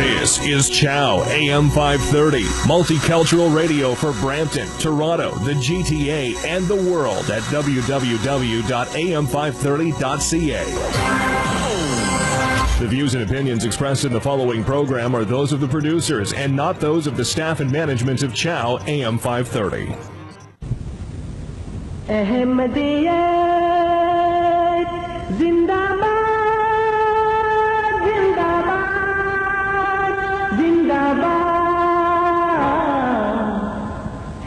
This is Chow AM 530, multicultural radio for Brampton, Toronto, the GTA, and the world at www.am530.ca. The views and opinions expressed in the following program are those of the producers and not those of the staff and management of Chow AM 530.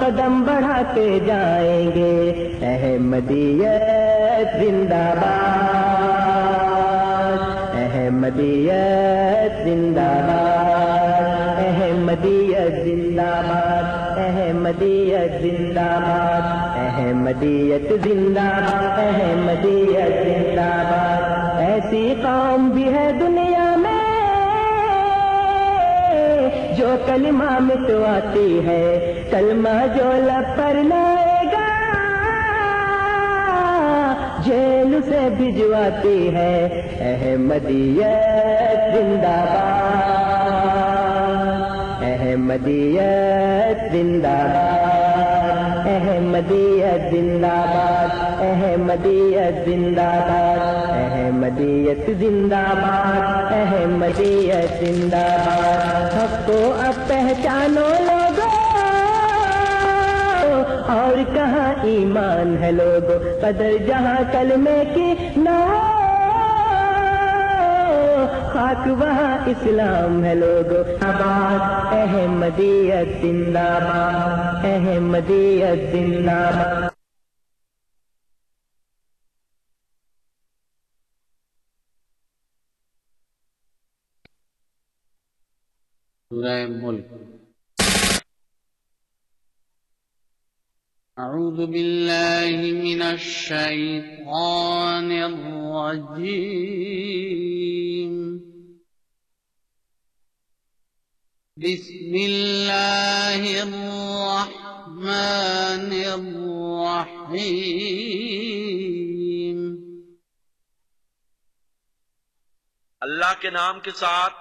قدم بڑھاتے جائیں گے۔ احمدیت زندہ باد۔ احمدیت زندہ باد۔ احمدیت زندہ باد۔ احمدیت زندہ باد۔ احمدیت زندہ باد۔ احمدیت زندہ باد۔ ایسی قوم بھی ہے دنیا جو کلمہ مٹواتی ہے، کلمہ جو لب پر لائے گا، جیل سے بھجواتی ہے۔ احمدیت زندہ باد، احمدیت زندہ باد۔ احمدیت زندہ باد احمدیت زندہ باد احمدیت زندہ باد احمدیت زندہ باد حق کو اب پہچانو لوگ اور کہاں ایمان ہے لوگ قدر جہاں کلمے کی نہ خاک وہاں اسلام ہے لوگو۔ آباد۔ احمدیت زندہ باد۔ احمدیت زندہ باد۔ سورہ ملک۔ أعوذ بالله من الشيطان الرجيم. بسم الله الرحمن الرحيم. اللہ کے نام کے ساتھ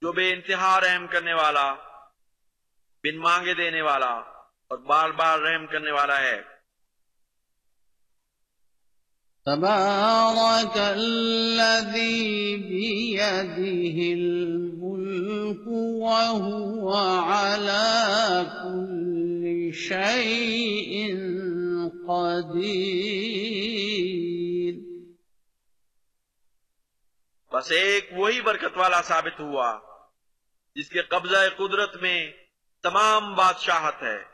جو بے انتہا رحم کرنے والا، بن مانگے دینے والا اور بار بار رحم کرنے والا ہے۔ تبارك الذي بيده الملك وهو على كل شيء قدير بس ایک وہی برکت والا ثابت ہوا جس کے قبضہ قدرت میں تمام بادشاہت ہے۔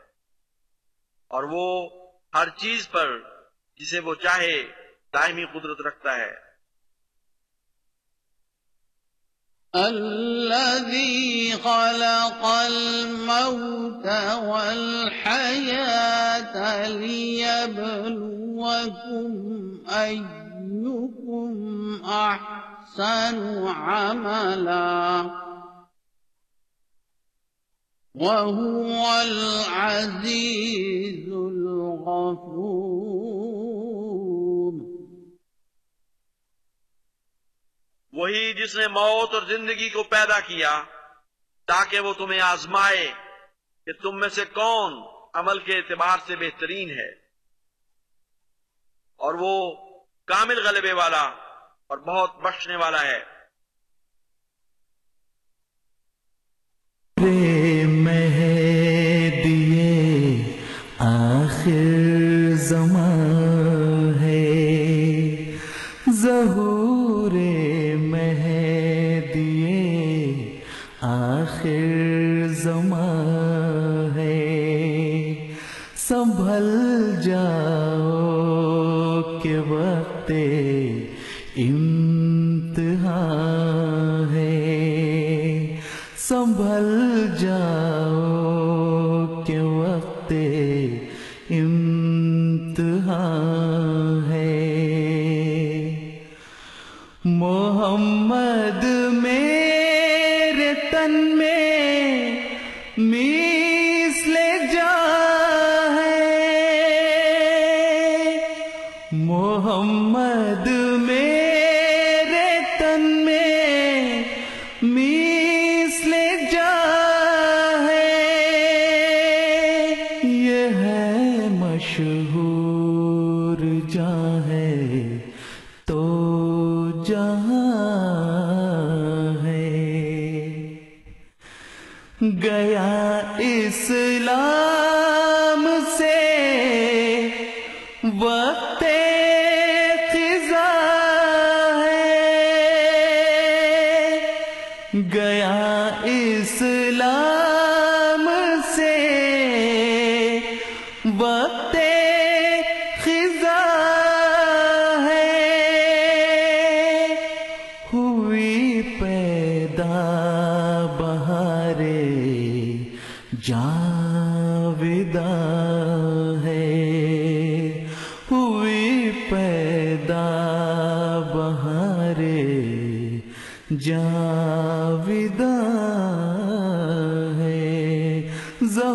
اور وہ ہر چیز پر جسے وہ چاہے دائمی قدرت رکھتا ہے۔ الذي خلق الموت والحياة ليبلوكم أيكم أحسن عملا۔ وهو العزيز الغفور. وہی جس نے موت اور زندگی کو پیدا کیا تاکہ وہ تمہیں آزمائے کہ تم میں سے کون عمل کے اعتبار سے بہترین ہے۔ اور وہ کامل غلبے والا اور بہت بخشنے والا ہے۔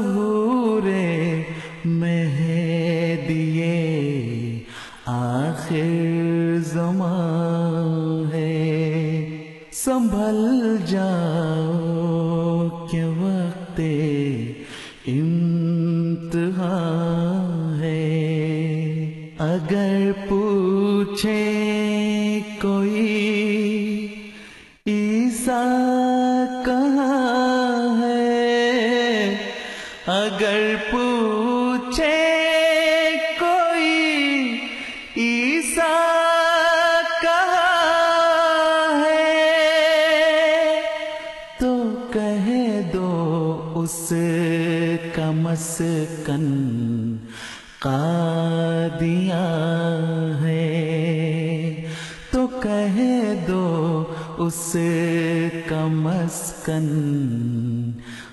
ظہور میں مسکن قادیاں ہے تو کہہ دو اس کا مسکن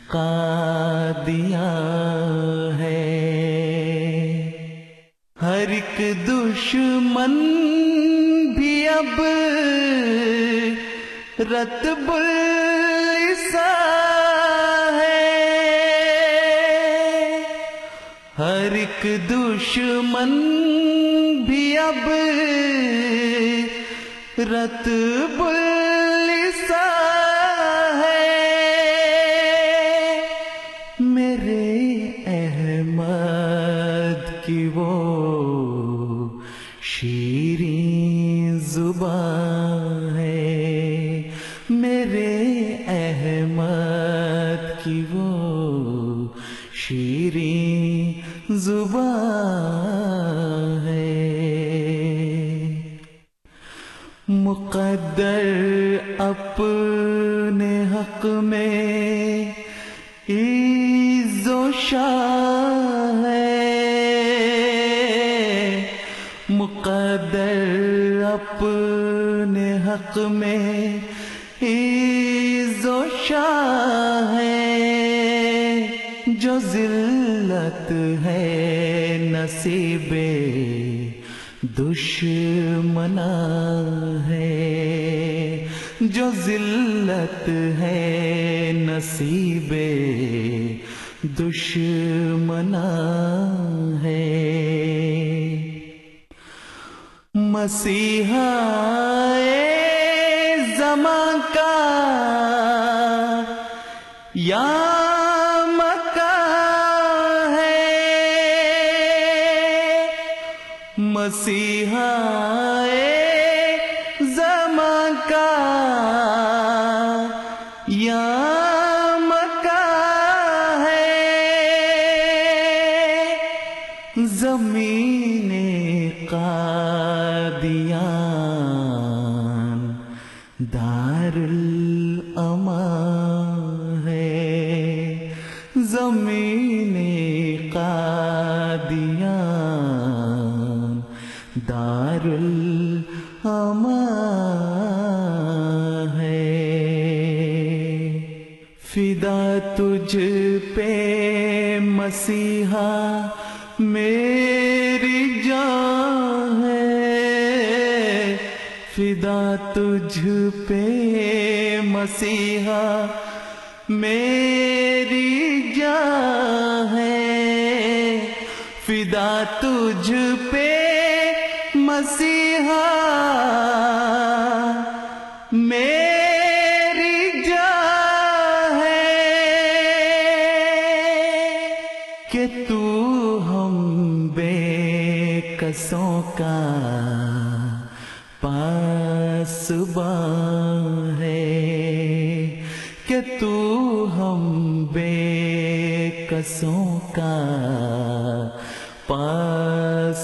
قادیاں ہے ہر ایک دشمن بھی اب رتب ایک دشمن بھی اب رتب بل اپنے حق میں عز و شاہ ہے۔ مقدر اپنے حق میں عز و شاہ ہے۔ جو ذلت ہے نصیب دشمنا ہے۔ جو ذلت ہے نصیب دشمنا ہے۔ مسیحا میری جان ہے۔ فدا تجھ پہ مسیحا۔ میری جان ہے۔ فدا تجھ پہ مسیحا۔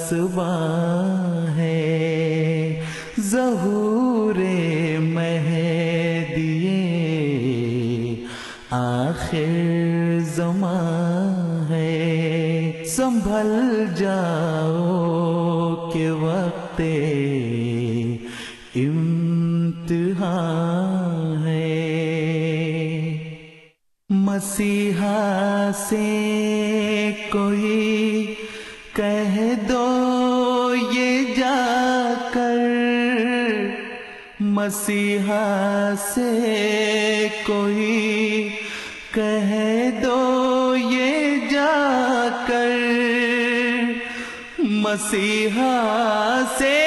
پاسباں ہے۔ ظہور مہدیے آخر زمان ہے۔ سنبھل جاؤ کہ وقت امتحان ہے۔ مسیحا سے کوئی مسیحا سے کوئی کہہ دو یہ جا کر مسیحا سے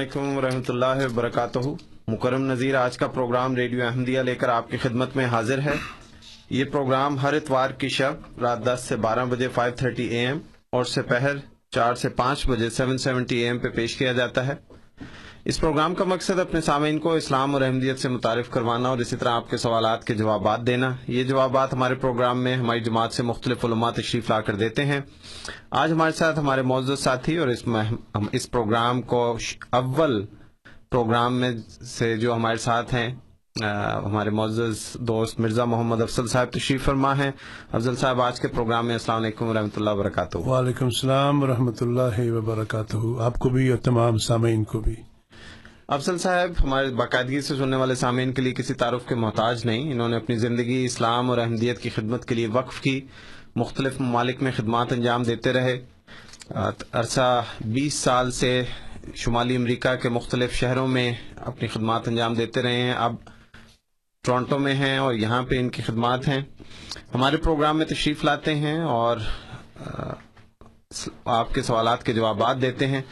علیکم ورحمۃ اللہ وبرکاتہ۔ مکرم نذیر، آج کا پروگرام ریڈیو احمدیہ لے کر آپ کی خدمت میں حاضر ہے۔ یہ پروگرام ہر اتوار کی شب رات دس سے بارہ بجے فائیو تھرٹی اے ایم اور سپہر چار سے پانچ بجے سیون سیونٹی اے ایم پہ پیش کیا جاتا ہے۔ اس پروگرام کا مقصد اپنے سامعین کو اسلام اور احمدیت سے متعارف کروانا اور اسی طرح آپ کے سوالات کے جوابات دینا۔ یہ جوابات ہمارے پروگرام میں ہماری جماعت سے مختلف علماء تشریف لا کر دیتے ہیں۔ آج ہمارے ساتھ ہمارے معزز ساتھی اور اس ہم اس پروگرام کو اول پروگرام میں سے جو ہمارے ساتھ ہیں ہمارے معزز دوست مرزا محمد افضل صاحب تشریف فرما ہیں۔ افضل صاحب، آج کے پروگرام میں السلام علیکم ورحمۃ اللہ وبرکاتہ۔ وعلیکم السلام ورحمۃ اللہ وبرکاتہ۔ آپ کو بھی اور تمام سامعین کو بھی۔ افضل صاحب، ہمارے باقاعدگی سے سننے والے سامعین کے لیے کسی تعارف کے محتاج نہیں۔ انہوں نے اپنی زندگی، اسلام اور احمدیت کی خدمت کے لیے وقف کی۔ مختلف ممالک میں خدمات انجام دیتے رہے۔ عرصہ بیس سال سے شمالی امریکہ کے مختلف شہروں میں اپنی خدمات انجام دیتے رہے ہیں۔ اب ٹورانٹو میں ہیں اور یہاں پہ ان کی خدمات ہیں۔ ہمارے پروگرام میں تشریف لاتے ہیں اور آپ کے سوالات کے جوابات دیتے ہیں۔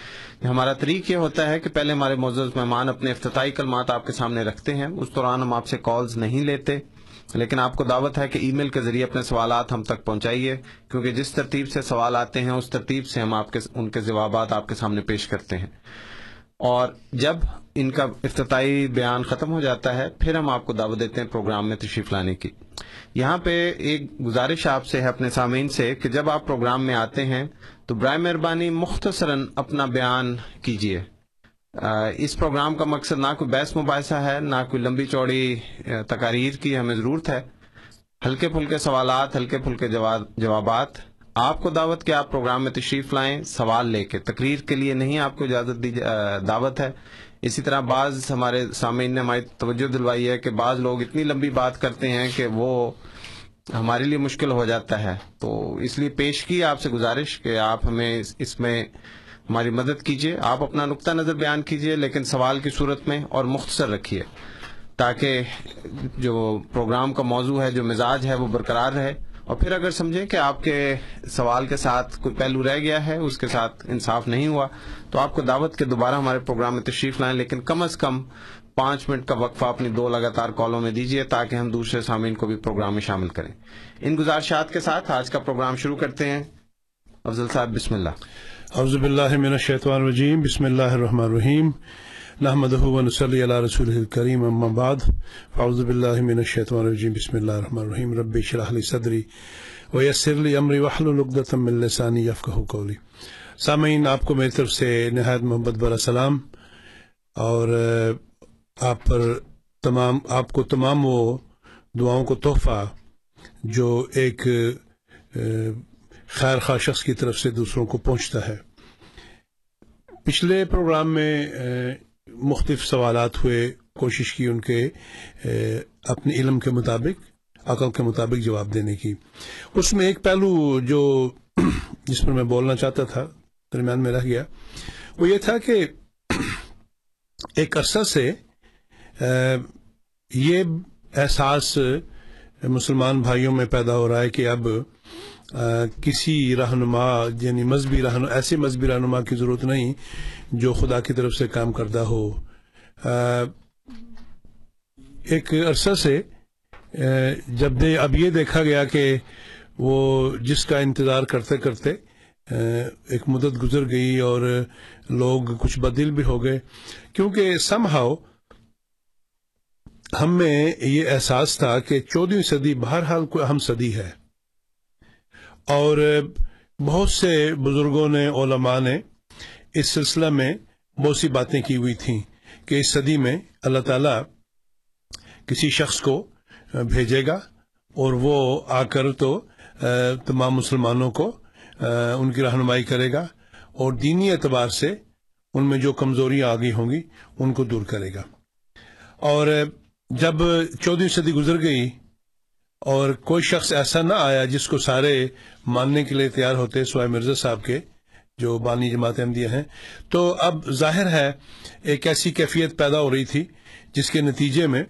ہمارا طریق یہ ہوتا ہے کہ پہلے ہمارے معزز مہمان اپنے افتتاحی کلمات آپ کے سامنے رکھتے ہیں۔ اس دوران ہم آپ سے کالز نہیں لیتے، لیکن آپ کو دعوت ہے کہ ای میل کے ذریعے اپنے سوالات ہم تک پہنچائیے، کیونکہ جس ترتیب سے سوال آتے ہیں، اس ترتیب سے ہم آپ کے، ان کے جوابات آپ کے سامنے پیش کرتے ہیں۔ اور جب ان کا افتتاحی بیان ختم ہو جاتا ہے، پھر ہم آپ کو دعوت دیتے ہیں پروگرام میں تشریف لانے کی۔ یہاں پہ ایک گزارش آپ سے ہے اپنے سامعین سے کہ جب آپ پروگرام میں آتے ہیں تو برائے مہربانی مختصراً اپنا بیان کیجیے اس پروگرام کا مقصد نہ کوئی بحث مباحثہ ہے، نہ کوئی لمبی چوڑی تقاریر کی ہمیں ضرورت ہے۔ ہلکے پھلکے سوالات، ہلکے پھلکے جوابات آپ کو دعوت کہ آپ پروگرام میں تشریف لائیں، سوال لے کے۔ تقریر کے لیے نہیں آپ کو اجازت دی دعوت ہے۔ اسی طرح بعض ہمارے سامعین نے ہماری توجہ دلوائی ہے کہ بعض لوگ اتنی لمبی بات کرتے ہیں کہ وہ ہمارے لیے مشکل ہو جاتا ہے۔ تو اس لیے پیش کی آپ سے گزارش کہ آپ ہمیں اس میں ہماری مدد کیجیے۔ آپ اپنا نقطہ نظر بیان کیجیے، لیکن سوال کی صورت میں اور مختصر رکھیے تاکہ جو پروگرام کا موضوع ہے، جو مزاج ہے، وہ برقرار رہے۔ اور پھر اگر سمجھیں کہ آپ کے سوال کے ساتھ کوئی پہلو رہ گیا ہے، اس کے ساتھ انصاف نہیں ہوا، تو آپ کو دعوت کے دوبارہ ہمارے پروگرام میں تشریف لائیں، لیکن کم از کم پانچ منٹ کا وقفہ اپنی دو لگاتار کالوں میں دیجیے تاکہ ہم دوسرے سامعین کو بھی پروگرام میں شامل کریں۔ ان گزارشات کے ساتھ آج کا پروگرام شروع کرتے ہیں۔ افضل صاحب، بسم اللہ۔ اعوذ باللہ من الشیطان الرجیم، بسم اللہ الرحمن الرحیم۔ نحمده و ونصلي على رسوله الكريم اما بعد اعوذ بالله من الشیطان الرجیم بسم اللہ الرحمن الرحیم رب اشرح لي صدری ويسر لي امری واحلل عقدة من لسانی يفقهوا قولی سامعین، آپ کو میری طرف سے نہایت محبت برا سلام. اور، آپ پر تمام، آپ کو تمام وہ دعاؤں کو تحفہ جو ایک، خیر خواہ شخص کی طرف سے دوسروں کو پہنچتا ہے۔ پچھلے پروگرام میں مختلف سوالات ہوئے، کوشش کی ان کے اپنے علم کے مطابق، عقل کے مطابق جواب دینے کی۔ اس میں ایک پہلو جو جس پر میں بولنا چاہتا تھا، درمیان میں رہ گیا، وہ یہ تھا کہ ایک عرصہ سے یہ احساس مسلمان بھائیوں میں پیدا ہو رہا ہے کہ اب کسی رہنما یعنی مذہبی رہنما ایسے مذہبی رہنما کی ضرورت نہیں جو خدا کی طرف سے کام کردہ ہو۔ ایک عرصہ سے جب دے، اب یہ دیکھا گیا کہ وہ جس کا انتظار کرتے کرتے ایک مدت گزر گئی اور لوگ کچھ بدل بھی ہو گئے۔ کیونکہ سم ہاؤ ہم میں یہ احساس تھا کہ چودہویں صدی بہرحال کوئی اہم صدی ہے۔ اور بہت سے بزرگوں نے، علماء نے اس سلسلہ میں بہت سی باتیں کی ہوئی تھیں کہ اس صدی میں اللہ تعالیٰ کسی شخص کو بھیجے گا اور وہ آ کر تو تمام مسلمانوں کو ان کی رہنمائی کرے گا اور دینی اعتبار سے ان میں جو کمزوریاں آگئی ہوں گی، ان کو دور کرے گا۔ اور جب چودہ صدی گزر گئی اور کوئی شخص ایسا نہ آیا جس کو سارے ماننے کے لیے تیار ہوتے سوائے مرزا صاحب کے جو بانی جماعت احمدیہ ہیں۔ تو اب ظاہر ہے ایک ایسی کیفیت پیدا ہو رہی تھی جس کے نتیجے میں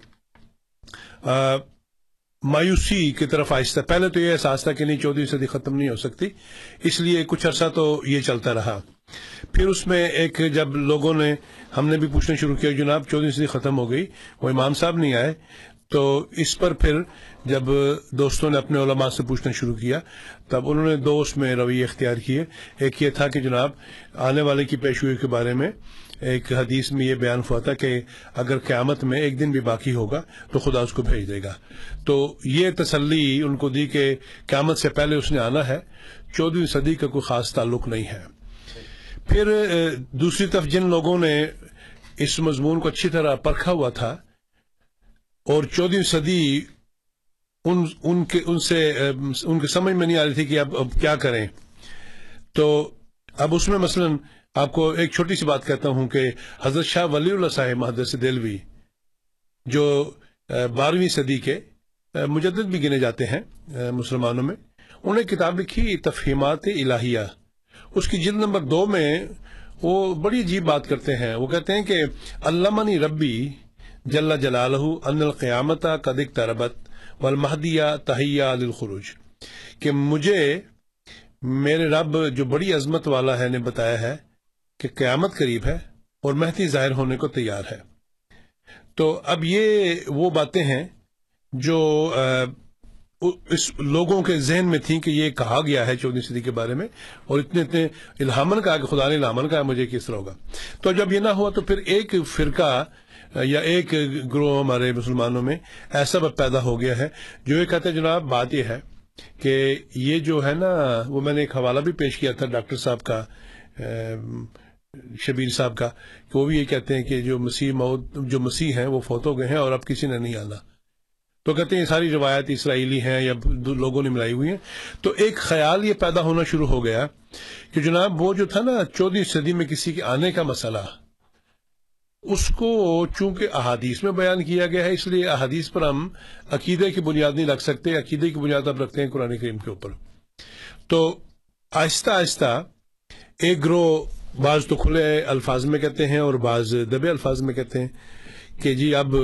مایوسی کی طرف آہستہ، پہلے تو یہ احساس تھا کہ نہیں چودہ صدی ختم نہیں ہو سکتی، اس لیے کچھ عرصہ تو یہ چلتا رہا۔ پھر اس میں ایک جب لوگوں نے، ہم نے بھی پوچھنا شروع کیا، جناب چودہ صدی ختم ہو گئی، وہ امام صاحب نہیں آئے تو اس پر پھر جب دوستوں نے اپنے علماء سے پوچھنا شروع کیا، تب انہوں نے دو اس میں رویے اختیار کیے۔ ایک یہ تھا کہ جناب، آنے والے کی پیشوئی کے بارے میں ایک حدیث میں یہ بیان ہوا تھا کہ اگر قیامت میں ایک دن بھی باقی ہوگا تو خدا اس کو بھیج دے گا۔ تو یہ تسلی ان کو دی کہ قیامت سے پہلے اس نے آنا ہے چودہویں صدی کا کوئی خاص تعلق نہیں ہے۔ پھر، دوسری طرف جن لوگوں نے اس مضمون کو اچھی طرح پرکھا ہوا تھا اور چودہویں صدی ان ان کے ان سے ان کے سمجھ میں نہیں آ رہی تھی کہ اب اب کیا کریں۔ تو اب اس میں مثلا آپ کو ایک چھوٹی سی بات کہتا ہوں کہ حضرت شاہ ولی اللہ صاحب محدث دلوی، جو بارہویں صدی کے مجدد بھی گنے جاتے ہیں مسلمانوں میں، انہوں نے کتاب لکھی، تفہیمات الہیہ۔ اس کی جلد نمبر دو میں وہ بڑی عجیب بات کرتے ہیں۔ وہ کہتے ہیں کہ علامہ ربی جل جلالہ ان القیامت قدق تربت والمہدیہ تہیہ للخروج۔ کہ مجھے میرے رب جو بڑی عظمت والا ہے نے بتایا ہے کہ قیامت قریب ہے اور مہدی ظاہر ہونے کو تیار ہے۔ تو اب یہ وہ باتیں ہیں جو اس لوگوں کے ذہن میں تھیں کہ یہ کہا گیا ہے چودہ صدی کے بارے میں اور اتنے اتنے الہامن کہا کہ خدا نے الہامن کہا مجھے کس طرح ہوگا۔ تو جب یہ نہ ہوا تو پھر ایک فرقہ یا ایک گروہ ہمارے مسلمانوں میں ایسا پیدا ہو گیا ہے جو یہ کہتے ہیں، جناب، بات یہ ہے کہ یہ جو ہے نا، وہ میں نے ایک حوالہ بھی پیش کیا تھا ڈاکٹر صاحب کا شبیر صاحب کا، کہ وہ بھی یہ کہتے ہیں کہ جو مسیح موت، جو مسیح ہیں، وہ فوت ہو گئے ہیں اور اب کسی نے نہیں آنا۔ تو کہتے ہیں، یہ ساری روایت اسرائیلی ہیں یا لوگوں نے ملائی ہوئی ہیں۔ تو ایک خیال یہ پیدا ہونا شروع ہو گیا کہ جناب، وہ جو تھا نا چودہ صدی میں کسی کے آنے کا مسئلہ اس کو چونکہ احادیث میں بیان کیا گیا ہے، اس لیے احادیث پر ہم عقیدے کی بنیاد نہیں رکھ سکتے، عقیدے کی بنیاد اب رکھتے ہیں قرآن کریم کے اوپر۔ تو آہستہ آہستہ ایک گروہ بعض تو کھلے الفاظ میں کہتے ہیں اور بعض دبے الفاظ میں کہتے ہیں کہ جی اب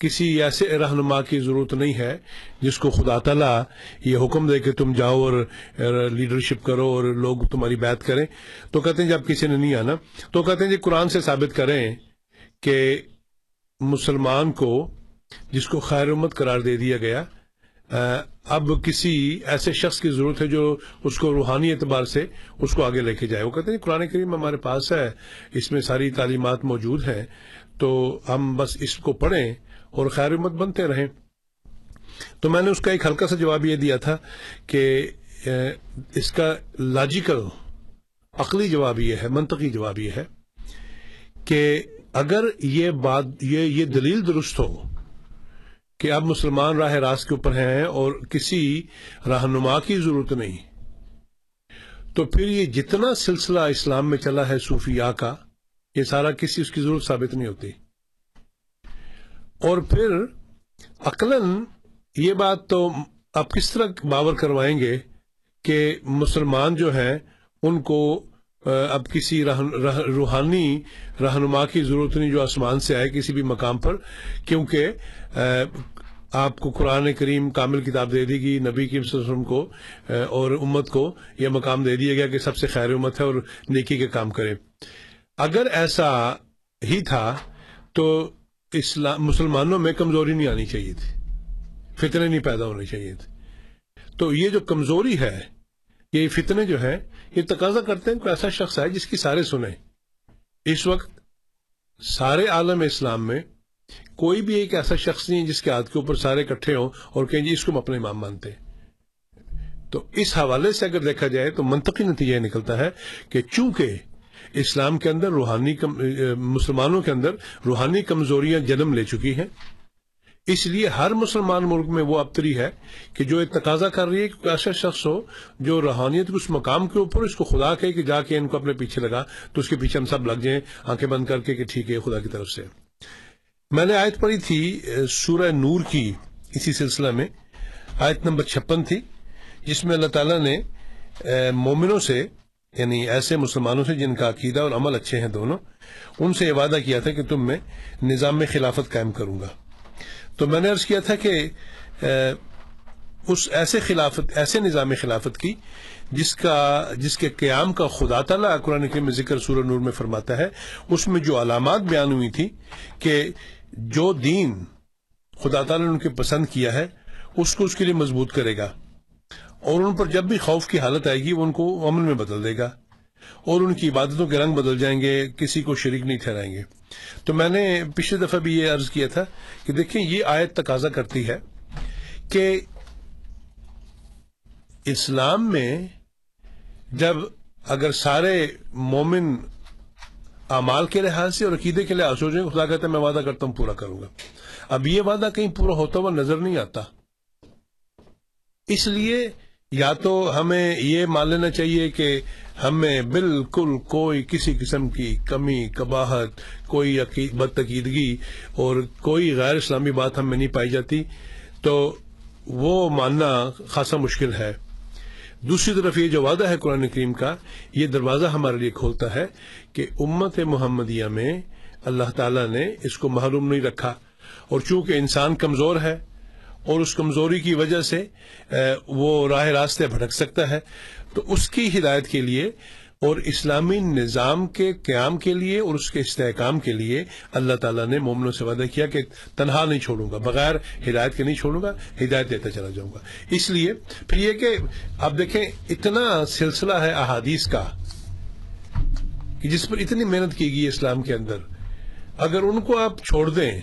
کسی ایسے رہنما کی ضرورت نہیں ہے جس کو خدا تعالیٰ یہ حکم دے کہ تم جاؤ اور لیڈرشپ کرو اور لوگ تمہاری بات کریں۔ تو کہتے ہیں جی جب کسی نے نہیں آنا۔ تو کہتے ہیں جی قرآن سے ثابت کریں۔ کہ مسلمان کو جس کو خیر امت قرار دے دیا گیا اب کسی ایسے شخص کی ضرورت ہے جو اس کو روحانی اعتبار سے اس کو آگے لے کے جائے۔ وہ کہتے ہیں جی، قرآن کریم ہمارے پاس ہے، اس میں ساری تعلیمات موجود ہیں، تو ہم بس اس کو پڑھیں اور خیر امت بنتے رہیں۔ تو میں نے اس کا ایک ہلکا سا جواب یہ دیا تھا کہ اس کا لاجیکل عقلی جواب یہ ہے، منطقی جواب یہ ہے کہ اگر یہ بات، یہ یہ دلیل درست ہو کہ اب مسلمان راہ راست کے اوپر ہیں اور کسی رہنما کی ضرورت نہیں، تو پھر یہ جتنا سلسلہ اسلام میں چلا ہے صوفیاء کا، یہ سارا کسی اس کی ضرورت ثابت نہیں ہوتی۔ اور پھر عقلاً یہ بات تو آپ کس طرح باور کروائیں گے کہ مسلمان جو ہیں، ان کو اب کسی روحانی رہنما کی ضرورت نہیں جو آسمان سے آئے کسی بھی مقام پر، کیونکہ آپ کو قرآن کریم کامل کتاب دے دی گی نبی کی وسلم کو اور امت کو یہ مقام دے دیا گیا کہ سب سے خیر امت ہے اور نیکی کے کام کرے۔ اگر ایسا ہی تھا تو اسلام مسلمانوں میں کمزوری نہیں آنی چاہیے تھی، فتنے نہیں پیدا ہونے چاہیے تھے۔ تو یہ جو کمزوری ہے یہ فتنے جو ہے یہ تقاضا کرتے ہیں کوئی ایسا شخص ہے جس کی سارے سنیں۔ اس وقت سارے عالم اسلام میں کوئی بھی ایک ایسا شخص نہیں ہے جس کے ہاتھ کے اوپر سارے کٹھے ہوں اور کہیں جی اس کو ہم اپنے امام مانتے تو اس حوالے سے اگر دیکھا جائے تو منطقی نتیجہ نکلتا ہے کہ چونکہ اسلام کے اندر روحانی کم، مسلمانوں کے اندر روحانی کمزوریاں جنم لے چکی ہیں اس لیے ہر مسلمان ملک میں وہ ابتری ہے کہ جو تقاضا کر رہی ہے کہ ایسا شخص ہو جو روحانیت اس مقام کے اوپر اس کو خدا کہے کہ جا کے ان کو اپنے پیچھے لگا تو اس کے پیچھے ہم سب لگ جائیں، آنکھیں بند کر کے کہ ٹھیک ہے خدا کی طرف سے۔ میں نے آیت پڑھی تھی سورہ نور کی اسی سلسلہ میں۔ آیت نمبر چھپن تھی، جس میں اللہ تعالیٰ نے مومنوں سے یعنی ایسے مسلمانوں سے جن کا عقیدہ اور عمل اچھے ہیں دونوں، ان سے یہ وعدہ کیا تھا کہ تم میں نظام میں خلافت قائم کروں گا۔ تو میں نے عرض کیا تھا کہ اس ایسے خلافت، ایسے نظام خلافت کی، جس کا، جس کے قیام کا خدا تعالیٰ قرآن میں ذکر سورہ نور میں فرماتا ہے، اس میں جو علامات بیان ہوئی تھی کہ جو دین خدا تعالیٰ نے ان کے پسند کیا ہے، اس کو اس کے لیے مضبوط کرے گا۔ اور ان پر جب بھی خوف کی حالت آئے گی، وہ ان کو امن میں بدل دے گا۔ اور ان کی عبادتوں کے رنگ بدل جائیں گے، کسی کو شریک نہیں ٹھہرائیں گے۔ تو میں نے پچھلے دفعہ بھی یہ عرض کیا تھا کہ دیکھیں یہ آیت تقاضا کرتی ہے کہ اسلام میں جب اگر سارے مومن اعمال کے لحاظ سے اور عقیدے کے لحاظ سے خدا کہتا ہے میں وعدہ کرتا ہوں پورا کروں گا۔ اب یہ وعدہ کہیں پورا ہوتا ہوا نظر نہیں آتا۔ اس لیے یا تو ہمیں یہ مان لینا چاہیے کہ ہمیں بالکل کوئی کسی قسم کی کمی، کباہت، کوئی بدعقیدگی اور کوئی غیر اسلامی بات ہم میں نہیں پائی جاتی۔ تو وہ ماننا خاصا مشکل ہے۔ دوسری طرف یہ جو وعدہ ہے قرآن کریم کا، یہ دروازہ ہمارے لیے کھولتا ہے کہ امت محمدیہ میں اللہ تعالیٰ نے اس کو محروم نہیں رکھا۔ اور چونکہ انسان کمزور ہے اور اس کمزوری کی وجہ سے وہ راہ راستے بھٹک سکتا ہے تو اس کی ہدایت کے لیے اور اسلامی نظام کے قیام کے لیے اور اس کے استحکام کے لیے اللہ تعالیٰ نے مومنوں سے وعدہ کیا کہ تنہا نہیں چھوڑوں گا، بغیر ہدایت کے نہیں چھوڑوں گا، ہدایت دیتا چلا جاؤں گا۔ اس لیے پھر یہ کہ آپ دیکھیں اتنا سلسلہ ہے احادیث کا کہ جس پر اتنی محنت کی گئی ہے اسلام کے اندر۔ اگر ان کو آپ چھوڑ دیں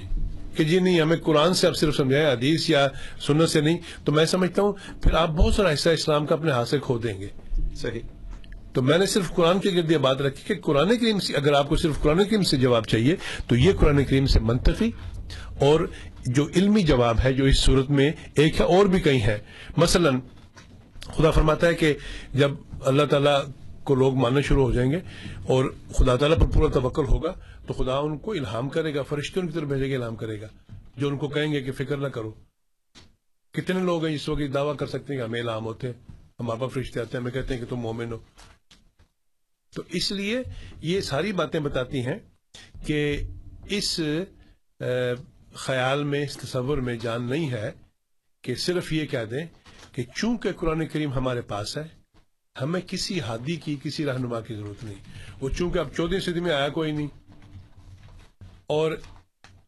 کہ جی نہیں، ہمیں قرآن سے آپ صرف سمجھائیں، حدیث یا سنت سے نہیں، تو میں سمجھتا ہوں پھر آپ بہت سارا حصہ اسلام کا اپنے ہاتھ سے کھو دیں گے۔ صحیح۔ تو میں نے صرف قرآن کے گرد یہ بات رکھی کہ قرآن کریم سے اگر آپ کو صرف قرآن کریم سے جواب چاہیے، تو یہ قرآن کریم سے منطقی اور جو علمی جواب ہے جو اس صورت میں ایک ہے اور بھی کئی ہے مثلا، خدا فرماتا ہے کہ جب اللہ تعالیٰ کو لوگ ماننا شروع ہو جائیں گے اور خدا تعالیٰ پر پورا توکل ہوگا، تو خدا ان کو الہام کرے گا، فرشتے ان کی طرف بھیجے گا، الہام کرے گا۔ جو ان کو کہیں گے کہ فکر نہ کرو۔ کتنے لوگ ہیں جس وقت دعویٰ کر سکتے ہیں کہ ہمیں الہام ہوتے ہیں؟ ہمارے پاس فرشتے آتے ہیں، ہمیں کہتے ہیں کہ تم مومن ہو۔ تو اس لیے یہ ساری باتیں بتاتی ہیں کہ اس خیال میں، اس تصور میں جان نہیں ہے کہ صرف یہ کہہ دیں کہ چونکہ قرآن کریم ہمارے پاس ہے، ہمیں کسی ہادی کی، کسی رہنما کی ضرورت نہیں۔ وہ چونکہ اب چودہ صدی میں آیا کوئی نہیں۔ اور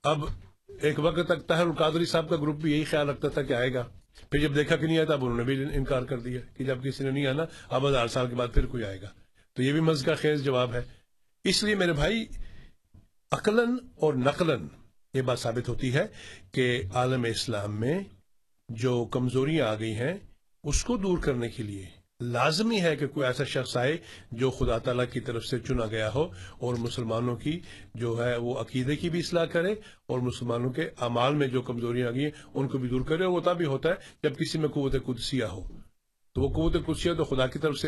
اب ایک وقت تک طاہر القادری صاحب کا گروپ بھی یہی خیال رکھتا تھا کہ آئے گا۔ پھر جب دیکھا کہ نہیں آیا تھا، اب انہوں نے بھی انکار کر دیا کہ جب کسی نے نہیں آنا، اب ہزار سال کے بعد پھر کوئی آئے گا۔ تو یہ بھی مز کا خیز جواب ہے۔ اس لیے میرے بھائی، عقلاً اور نقلاً یہ بات ثابت ہوتی ہے کہ عالم اسلام میں جو کمزوریاں آ گئی ہیں، اس کو دور کرنے کے لیے لازمی ہے کہ کوئی ایسا شخص آئے جو خدا تعالیٰ کی طرف سے چنا گیا ہو اور مسلمانوں کی جو ہے وہ عقیدے کی بھی اصلاح کرے اور مسلمانوں کے اعمال میں جو کمزوریاں آ گئی ہیں، ان کو بھی دور کرے اور وہ تب بھی ہوتا ہے جب کسی میں قوت قدسیہ ہو۔ تو وہ قوت قدسیہ تو خدا کی طرف سے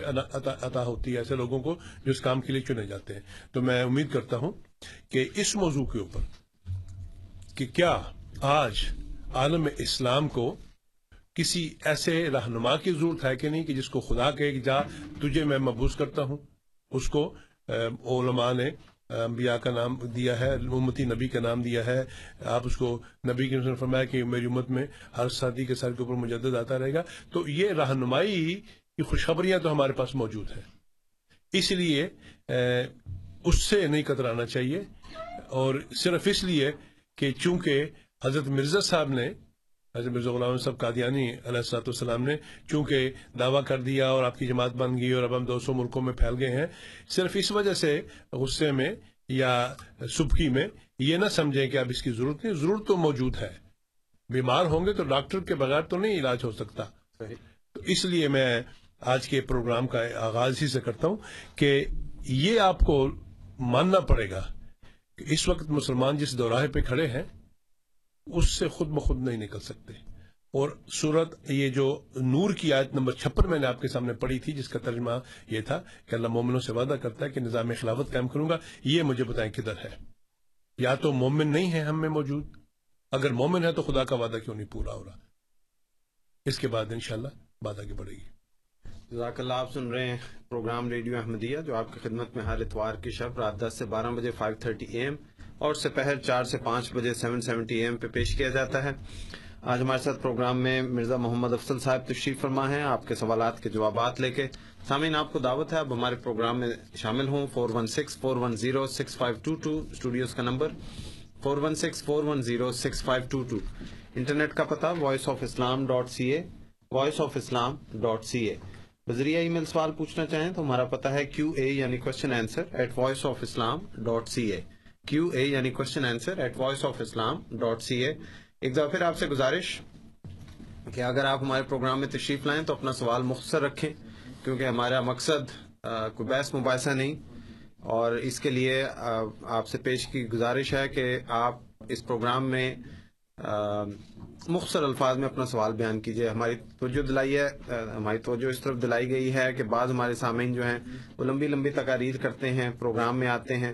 عطا ہوتی ہے ایسے لوگوں کو جو اس کام کے لیے چنے جاتے ہیں۔ تو میں امید کرتا ہوں کہ اس موضوع کے اوپر کہ کیا آج عالم اسلام کو کسی ایسے رہنما کی ضرورت ہے کہ نہیں کہ جس کو خدا کہ جا، تجھے میں محبوس کرتا ہوں۔ اس کو علماء نے انبیاء کا نام دیا ہے، امتی نبی کا نام دیا ہے۔ آپ اس کو نبی کے فرمایا کہ میری امت میں ہر ساتھی کے سر کے اوپر مجدد آتا رہے گا۔ تو یہ رہنمائی کی خوشخبریاں تو ہمارے پاس موجود ہیں۔ اس لیے اس سے نہیں کترانا چاہیے۔ اور صرف اس لیے کہ چونکہ حضرت مرزا صاحب نے حضرت مرزا غلام صاحب قادیانی علیہ السلاۃ والسلام نے چونکہ دعویٰ کر دیا اور آپ کی جماعت بن گئی اور اب ہم دو سو ملکوں میں پھیل گئے ہیں صرف اس وجہ سے غصے میں یا سبکی میں یہ نہ سمجھیں کہ اب اس کی ضرورت نہیں ضرورت تو موجود ہے۔ بیمار ہوں گے تو ڈاکٹر کے بغیر تو نہیں علاج ہو سکتا۔ تو اس لیے میں آج کے پروگرام کا آغاز ہی سے کرتا ہوں کہ یہ آپ کو ماننا پڑے گا کہ اس وقت مسلمان جس دوراہے پہ کھڑے ہیں اس سے خود بخود نہیں نکل سکتے۔ اور صورت یہ جو نور کی آیت نمبر چھپن میں نے آپ کے سامنے پڑھی تھی، جس کا ترجمہ یہ تھا کہ اللہ مومنوں سے وعدہ کرتا ہے کہ نظام خلافت قائم کروں گا، یہ مجھے بتائیں کدھر ہے؟ یا تو مومن نہیں ہے ہم میں موجود، اگر مومن ہے تو خدا کا وعدہ کیوں نہیں پورا ہو رہا؟ اس کے بعد انشاءاللہ بات آگے بڑھے گی۔ جزاک اللہ آپ سن رہے ہیں پروگرام ریڈیو احمدیہ، جو آپ کی خدمت میں ہر اتوار کی شب رات دس سے بارہ بجے فائیو تھرٹی اے ایم اور سپہر چار سے پانچ بجے سیون سیونٹی ایم پہ پیش کیا جاتا ہے۔ آج ہمارے ساتھ پروگرام میں مرزا محمد افضل صاحب تشریف فرما ہیں۔ آپ کے سوالات کے جوابات لے کے۔ سامعین، آپ کو دعوت ہے اب ہمارے پروگرام میں شامل ہوں۔ Four one six four one zero six five two two studios کا number four one six four one zero six five two two internet کا پتہ voice of Islam dot C A voice of Islam dot C A بذریعہ ای میل سوال پوچھنا چاہیں تو ہمارا پتہ ہے کیو اے یعنی question answer at voice of Islam dot C A Q A یعنی question answer at voice of Islam dot C A ایک دفعہ پھر آپ سے گزارش کہ اگر آپ ہمارے پروگرام میں تشریف لائیں تو اپنا سوال مختصر رکھیں، کیونکہ ہمارا مقصد کوئی بحث، مباحثہ نہیں۔ اور اس کے لیے آپ سے پیش کی گزارش ہے کہ آپ اس پروگرام میں مختصر الفاظ میں اپنا سوال بیان کیجیے ہماری توجہ دلائی ہے ہماری توجہ اس طرف دلائی گئی ہے کہ بعض ہمارے سامعین جو ہیں، وہ لمبی لمبی تقاریر کرتے ہیں، پروگرام میں آتے ہیں۔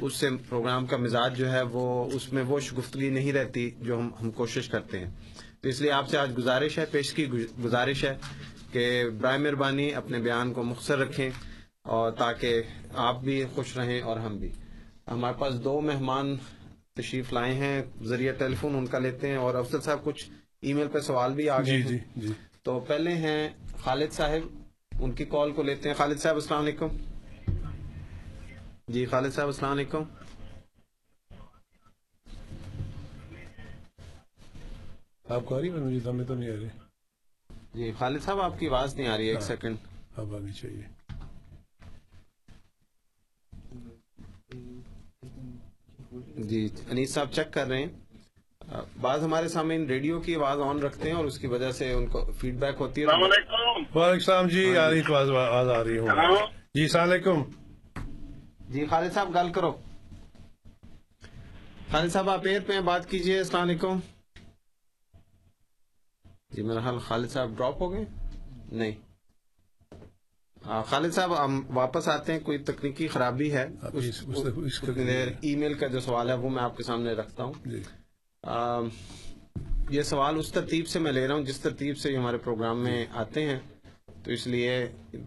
تو اس سے پروگرام کا مزاج جو ہے وہ اس میں وہ گفتگی نہیں رہتی جو ہم ہم کوشش کرتے ہیں۔ تو اس لیے آپ سے آج گزارش ہے پیش کی گزارش ہے کہ برائے مہربانی اپنے بیان کو مختصر رکھیں اور تاکہ آپ بھی خوش رہیں اور ہم بھی۔ ہمارے پاس دو مہمان تشریف لائے ہیں ذریعہ ٹیلی فون ان کا لیتے ہیں اور افضل صاحب کچھ ای میل پہ سوال بھی آ گئے جی۔ تو پہلے ہیں خالد صاحب ان کی کال کو لیتے ہیں۔ خالد صاحب السلام علیکم۔ جی خالد صاحب السلام علیکم۔ آپ کو آ رہی ہے مجھے؟ ہمیں تو نہیں آ رہی۔ جی خالد صاحب آپ کی آواز نہیں آ رہی ہے ایک ہاں۔ سیکنڈ۔ اب آنی چاہیے جی انیس صاحب چیک کر رہے ہیں۔ بعض ہمارے سامنے ریڈیو کی آواز آن رکھتے ہیں اور اس کی وجہ سے ان کو فیڈ بیک ہوتی ہے۔ وعلیکم السلام جی آ رہی آواز آ رہی ہوں۔ جی السلام علیکم۔ جی خالد صاحب گل کرو۔ خالد صاحب آپ ایئر پہ ہیں بات کیجیے السلام علیکم۔ جی میرا حال خالد صاحب ڈراپ ہو گئے؟ نہیں۔ آ، خالد صاحب ہم واپس آتے ہیں کوئی تکنیکی خرابی ہے؟ ای میل کا جو سوال ہے وہ میں آپ کے سامنے رکھتا ہوں۔ جی۔ یہ سوال اس ترتیب سے میں لے رہا ہوں جس ترتیب سے ہمارے پروگرام میں آتے ہیں۔ تو اس لیے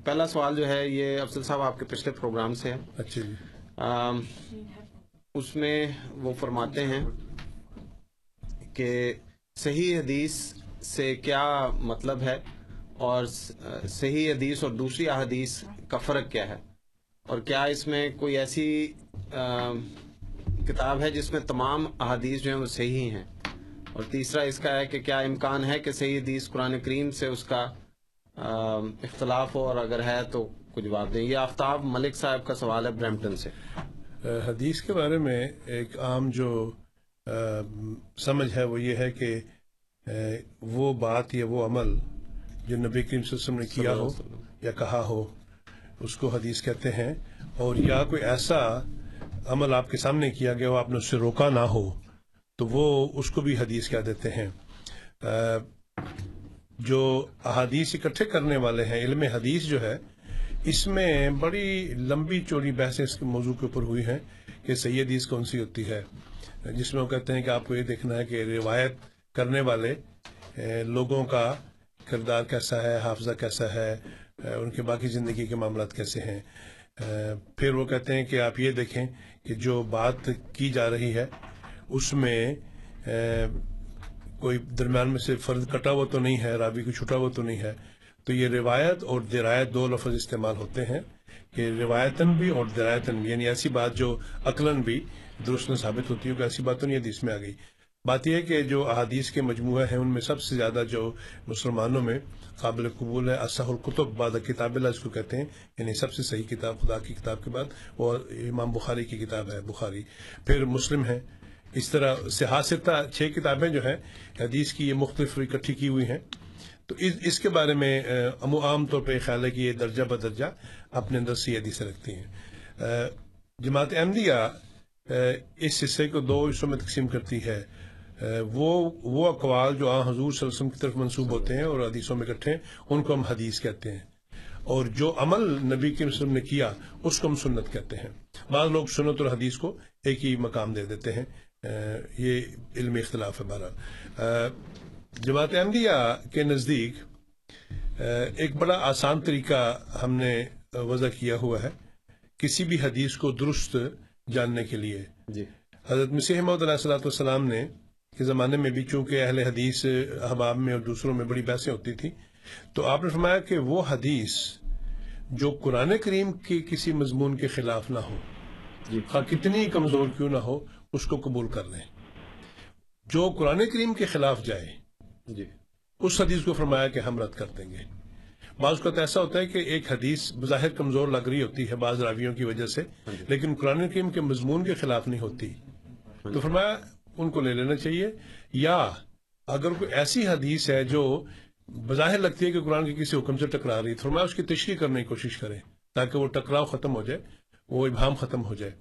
پہلا سوال جو ہے یہ افضل صاحب آپ کے پچھلے پروگرام سے ہے اچھا جی۔ اس میں وہ فرماتے ہیں کہ صحیح حدیث سے کیا مطلب ہے اور صحیح حدیث اور دوسری احادیث کا فرق کیا ہے؟ اور کیا اس میں کوئی ایسی کتاب ہے جس میں تمام احادیث جو ہیں وہ صحیح ہیں؟ اور تیسرا اس کا ہے کہ کیا امکان ہے کہ صحیح حدیث قرآن کریم سے اس کا اختلاف ہو اور اگر ہے تو کچھ جواب دیں یہ آفتاب ملک صاحب کا سوال ہے برمپٹن سے۔ حدیث کے بارے میں ایک عام جو سمجھ ہے وہ یہ ہے کہ وہ بات یا وہ عمل جو نبی کریم صلی اللہ علیہ وسلم نے کیا ہو یا کہا ہو اس کو حدیث کہتے ہیں۔ اور یا کوئی ایسا عمل آپ کے سامنے کیا گیا ہو آپ نے اس سے روکا نہ ہو تو وہ اس کو بھی حدیث کہہ دیتے ہیں۔ جو احادیث اکٹھے کرنے والے ہیں، علم حدیث جو ہے، اس میں بڑی لمبی چوڑی بحثیں اس کے موضوع کے اوپر ہوئی ہیں کہ صحیح حدیث کون سی ہوتی ہے۔ جس میں وہ کہتے ہیں کہ آپ کو یہ دیکھنا ہے کہ روایت کرنے والے لوگوں کا کردار کیسا ہے، حافظہ کیسا ہے ان کے باقی زندگی کے معاملات کیسے ہیں۔ پھر وہ کہتے ہیں کہ آپ یہ دیکھیں کہ جو بات کی جا رہی ہے، اس میں کوئی درمیان میں سے فرد کٹا ہوا تو نہیں ہے، راوی کو چھٹا ہوا تو نہیں ہے۔ تو یہ روایت اور درایت دو لفظ استعمال ہوتے ہیں کہ روایتاً بھی اور درایتاً بھی یعنی ایسی بات جو عقلاً بھی درست نہ ثابت ہوتی ہے کہ ایسی بات تو نہیں حدیث میں آ گئی۔ بات یہ ہے کہ جو احادیث کے مجموعہ ہیں، ان میں سب سے زیادہ جو مسلمانوں میں قابل قبول ہے اصح القتب بعد کتاب اللہ اس کو کہتے ہیں یعنی سب سے صحیح کتاب خدا کی کتاب کے بعد وہ امام بخاری کی کتاب ہے، بخاری۔ پھر مسلم ہے اس طرح سیاستہ چھ کتابیں جو ہیں، حدیث کی یہ مختلف اکٹھی کی ہوئی ہیں۔ تو اس اس کے بارے میں عام طور پہ خیال ہے کہ یہ درجہ بدرجہ اپنے اندر سی حدیثیں رکھتی ہیں۔ جماعت احمدیہ اس حصے کو دو حصوں میں تقسیم کرتی ہے۔ وہ وہ اقوال جو آن حضور صلی اللہ علیہ وسلم کی طرف منسوب ہوتے ہیں اور حدیثوں میں اکٹھے ہیں، ان کو ہم حدیث کہتے ہیں۔ اور جو عمل نبی کے وسلم نے کیا، اس کو ہم سنت کہتے ہیں۔ بعض لوگ سنت اور حدیث کو ایک ہی مقام دے دیتے ہیں۔ یہ علمی اختلاف ہے بہرحال۔ جماعت احمدیہ کے نزدیک ایک بڑا آسان طریقہ ہم نے وضع کیا ہوا ہے کسی بھی حدیث کو درست جاننے کے لیے۔ جی۔ حضرت مسیح محمد علیہ والسلام نے کے زمانے میں بھی چونکہ اہل حدیث احباب میں اور دوسروں میں بڑی بحثیں ہوتی تھی تو آپ نے فرمایا کہ وہ حدیث جو قرآن کریم کے کسی مضمون کے خلاف نہ ہو جی۔ خواہ کتنی کمزور کیوں نہ ہو اس کو قبول کر لیں۔ جو قرآن کریم کے خلاف جائے۔ جی۔ اس حدیث کو فرمایا کہ ہم رد کر دیں گے۔ بعض اوقات ایسا ہوتا ہے کہ ایک حدیث بظاہر کمزور لگ رہی ہوتی ہے بعض راویوں کی وجہ سے لیکن قرآن کریم کے مضمون کے خلاف نہیں ہوتی۔ تو فرمایا ان کو لے لینا چاہیے۔ یا اگر کوئی ایسی حدیث ہے جو بظاہر لگتی ہے کہ قرآن کے کسی حکم سے ٹکرا رہی ہے فرمایا اس کی تشریح کرنے کی کوشش کریں تاکہ وہ ٹکراؤ ختم ہو جائے وہ ابہام ختم ہو جائے۔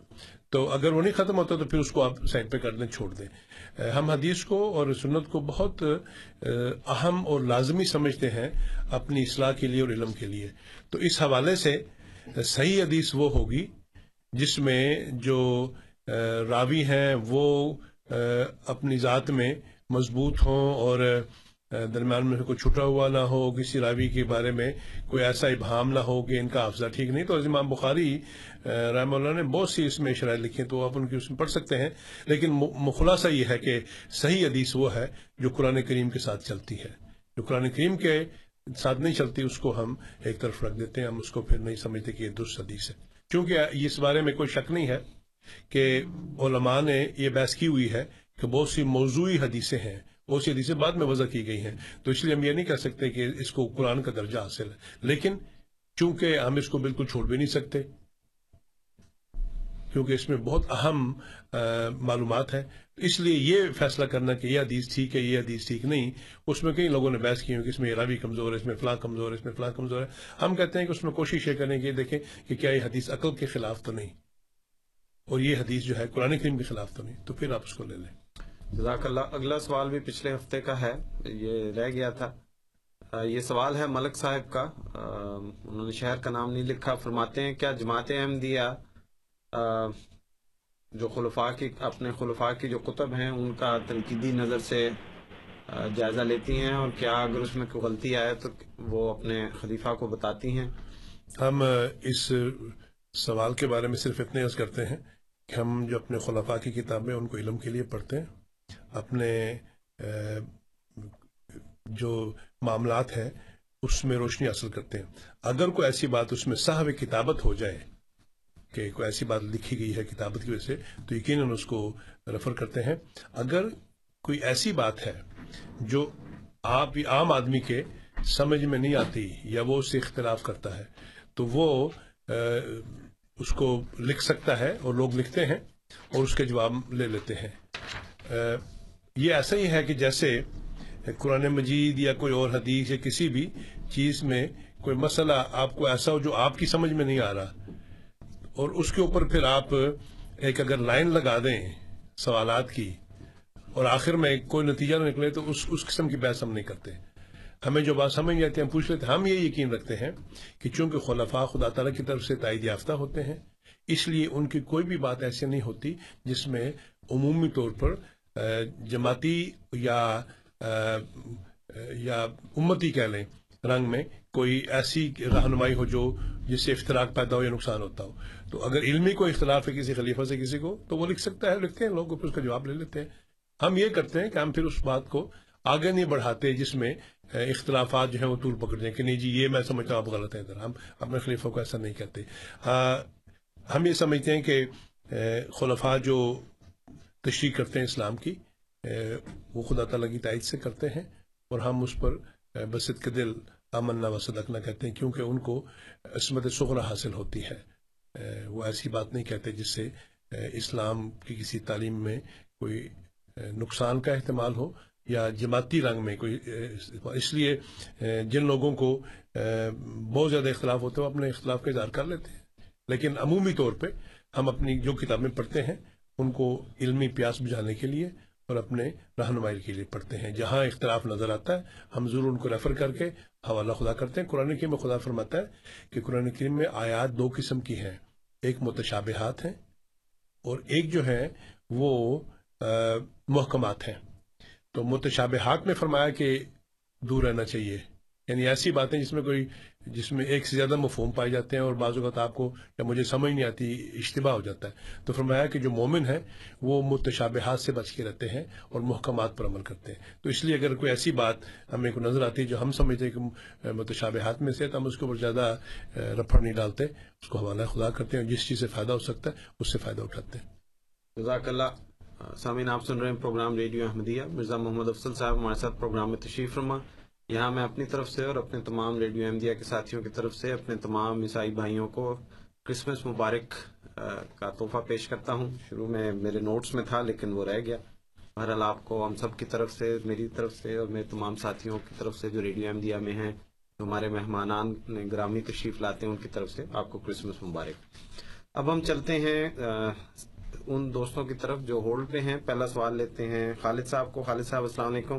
تو اگر وہ نہیں ختم ہوتا تو پھر اس کو آپ سائڈ پہ کر دیں، چھوڑ دیں۔ ہم حدیث کو اور سنت کو بہت اہم اور لازمی سمجھتے ہیں اپنی اصلاح کے لیے اور علم کے لیے۔ تو اس حوالے سے صحیح حدیث وہ ہوگی جس میں جو راوی ہیں وہ اپنی ذات میں مضبوط ہوں اور درمیان میں کوئی چھٹا ہوا نہ ہو، کسی راوی کے بارے میں کوئی ایسا ابہام نہ ہو کہ ان کا حافظہ ٹھیک نہیں، تو امام بخاری رحمہ اللہ نے بہت سی اس میں شرائط لکھی ہیں، تو آپ ان کی اس میں پڑھ سکتے ہیں۔ لیکن مخلاصہ یہ ہے کہ صحیح حدیث وہ ہے جو قرآن کریم کے ساتھ چلتی ہے۔ جو قرآن کریم کے ساتھ نہیں چلتی، اس کو ہم ایک طرف رکھ دیتے ہیں، ہم اس کو پھر نہیں سمجھتے کہ یہ درست حدیث ہے۔ چونکہ اس بارے میں کوئی شک نہیں ہے کہ علماء نے یہ بحث کی ہوئی ہے کہ بہت سی موضوعی حدیثیں ہیں بہت سی حدیثیں بعد میں وضع کی گئی ہیں۔ تو اس لیے ہم یہ نہیں کہہ سکتے کہ اس کو قرآن کا درجہ حاصل ہے۔ لیکن چونکہ ہم اس کو بالکل چھوڑ بھی نہیں سکتے، کیونکہ اس میں بہت اہم معلومات ہیں۔ اس لیے یہ فیصلہ کرنا کہ یہ حدیث ٹھیک ہے، یہ حدیث ٹھیک نہیں، اس میں کئی لوگوں نے بحث کی ہے کہ اس میں یہ راوی کمزور ہے، اس میں فلاں کمزور ہے، اس میں فلاں کمزور ہے۔ ہم کہتے ہیں کہ اس میں کوشش یہ کریں کہ یہ دیکھیں کہ کیا یہ حدیث عقل کے خلاف تو نہیں، اور یہ حدیث جو ہے قرآن کریم کے خلاف تو نہیں۔ تو پھر آپ اس کو لے لیں۔ جزاک اللہ، اگلا سوال بھی پچھلے ہفتے کا ہے، یہ رہ گیا تھا۔ یہ سوال ہے ملک صاحب کا۔ انہوں نے شہر کا نام نہیں لکھا۔ فرماتے ہیں، کیا جماعت احمدیہ جو خلفاء کی، اپنے خلفاء کی جو کتب ہیں، ان کا تنقیدی نظر سے جائزہ لیتی ہیں؟ اور کیا اگر اس میں کوئی غلطی آئے تو وہ اپنے خلیفہ کو بتاتی ہیں؟ ہم اس سوال کے بارے میں صرف اتنے عرض کرتے ہیں کہ ہم جو اپنے خلفاء کی کتابیں، ان کو علم کے لیے پڑھتے ہیں۔ اپنے جو معاملات ہیں، اس میں روشنی حاصل کرتے ہیں۔ اگر کوئی ایسی بات اس میں صاحب کتابت ہو جائے، کہ کوئی ایسی بات لکھی گئی ہے کتابت کی وجہ سے، تو یقیناً اس کو ریفر کرتے ہیں۔ اگر کوئی ایسی بات ہے جو آپ عام آدمی کے سمجھ میں نہیں آتی یا وہ اس سے اختلاف کرتا ہے، تو وہ اس کو لکھ سکتا ہے اور لوگ لکھتے ہیں اور اس کے جواب لے لیتے ہیں۔ یہ ایسا ہی ہے کہ جیسے قرآن مجید یا کوئی اور حدیث یا کسی بھی چیز میں کوئی مسئلہ آپ کو ایسا ہو جو آپ کی سمجھ میں نہیں آ رہا، اور اس کے اوپر پھر آپ ایک اگر لائن لگا دیں سوالات کی اور آخر میں کوئی نتیجہ نہ نکلے تو اس اس قسم کی بحث ہم نہیں کرتے۔ ہمیں جو بات سمجھ نہیں آتی ہم پوچھ لیتے ہیں، ہم یہ یقین رکھتے ہیں کہ چونکہ خلفاء خدا تعالیٰ کی طرف سے تائید یافتہ ہوتے ہیں، اس لیے ان کی کوئی بھی بات ایسی نہیں ہوتی جس میں عمومی طور پر جماعتی یا یا امتی کہہ لیں، رنگ میں کوئی ایسی رہنمائی ہو جو جس سے اختراق پیدا ہو یا نقصان ہوتا ہو۔ تو اگر علمی کوئی اختلاف ہے کسی خلیفہ سے کسی کو، تو وہ لکھ سکتا ہے، لکھتے ہیں لوگ، پھر اس کا جواب لے لیتے ہیں۔ ہم یہ کرتے ہیں کہ ہم پھر اس بات کو آگے نہیں بڑھاتے جس میں اختلافات جو ہیں وہ طول پکڑ جائیں کہ نہیں جی یہ میں سمجھتا ہوں آپ غلط ہیں ادھر۔ ہم اپنے خلیفہ کو ایسا نہیں کہتے۔ ہم یہ سمجھتے ہیں کہ خلفاء جو تشریح کرتے ہیں اسلام کی وہ خدا تعالیٰ کی تائید سے کرتے ہیں اور ہم اس پر اے، بسط کے دل امن و صدقنا کہتے ہیں کیونکہ ان کو عصمت سغرا حاصل ہوتی ہے۔ وہ ایسی بات نہیں کہتے جس سے اسلام کی کسی تعلیم میں کوئی نقصان کا احتمال ہو یا جماعتی رنگ میں کوئی اس لیے جن لوگوں کو بہت زیادہ اختلاف ہوتا ہے وہ اپنے اختلاف کا اظہار کر لیتے ہیں۔ لیکن عمومی طور پہ ہم اپنی جو کتابیں پڑھتے ہیں ان کو علمی پیاس بجھانے کے لیے اور اپنے رہنمائی کے لیے پڑھتے ہیں۔ جہاں اختلاف نظر آتا ہے، ہم ضرور ان کو ریفر کر کے حوالہ خدا کرتے ہیں۔ قرآن کریم میں خدا فرماتا ہے کہ قرآن کریم میں آیات دو قسم کی ہیں۔ ایک متشابہات ہیں اور ایک جو ہے وہ محکمات ہیں۔ تو متشابہات میں فرمایا کہ دور رہنا چاہیے۔ یعنی ایسی باتیں جس میں کوئی جس میں ایک سے زیادہ مفہوم پائے جاتے ہیں اور بعض اوقات آپ کو یا مجھے سمجھ نہیں آتی، اشتباہ ہو جاتا ہے۔ تو فرمایا کہ جو مومن ہے وہ متشابہات سے بچ کے رہتے ہیں اور محکمات پر عمل کرتے ہیں۔ تو اس لیے اگر کوئی ایسی بات ہمیں کو نظر آتی ہے جو ہم سمجھتے ہیں کہ متشابہات میں سے تو ہم اس کے اوپر زیادہ رفڑ نہیں ڈالتے۔ اس کو حوالہ خدا کرتے ہیں اور جس چیز سے فائدہ ہو سکتا ہے، اس سے فائدہ اٹھاتے ہیں۔ جزاک اللہ۔ سامعین، آپ سن رہے ہیں پروگرام ریڈیو احمدیہ۔ مرزا محمد افضل صاحب ہمارے ساتھ پروگرام میں تشریف فرما۔ یہاں میں اپنی طرف سے اور اپنے تمام ریڈیو احمدیہ کے ساتھیوں کی طرف سے اپنے تمام عیسائی بھائیوں کو کرسمس مبارک کا تحفہ پیش کرتا ہوں۔ شروع میں میرے نوٹس میں تھا لیکن وہ رہ گیا۔ بہرحال آپ کو، ہم سب کی طرف سے، میری طرف سے اور میرے تمام ساتھیوں کی طرف سے جو ریڈیو احمدیہ میں ہیں، جو ہمارے مہمانان نے گرامی تشریف لاتے ہیں، ان کی طرف سے آپ کو کرسمس مبارک۔ اب ہم چلتے ہیں ان دوستوں کی طرف جو ہولڈ پہ ہیں۔ پہلا سوال لیتے ہیں خالد صاحب کو۔ خالد صاحب، السلام علیکم۔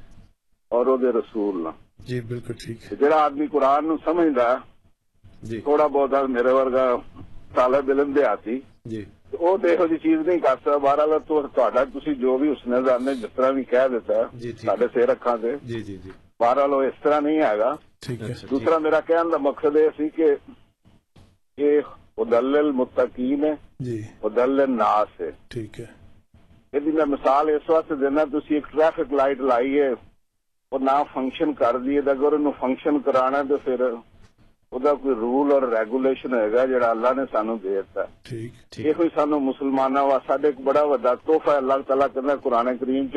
ਔਰ ਉਹਦੇ ਰਸੂਲ ਨਾਲ ਜੀ ਬਿਲਕੁਲ ਠੀਕ ਹੈ ਤੇ ਜਿਹੜਾ ਆਦਮੀ ਕੁਰਾਨ ਨੂੰ ਸਮਝਦਾ جی ਥੋੜਾ ਬਹੁਤਾ ਮੇਰੇ ਵਰਗਾ ਤਾਲਬ ਇਲਮ ਦੇ ਹਾਤੀ ਜੀ ਤੇ ਉਹ ਤੇ ਇਹੋ ਜਿਹੀ ਚੀਜ਼ ਨਹੀਂ ਕਰ ਸਕਦਾ ਬਹਰਾਲ ਤੁ- ਤੁਹਾਡਾ ਤੁਸੀਂ ਜੋ ਵੀ ਉਸਨੇ ਜਾਣੇ ਜਿਸ ਤਰ੍ਹਾਂ ਵੀ ਕਹਿ ਦਿੱਤਾ ਜੀ, ਠੀਕ ਸਾਡੇ ਸਿਰ ਅੱਖਾਂ ਤੇ ਜੀ ਜੀ ਜੀ ਬਹਰਾਲ ਉਹ ਇਸ ਤਰ੍ਹਾਂ ਨਹੀਂ ਹੈਗਾ ਠੀਕ ਹੈ ਅੱਛਾ, ਦੂਸਰਾ ਮੇਰਾ ਕਹਿਣ ਦਾ ਮਕਸਦ ਇਹ ਸੀ ਕਿ ਇਹ ਉਦਲਲ ਮੁਤਕੀਨ ਹੈ ਜੀ ਉਦਲਲ ਨਾਸ ਹੈ ਠੀਕ ਹੈ ਇਹਦੀ ਮੈਂ ਮਿਸਾਲ ਇਸ ਵਾਸਤੇ ਦੇਣਾ ਤੁਸੀਂ ਇੱਕ نہانگان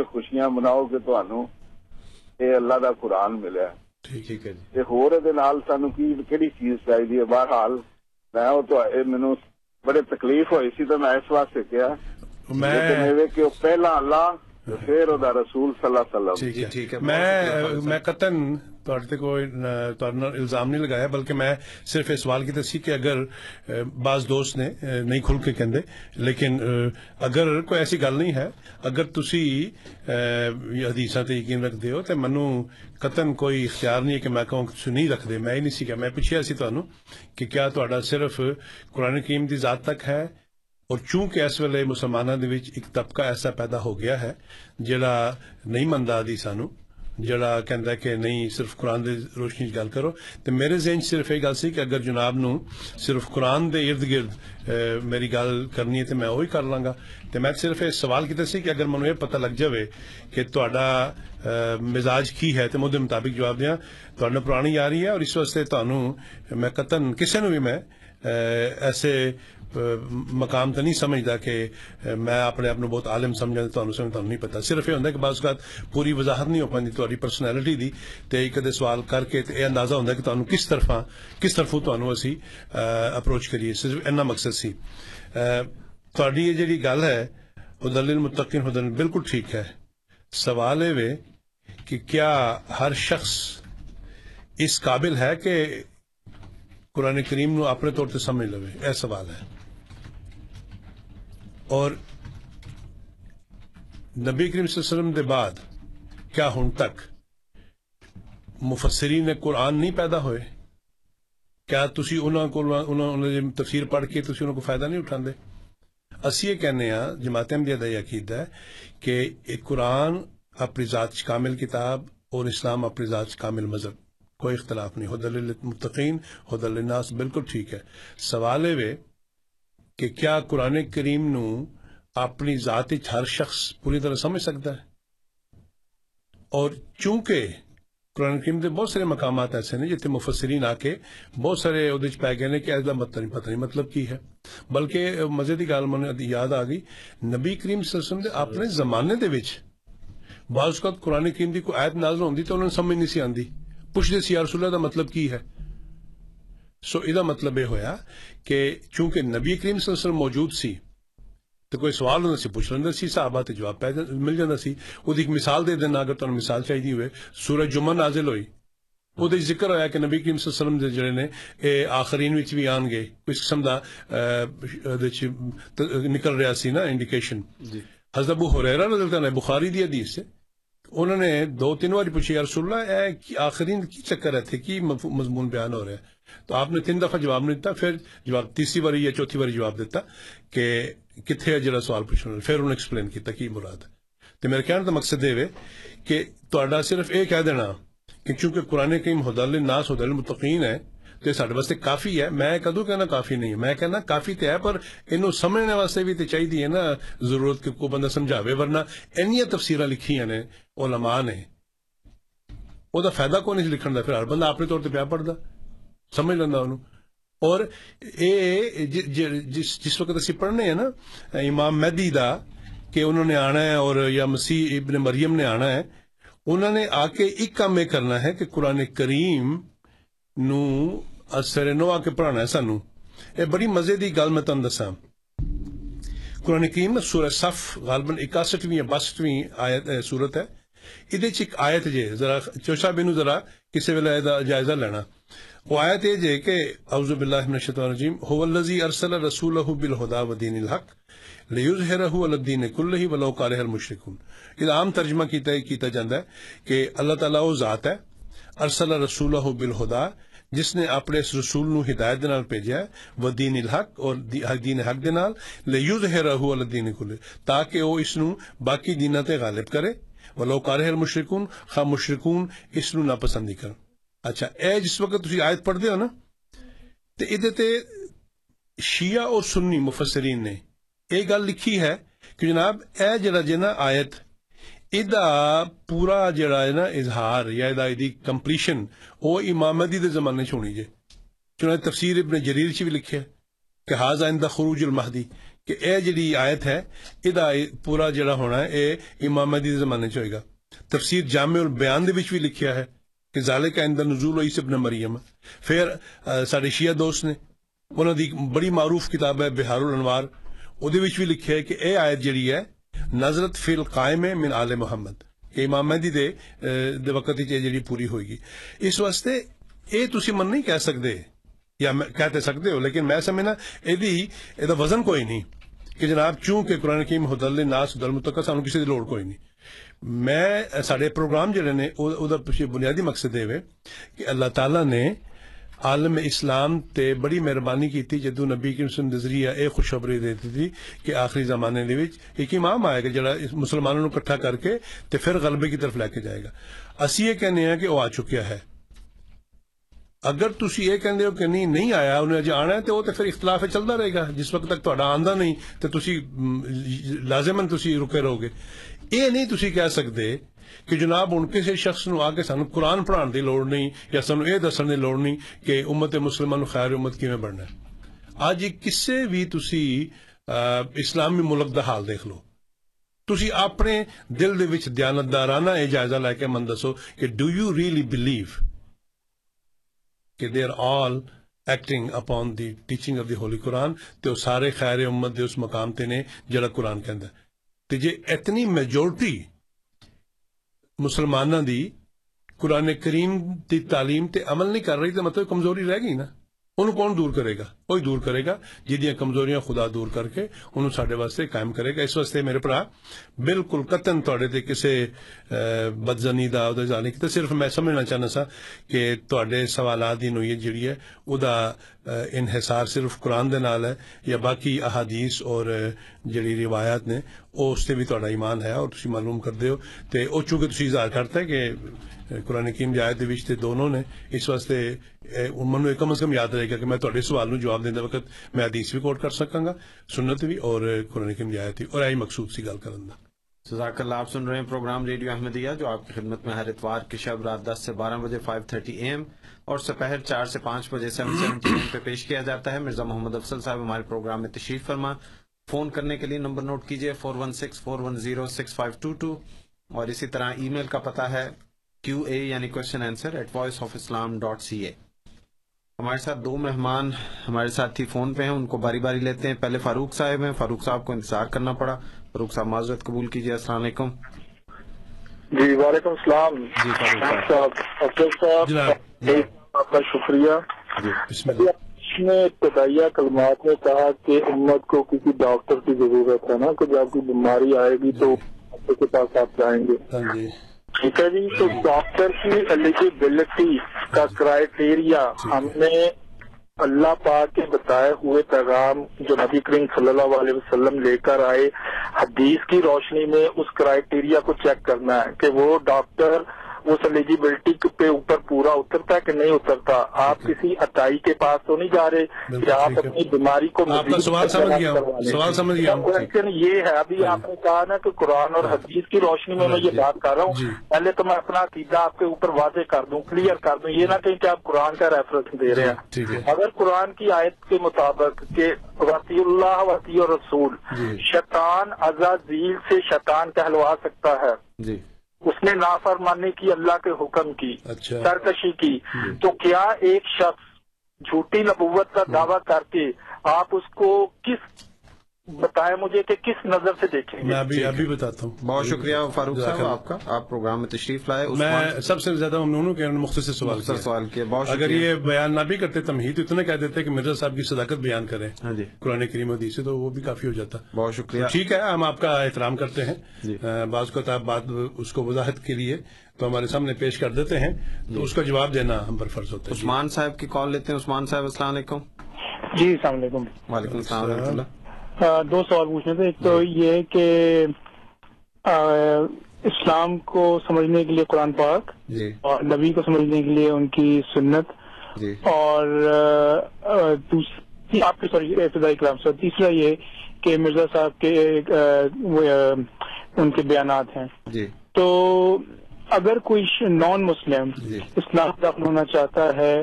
خوشیاں منا الا قرآن ملا کی برحال میں پہلا الا میں کوئی میں بس دوست نے نہیں کھل کے اگر تھی حدیث رکھتے ہو تو مینو قطن کوئی اختیار نہیں کہ میں کوئی رکھتے میں یہ نہیں سکیا میں پوچھا سر کہ کیا تا صرف قرآن قیمت ذات تک ہے اور چونکہ اس ویلے مسلمانہ ویسے وچ ایک طبقہ ایسا پیدا ہو گیا ہے، جڑا نہیں مندا دی سانو، جڑا کہندا کہ نہیں، صرف قرآن روشنی گل کرو۔ تے میرے ذہن چ صرف ایک گل سی کہ اگر جناب نو صرف قرآن دے ارد گرد میری گل کرنی ہے تے میں اوی کر لاں گا تے میں صرف اے سوال کیتا سی کہ اگر منو یہ پتہ لگ جاوے کہ تہاڈا مزاج کی ہے تے مودے مطابق جب دیا ترانی آ رہی ہے اور اس واسطے تانوں میں قطن، کسے نو بھی میں ایسے مقام تو نہیں سمجھتا کہ میں اپنے آپ بہت عالم سمجھا نہیں پتا۔ صرف یہ بعض پوری وضاحت نہیں ہو پاڑی پرسنلٹی سوال کر کے اندازہ ہوں کہ اپروچ کریے۔ ایسنا مقصد سی۔ تو جی گل ہے متقل ہو بالکل ٹھیک ہے۔ سوال یہ کہ کیا ہر شخص اس قابل ہے کہ قرآن کریم نو اپنے طور سے سمجھ لو یہ سوال ہے۔ اور نبی کریم صلی اللہ علیہ وسلم دے بعد، کیا ہن تک مفسرین قرآن نہیں پیدا ہوئے؟ کیا تسی انہاں کو، انہاں انہاں تفسیر پڑھ کے تسی انہاں کو فائدہ نہیں اٹھاندے؟ اسی یہ کہنے ہاں جماعت احمدیہ دا یہ عقیدہ ہے کہ ایک قرآن اپنی ذات کامل کتاب اور اسلام اپنی ذات کامل مذہب، کوئی اختلاف نہیں۔ حد المتقین حد ناس بالکل ٹھیک ہے۔ سوال ہے کہ کیا قرآن کریم نو اپنی ذات ہر شخص پوری طرح سمجھ سکتا ہے؟ اور چونکہ قرآن کریم دے بہت سارے مقامات ایسے نے جتنے مفسرین آ کے بہت سارے وہ پی گئے نے کہ ایسا مت مطلب- نہیں پتہ نہیں مطلب کی ہے۔ بلکہ مزے کی گل مجھے یاد آ گئی، نبی کریم صلی اللہ علیہ وسلم دے اپنے زمانے دے وچ بعض وقت قرآن کریم دی کوئی آیت نازل ہوندی تو انہوں نے سمجھ نہیں سی آندی۔ پوچھتے سی رسول اللہ دا مطلب کی ہے؟ ਸੋ ਇਹਦਾ ਮਤਲਬ ਇਹ ਹੋਇਆ ਕਿ ਚੂੰਕਿ ਨਬੀ ਕਰੀਮ ਸੱਲੱਲਾਹੁ ਅਲੈਹਿ ਵਸੱਲਮ ਮੌਜੂਦ ਸੀ ਤੇ ਕੋਈ ਸਵਾਲ ਹੁੰਦਾ ਸੀ ਪੁੱਛ ਲੈਂਦਾ ਸੀ ਸਾਹਬਾ ਤੇ ਜਵਾਬ ਪੈ ਮਿਲ ਜਾਂਦਾ ਸੀ ਉਹਦੀ ਇੱਕ ਮਿਸਾਲ ਦੇ ਦੇਣਾ ਅਗਰ ਤੁਹਾਨੂੰ ਮਿਸਾਲ ਚਾਹੀਦੀ ਹੋਵੇ ਸੂਰਜ ਜੁਮਾ ਨਾਜ਼ਿਲ ਹੋਈ ਉਹਦੇ ਜ਼ਿਕਰ ਹੋਇਆ ਕਿ ਨਬੀ ਕਰੀਮ ਸੱਲੱਲਾਹੁ ਅਲੈਹਿ ਵਸੱਲਮ ਦੇ ਜਿਹੜੇ ਨੇ ਇਹ ਆਖਰੀਨ ਵਿੱਚ ਵੀ ਆਣਗੇ ਇਸ ਕਿਸਮ ਦਾ ਉਹਦੇ ਚ ਨਿਕਲ ਰਿਹਾ ਸੀ ਨਾ ਇੰਡੀਕੇਸ਼ਨ ਜੀ ਹਜ਼ਰਤ ਅਬੂ ਹੁਰੈਰਾ ਰਜ਼ੀ ਅੱਲਾਹ ਬੁਖਾਰੀ ਦੀ ਹਦੀਸ ਹੈ ਉਹਨਾਂ ਨੇ ਦੋ ਤਿੰਨ ਵਾਰੀ ਪੁੱਛੀ ਯਾ ਰਸੂਲ ਅੱਲਾਹ ਇਹ ਕੀ ਆਖਰੀਨ ਕੀ ਚੱਕਰ ਹੈ ਥੇ ਕੀ ਮਜ਼ਮੂਨ ਬਿਆਨ ਹੋ ਰਿਹਾ ਹੈ تو آپ نے تین دفعہ جواب نہیں دیتا، پھر جواب تیسری باری یا چوتھی باری جواب دیتا کہ کتنے جڑا سوال پوچھنا پھر انہیں ایکسپلین کیا کی مراد ہے۔ تو میرے کہنے کا مقصد یہ ہے کہ تو تا صرف یہ کہہ دینا کہ چونکہ قرآن کریم ہدال ناس ہدال متقین ہے، تو یہ سارے واسطے کافی ہے۔ میں کدو کہنا کافی نہیں ہے، میں کہنا کافی تو ہے، پر انہوں سمجھنے واسطے بھی تو چاہیے نا ضرورت کہ کو بندہ سمجھاوے، ورنہ اینیا تفسیرہ لکھی نے، علماء نے وہ فائدہ کون نہیں لکھن دا؟ پھر ہر بندہ اپنے طور پہ پیا پڑھتا ਲੈਂਦਾ ਉਹਨੂੰ ਔਰ ਇਹ ਜਿਸ ਜਿਸ ਵਕਤ ਅਸੀਂ ਪੜ੍ਹਨੇ ਆ ਨਾ ਇਮਾਮ ਮਹਿਦੀ ਦਾ ਕਿ ਉਹਨਾਂ ਨੇ ਆਣਾ ਹੈ ਔਰ ਜਾਂ ਮਸੀਹ ਇਬਨ ਮਰੀਮ ਨੇ ਆਣਾ ਹੈ ਉਹਨਾਂ ਨੇ ਆ ਕੇ ਇੱਕ ਕੰਮ ਇਹ ਕਰਨਾ ਹੈ ਕਿ ਕੁਰਾਨ ਕਰੀਮ ਨੂੰ ਅਸਰ ਨੋ ਆ ਕੇ ਪੜਾਣਾ ਹੈ ਸਾਨੂੰ ਇਹ ਬੜੀ ਮਜ਼ੇ ਦੀ ਗੱਲ ਮੈਂ ਤੁਹਾਨੂੰ ਦੱਸਾਂ ਕੁਰਾਨ ਕਰੀਮ ਸੂਰਾ ਸਫ ਗਾਲਬਨ 61ਵੀਂ ਜਾਂ 62ਵੀਂ ਆਇਤ ਸੂਰਤ ਹੈ ਇਹਦੇ ਚ ਇੱਕ ਆਇਤ ਜੇ ਜ਼ਰਾ ਚੋਸ਼ਾ ਬਿਨੂ ਜ਼ਰਾ ਕਿਸੇ ਵੇਲੇ ਇਹਦਾ ਜਾਇਜ਼ਾ وہ آیت یہ جے جی کہ اعوذ باللہ من الشیطان الرجیم، هو اللذی ارسل رسولہ بالہدا و دین الحق لیظہرہ علی الدین کلہ ولو کارہ المشرکون. یہ عام ترجمہ کیتا کیتا جاندا ہے کہ اللہ تعالیٰ وہ ذات ہے، ارسل رسولہ بالہدا، جس نے اپنے اس رسول نو ہدایت دنال پیجا ہے و دین الحق اور دین حق دنال لیوزہرہو لیظہرہ علی الدین کلہ، تاکہ وہ اس نو باقی دینہ تے غالب کرے۔ ولو کارہ المشرکون، خواہ مشرکون اس نو ناپسند کرن۔ اچھا یہ جس وقت آیت پڑھتے ہو نا تو یہ شیعہ اور سنی مفصرین نے یہ گل لکھی ہے کہ جناب یہ جڑا جائے آیت یہ پورا جڑا ہے نا اظہار یا کمپلیشن وہ امامدی کے زمانے سے ہونی جی تفسیر اپنے جریر چاض آئندہ خروج الماہدی کہ یہ جی آیت ہے یہ پورا جہاں ہونا یہ امام کے زمانے ہوئے گا۔ تفصیل جامع اربیاں بھی لکھا ہے۔ کہ ظالے کا اندر نزول عیسی ابن مریم۔ پھر سارے شیعہ دوست نے، انہوں دی بڑی معروف کتاب ہے، بہار بھی لکھ آیت ہے پوری ہوئے گی۔ اس واسطے یہ من نہیں کہہ سکتے ہو، لیکن میں سمجھنا یہ وزن کوئی نہیں۔ کہ جناب کیوں کہ قرآن کی محدل نے نہ میں سارے پروگرام جڑے نے ادھر پچھے بنیادی مقصد دے ہوئے کہ اللہ تعالیٰ نے عالم اسلام تے بڑی مہربانی کی تھی جدو نبی کی مسلم نظریہ اے خوشخبری دیتی تھی کہ آخری زمانے دے وچ ایک امام آئے گا جڑا مسلمانوں نے کٹھا کر کے تے پھر غلبے کی طرف لے کے جائے گا۔ اسی یہ کہنے ہیں کہ وہ آ چکیا ہے۔ اگر تسی یہ کہنے دے ہو کہ نہیں نہیں آیا، انہیں اجے آنا ہے تو وہ تے پھر اختلاف چلدا رہے گا۔ جس وقت تک تو تہاڈا آندہ نہیں تے تسی لازمن تسی رکے رہو گے۔ یہ نہیں تسی کہہ سکتے کہ جناب ان کسی شخص نو آ کے سامنے قرآن پڑھان کی لوڑ نہیں یا سنوں یہ دسن کی لوڑ نہیں کہ امت مسلمان نو خیر امت بننا اب کسی بھی تسی اسلامی ملک دا حال دیکھ لو۔ تسی اپنے دل دے وچ دیانت دارانہ یہ جائزہ لے کے من دسو کہ ڈو یو ریئلی بلیو کہ they are all acting upon teaching of the holy Quran سارے خیر امت دے اس مقام پہ ہیں جا قرآن ہے۔ ਤੇ ਜੇ ਇਤਨੀ ਮੈਜੋਰਟੀ ਮੁਸਲਮਾਨਾਂ ਦੀ ਕੁਰਾਨ ਕਰੀਮ ਦੀ ਤਾਲੀਮ ਤੇ ਅਮਲ ਨਹੀਂ ਕਰ ਰਹੀ ਤਾਂ ਮਤਲਬ ਕਮਜ਼ੋਰੀ ਰਹਿ ਗਈ ਨਾ ਉਹਨੂੰ ਕੌਣ ਦੂਰ ਕਰੇਗਾ وہی دور کرے گا۔ جیدیاں کمزوریاں خدا دور کر کے انہوں ساڑھے واسطے قائم کرے گا۔ اس واسطے میرے بھرا بالکل قطن توڑے تھے کسے بدزنی دا ادھر جانے کی تا صرف میں سمجھنا چاہنا سا کہ توڑے سوالات دی نوعیت جڑی ہے، او دا انحصار صرف قرآن دے نال ہے یا باقی احادیث اور جڑی روایات نے، او اس تے بھی توڑا ایمان ہے اور تسی معلوم کر دیو تے او چونکہ تسی اظہار کرتا ہے کہ قرآن کریم جائے دے دونوں نے، اس واسطے انہاں میں کم از کم یاد رہے گا کہ میں توڑے سوال نو جواب جواب دیندے وقت میں حدیث بھی کوٹ کر سکاں گا، سنت بھی اور قرآن کی مجاہد اور آئی مقصود سی گل کرن دا۔ جزاک اللہ آپ سن رہے ہیں پروگرام ریڈیو احمدیہ، جو آپ کی خدمت میں ہر اتوار کی شب رات دس سے بارہ بجے فائیو تھرٹی ایم اور سپہر چار سے پانچ بجے سیون سیونٹی ایم پہ پیش کیا جاتا ہے۔ مرزا محمد افصل صاحب ہمارے پروگرام میں تشریف فرما۔ فون کرنے کے لیے نمبر نوٹ کیجیے four one six four one zero six five two two اور اسی طرح ای میل کا پتہ ہے، کیو اے یعنی question answer at voice of Islam dot C A ہمارے ساتھ دو مہمان ہمارے ساتھی فون پہ ہیں ان کو باری باری لیتے ہیں۔ پہلے فاروق صاحب ہیں۔ فاروق صاحب کو انتظار کرنا پڑا۔ فاروق صاحب معذرت قبول کیجیے۔ السلام علیکم۔ جی وعلیکم السلام۔ جی فاروق صاحب صاحب صاحب جناب آپ کا شکریہ۔ اللہ۔ اس نے ابتدائیہ کلمات میں کہا کہ امت کو کسی ڈاکٹر کی ضرورت ہے نا کہ جب کوئی بیماری آئے گی تو ڈاکٹر کے پاس آپ جائیں گے۔ ہاں جی۔ ٹھیک ہے جی تو ڈاکٹر کی ایلیجیبلٹی کا کرائٹیریا ہم نے اللہ پاک کے بتائے ہوئے پیغام جو نبی کریم صلی اللہ علیہ وسلم لے کر آئے حدیث کی روشنی میں اس کرائٹیریا کو چیک کرنا ہے کہ وہ ڈاکٹر اس ایلیجیبلٹی پہ اوپر پورا اترتا ہے کہ نہیں اترتا؟ آپ کسی عطائی کے پاس تو نہیں جا رہے کہ آپ۔ اپنی بیماری کو آپ کا مزید سوال سمجھ گیا۔ کوشچن یہ ہے ابھی آپ نے کہا نا کہ قرآن اور حدیث کی روشنی میں میں یہ جی۔ بات کر رہا جی۔ ہوں پہلے تو میں اپنا عقیدہ آپ کے اوپر واضح کر دوں کلیئر کر دوں۔ یہ نہ کہیں کہ آپ قرآن کا ریفرنس دے رہے ہیں۔ اگر قرآن کی آیت کے مطابق کہ وسیع اللہ وسیع رسول جی۔ شیطان ازازیل سے شیطان کہلوا سکتا ہے۔ جی۔ اس نے نافرمانی کی اللہ کے حکم کی اچھا۔ سرکشی کی۔ تو کیا ایک شخص جھوٹی نبوت کا دعویٰ کر کے آپ اس کو کس بتائیں مجھے کہ کس نظر سے دیکھیں میں ابھی ابھی بتاتا ہوں۔ بہت شکریہ فاروق صاحب۔ آپ کا۔ آپ پروگرام میں تشریف لائے۔ میں سب سے زیادہ ممنون ہوں کہ انہوں نے مختصر سوال کیا۔ سوال کیا۔ بہت اگر یہ بیان نہ بھی کرتے تمہید اتنا کہہ دیتے کہ مرزا صاحب کی صداقت بیان کریں۔ ہاں جی۔ قرآن کریم حدیث سے تو وہ بھی کافی ہو جاتا۔ بہت شکریہ۔ ٹھیک ہے ہم آپ کا احترام کرتے ہیں۔ جی۔ بعض کو آپ بات اس کو وضاحت کے لیے تو ہمارے سامنے پیش کر دیتے ہیں۔ تو اس کا جواب دینا ہم پر فرض ہوتا ہے۔ عثمان صاحب کی کال لیتے ہیں۔ عثمان صاحب السلام علیکم۔ جی السلام علیکم۔ وعلیکم السلام ورحمۃ اللہ۔ دو سوال پوچھنے تھے۔ ایک تو یہ کہ اسلام کو سمجھنے کے لیے قرآن پاک جی۔ اور نبی کو سمجھنے کے لیے ان کی سنت جی۔ اور دوسری آپ کے سوری ابتدائی کلام۔ سے تیسرا یہ کہ مرزا صاحب کے ان کے بیانات ہیں۔ جی۔ تو اگر کوئی نان مسلم جی۔ اسلام داخل ہونا چاہتا ہے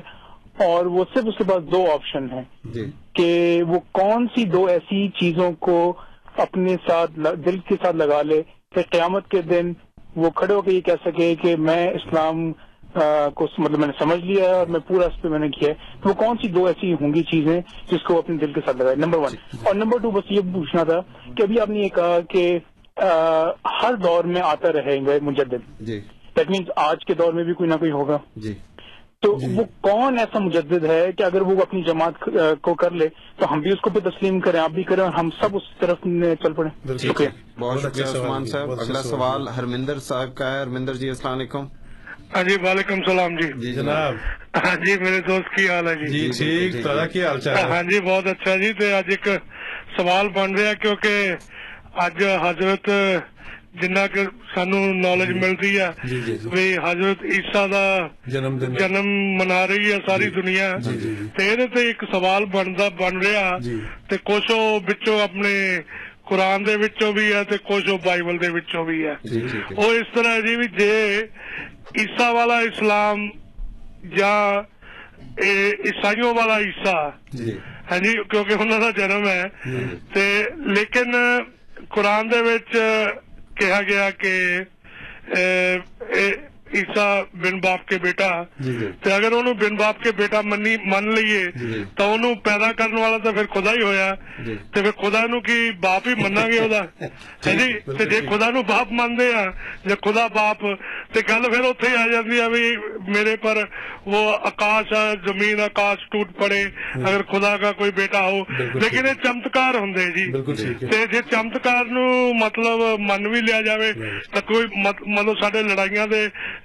اور وہ صرف اس کے پاس دو آپشن ہیں جی۔ کہ وہ کون سی دو ایسی چیزوں کو اپنے ساتھ دل کے ساتھ لگا لے کہ قیامت کے دن وہ کھڑے ہو کے یہ کہہ سکے کہ میں اسلام کو مطلب میں نے سمجھ لیا ہے اور میں پورا اس پہ میں نے کیا ہے۔ تو وہ کون سی دو ایسی ہوں گی چیزیں جس کو اپنے دل کے ساتھ لگائے؟ نمبر ون اور نمبر ٹو بس یہ پوچھنا تھا کہ ابھی آپ نے یہ کہا کہ ہر دور میں آتا رہے گا مجدد۔ جی۔ دیٹ مینس آج کے دور میں بھی کوئی نہ کوئی ہوگا۔ جی۔ تو وہ کون ایسا مجدد ہے کہ اگر وہ اپنی جماعت کو کر لے تو ہم بھی اس کو پہ تسلیم کریں آپ بھی کریں اور ہم سب اس طرف چل پڑیں۔ شکریہ۔ بہت شکریہ اچھا سوال عثمان صاحب۔ اچھا اگلا سوال ہرمندر صاحب کا ہے۔ ہرمندر جی السلام علیکم۔ ہاں جی وعلیکم السلام جی۔ جی جناب۔ ہاں جی میرے دوست کی حال ہے جی۔ جی ٹھیک تو کی حال چال ہاں جی بہت اچھا جی۔ تو اج ایک سوال بن رہا کیونکہ اج حضرت جنا کی سنو نالج ملتی ہے جنم منا رہی ہے ساری دنیا تک سوال بن رہا اپنے قرآن بھی کچھ بائبل دستی جی عسا والا اسلام یا عسائیوں والا عیسا جی کیونکہ ان جنم ہے لیکن قرآن د کہا گیا کہ عیسیٰ بن باپ کے بیٹا۔ تو اگر انہوں بن باپ کے بیٹا من لیے تو انہوں پیدا کرنے والا تو پھر خدا ہی ہویا۔ تو پھر خدا انہوں کی باپ ہی مننا گیا ہوتا جی, جی، تو جے خدا انہوں باپ من دے ہیں جے خدا باپ تو گل پھر اتھے ہی آجا دیا بھی میرے پر وہ اکاش ہے زمین اکاش ٹوٹ پڑے۔ اگر خدا کا کوئی بیٹا ہو۔ لیکن یہ چمتکار ہوں دے جی۔ تو جے چمتکار انہوں مطلب من بھی لیا جاوے تو کوئی مطلب ساڑے لڑائیاں دے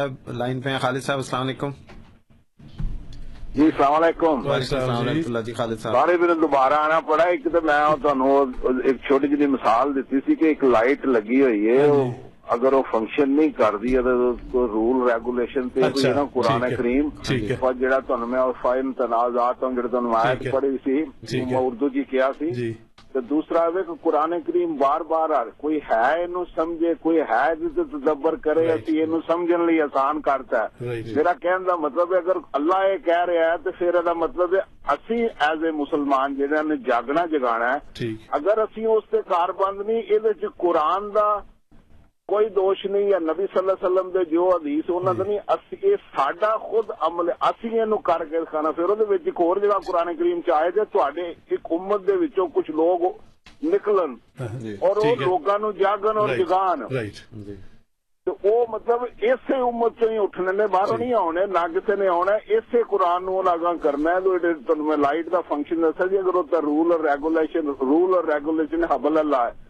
صاحب لائن پہ ہیں خالد صاحب السلام علیکم۔ جی السلام علیکم۔ جی، بارے میں دوبارہ آنا پڑا ایک تو میں تھوڑی ایک چھوٹی جی کہ ایک لائٹ لگی ہوئی اگر فنکشن نہیں کردی روگولیشن قرآن کریم۔ جی پڑی سی میں اردو جی کیا سی۔ ਜੀ ਤੇ ਦੂਸਰਾ ਹੈ ਕਿ ਕੁਰਾਨ ਕਰੀਮ ਬਾਰ-ਬਾਰ ਆ ਕੋਈ ਹੈ ਇਹਨੂੰ ਸਮਝੇ ਕੋਈ ਹੈ ਜਿਸ ਤਦੱਬਰ ਕਰੇ Right. ਅਸੀਂ ਇਹਨੂੰ ਸਮਝਣ ਲਈ ਆਸਾਨ ਕਰਤਾ ਹੈ Right. ਮੇਰਾ ਕਹਿਣ ਦਾ ਮਤਲਬ ਹੈ ਅਗਰ ਅੱਲਾ ਇਹ ਕਹਿ ਰਿਹਾ ਹੈ ਤੇ ਫਿਰ ਇਹਦਾ ਮਤਲਬ ਹੈ ਅਸੀਂ ਐਜ਼ ਏ ਮੁਸਲਮਾਨ ਜਿਹੜਿਆਂ ਨੇ ਜਾਗਣਾ ਜਗਾਣਾ ਹੈ ਠੀਕ ਅਗਰ ਅਸੀਂ ਉਸ ਤੇ ਕਾਰਬੰਦ ਨਹੀਂ ਇਹਦੇ کوئی دوش نہیں یا نبی صلی اللہ علیہ وسلم دے جو حدیث انہاں دا نہیں۔ اسی اے ساڈا خود عمل اسی اینو کر کے دکھانا۔ پھر اودے وچ ایک اور جگہ قران کریم چ آئے تے تواڈے ایک امت دے وچوں کچھ لوگ نکلن اور او لوکاں نو جاگن اور جگان۔ جی۔ تو او مطلب ایسے امت چوں ہی اٹھنے نے باہر نہیں آنے نہ کسے نے آنا ایسے قرآن نو لاگا کرنا ہے۔ تو میں لائٹ دا فنکشن دسا جی اگر وہ رول اور ریگولیشن رول اور ریگولیشن حبل اللہ ہے۔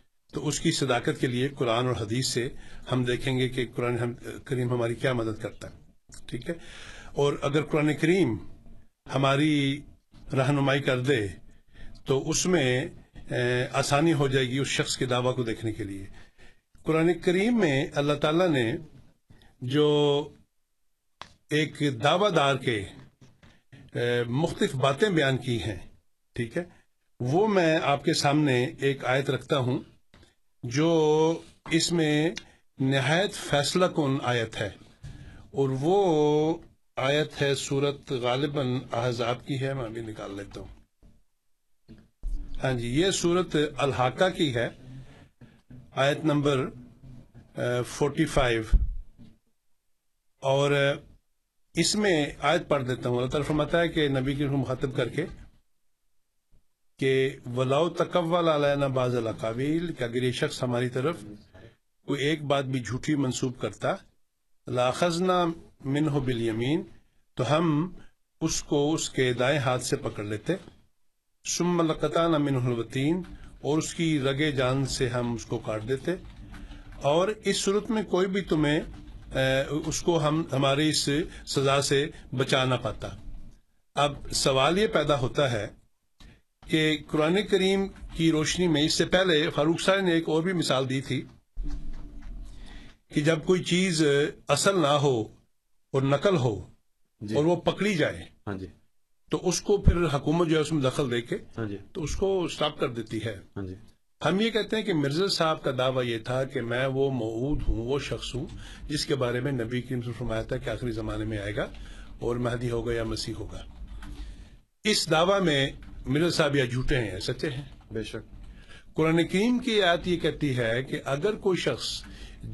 تو اس کی صداقت کے لیے قرآن اور حدیث سے ہم دیکھیں گے کہ قرآن کریم ہماری کیا مدد کرتا ہے۔ ٹھیک ہے؟ اور اگر قرآن کریم ہماری رہنمائی کر دے، تو اس میں آسانی ہو جائے گی اس شخص کے دعویٰ کو دیکھنے کے لیے۔ قرآن کریم میں اللہ تعالیٰ نے جو ایک دعوی دار کے مختلف باتیں بیان کی ہیں، ٹھیک ہے؟ وہ میں آپ کے سامنے ایک آیت رکھتا ہوں۔ جو اس میں نہایت فیصلہ کن آیت ہے۔ اور وہ آیت ہے صورت غالباً احزاب کی ہے، میں ابھی نکال لیتا ہوں۔ ہاں جی یہ صورت الحاقہ کی ہے۔ آیت نمبر فورٹی فائیو اور اس میں آیت پڑھ دیتا ہوں۔ اللہ تعالیٰ فرماتا ہے کہ نبی کی مخاطب کر کے کہ ولاؤ تکول علینا باز القابل کہ اگر یہ شخص ہماری طرف کوئی ایک بات بھی جھوٹی منسوب کرتا لاخذنا من ہو بالیمین تو ہم اس کو اس کے دائیں ہاتھ سے پکڑ لیتے۔ سم لقطانہ من الوطین اور اس کی رگے جان سے ہم اس کو کاٹ دیتے۔ اور اس صورت میں کوئی بھی تمہیں اس کو ہم، ہماری اس سزا سے بچا نہ پاتا۔ اب سوال یہ پیدا ہوتا ہے کہ قرآن کریم کی روشنی میں اس سے پہلے فاروق صاحب نے ایک اور بھی مثال دی تھی کہ جب کوئی چیز اصل نہ ہو اور نقل ہو جی۔ اور وہ پکڑی جائے ہاں جی۔ تو اس کو پھر حکومت جو ہے اس میں دخل دے کے ہاں جی۔ تو اس کو سٹاپ کر دیتی ہے۔ ہاں جی۔ ہم یہ کہتے ہیں کہ مرزا صاحب کا دعویٰ یہ تھا کہ میں وہ معود ہوں وہ شخص ہوں جس کے بارے میں نبی کریم سے فرمایا تھا کہ آخری زمانے میں آئے گا اور مہدی ہوگا یا مسیح ہوگا۔ اس دعویٰ میں مرزا صاحب یا جھوٹے ہیں سچے ہیں؟ بے شک۔ قرآن کریم کی آیت یہ کہتی ہے کہ اگر کوئی شخص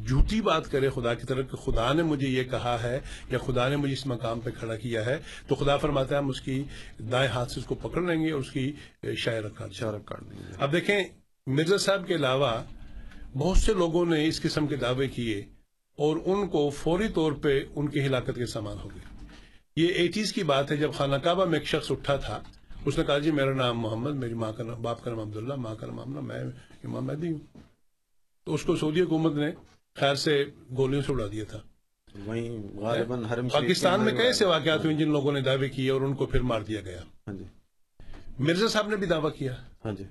جھوٹی بات کرے خدا کی طرف کہ خدا نے مجھے یہ کہا ہے یا خدا نے مجھے اس مقام پہ کھڑا کیا ہے تو خدا فرماتا ہے ہم اس کی دائیں ہاتھ سے اس کو پکڑ لیں گے اور اس کی شاعر کاٹ دیں گے۔ اب دیکھیں مرزا صاحب کے علاوہ بہت سے لوگوں نے اس قسم کے دعوے کیے اور ان کو فوری طور پہ ان کی ہلاکت کے سامان ہو گئے۔ یہ ایٹیز کی بات ہے جب خانہ کعبہ میں ایک شخص اٹھا تھا اس نے کہا جی میرا نام محمد میری ماں کا نام باپ کا نام عبداللہ ماں کا نام امرہ میں امام مہدی ہوں۔ تو اس کو سعودی حکومت نے خیر سے گولیوں سے اڑا دیا تھا۔ غالباً حرم پاکستان میں کئی ایسے واقعات ہوئے جن لوگوں نے دعوے کیے اور ان کو پھر مار دیا گیا۔ ہاں جی۔ مرزا صاحب نے بھی دعویٰ کیا۔ ہاں جی۔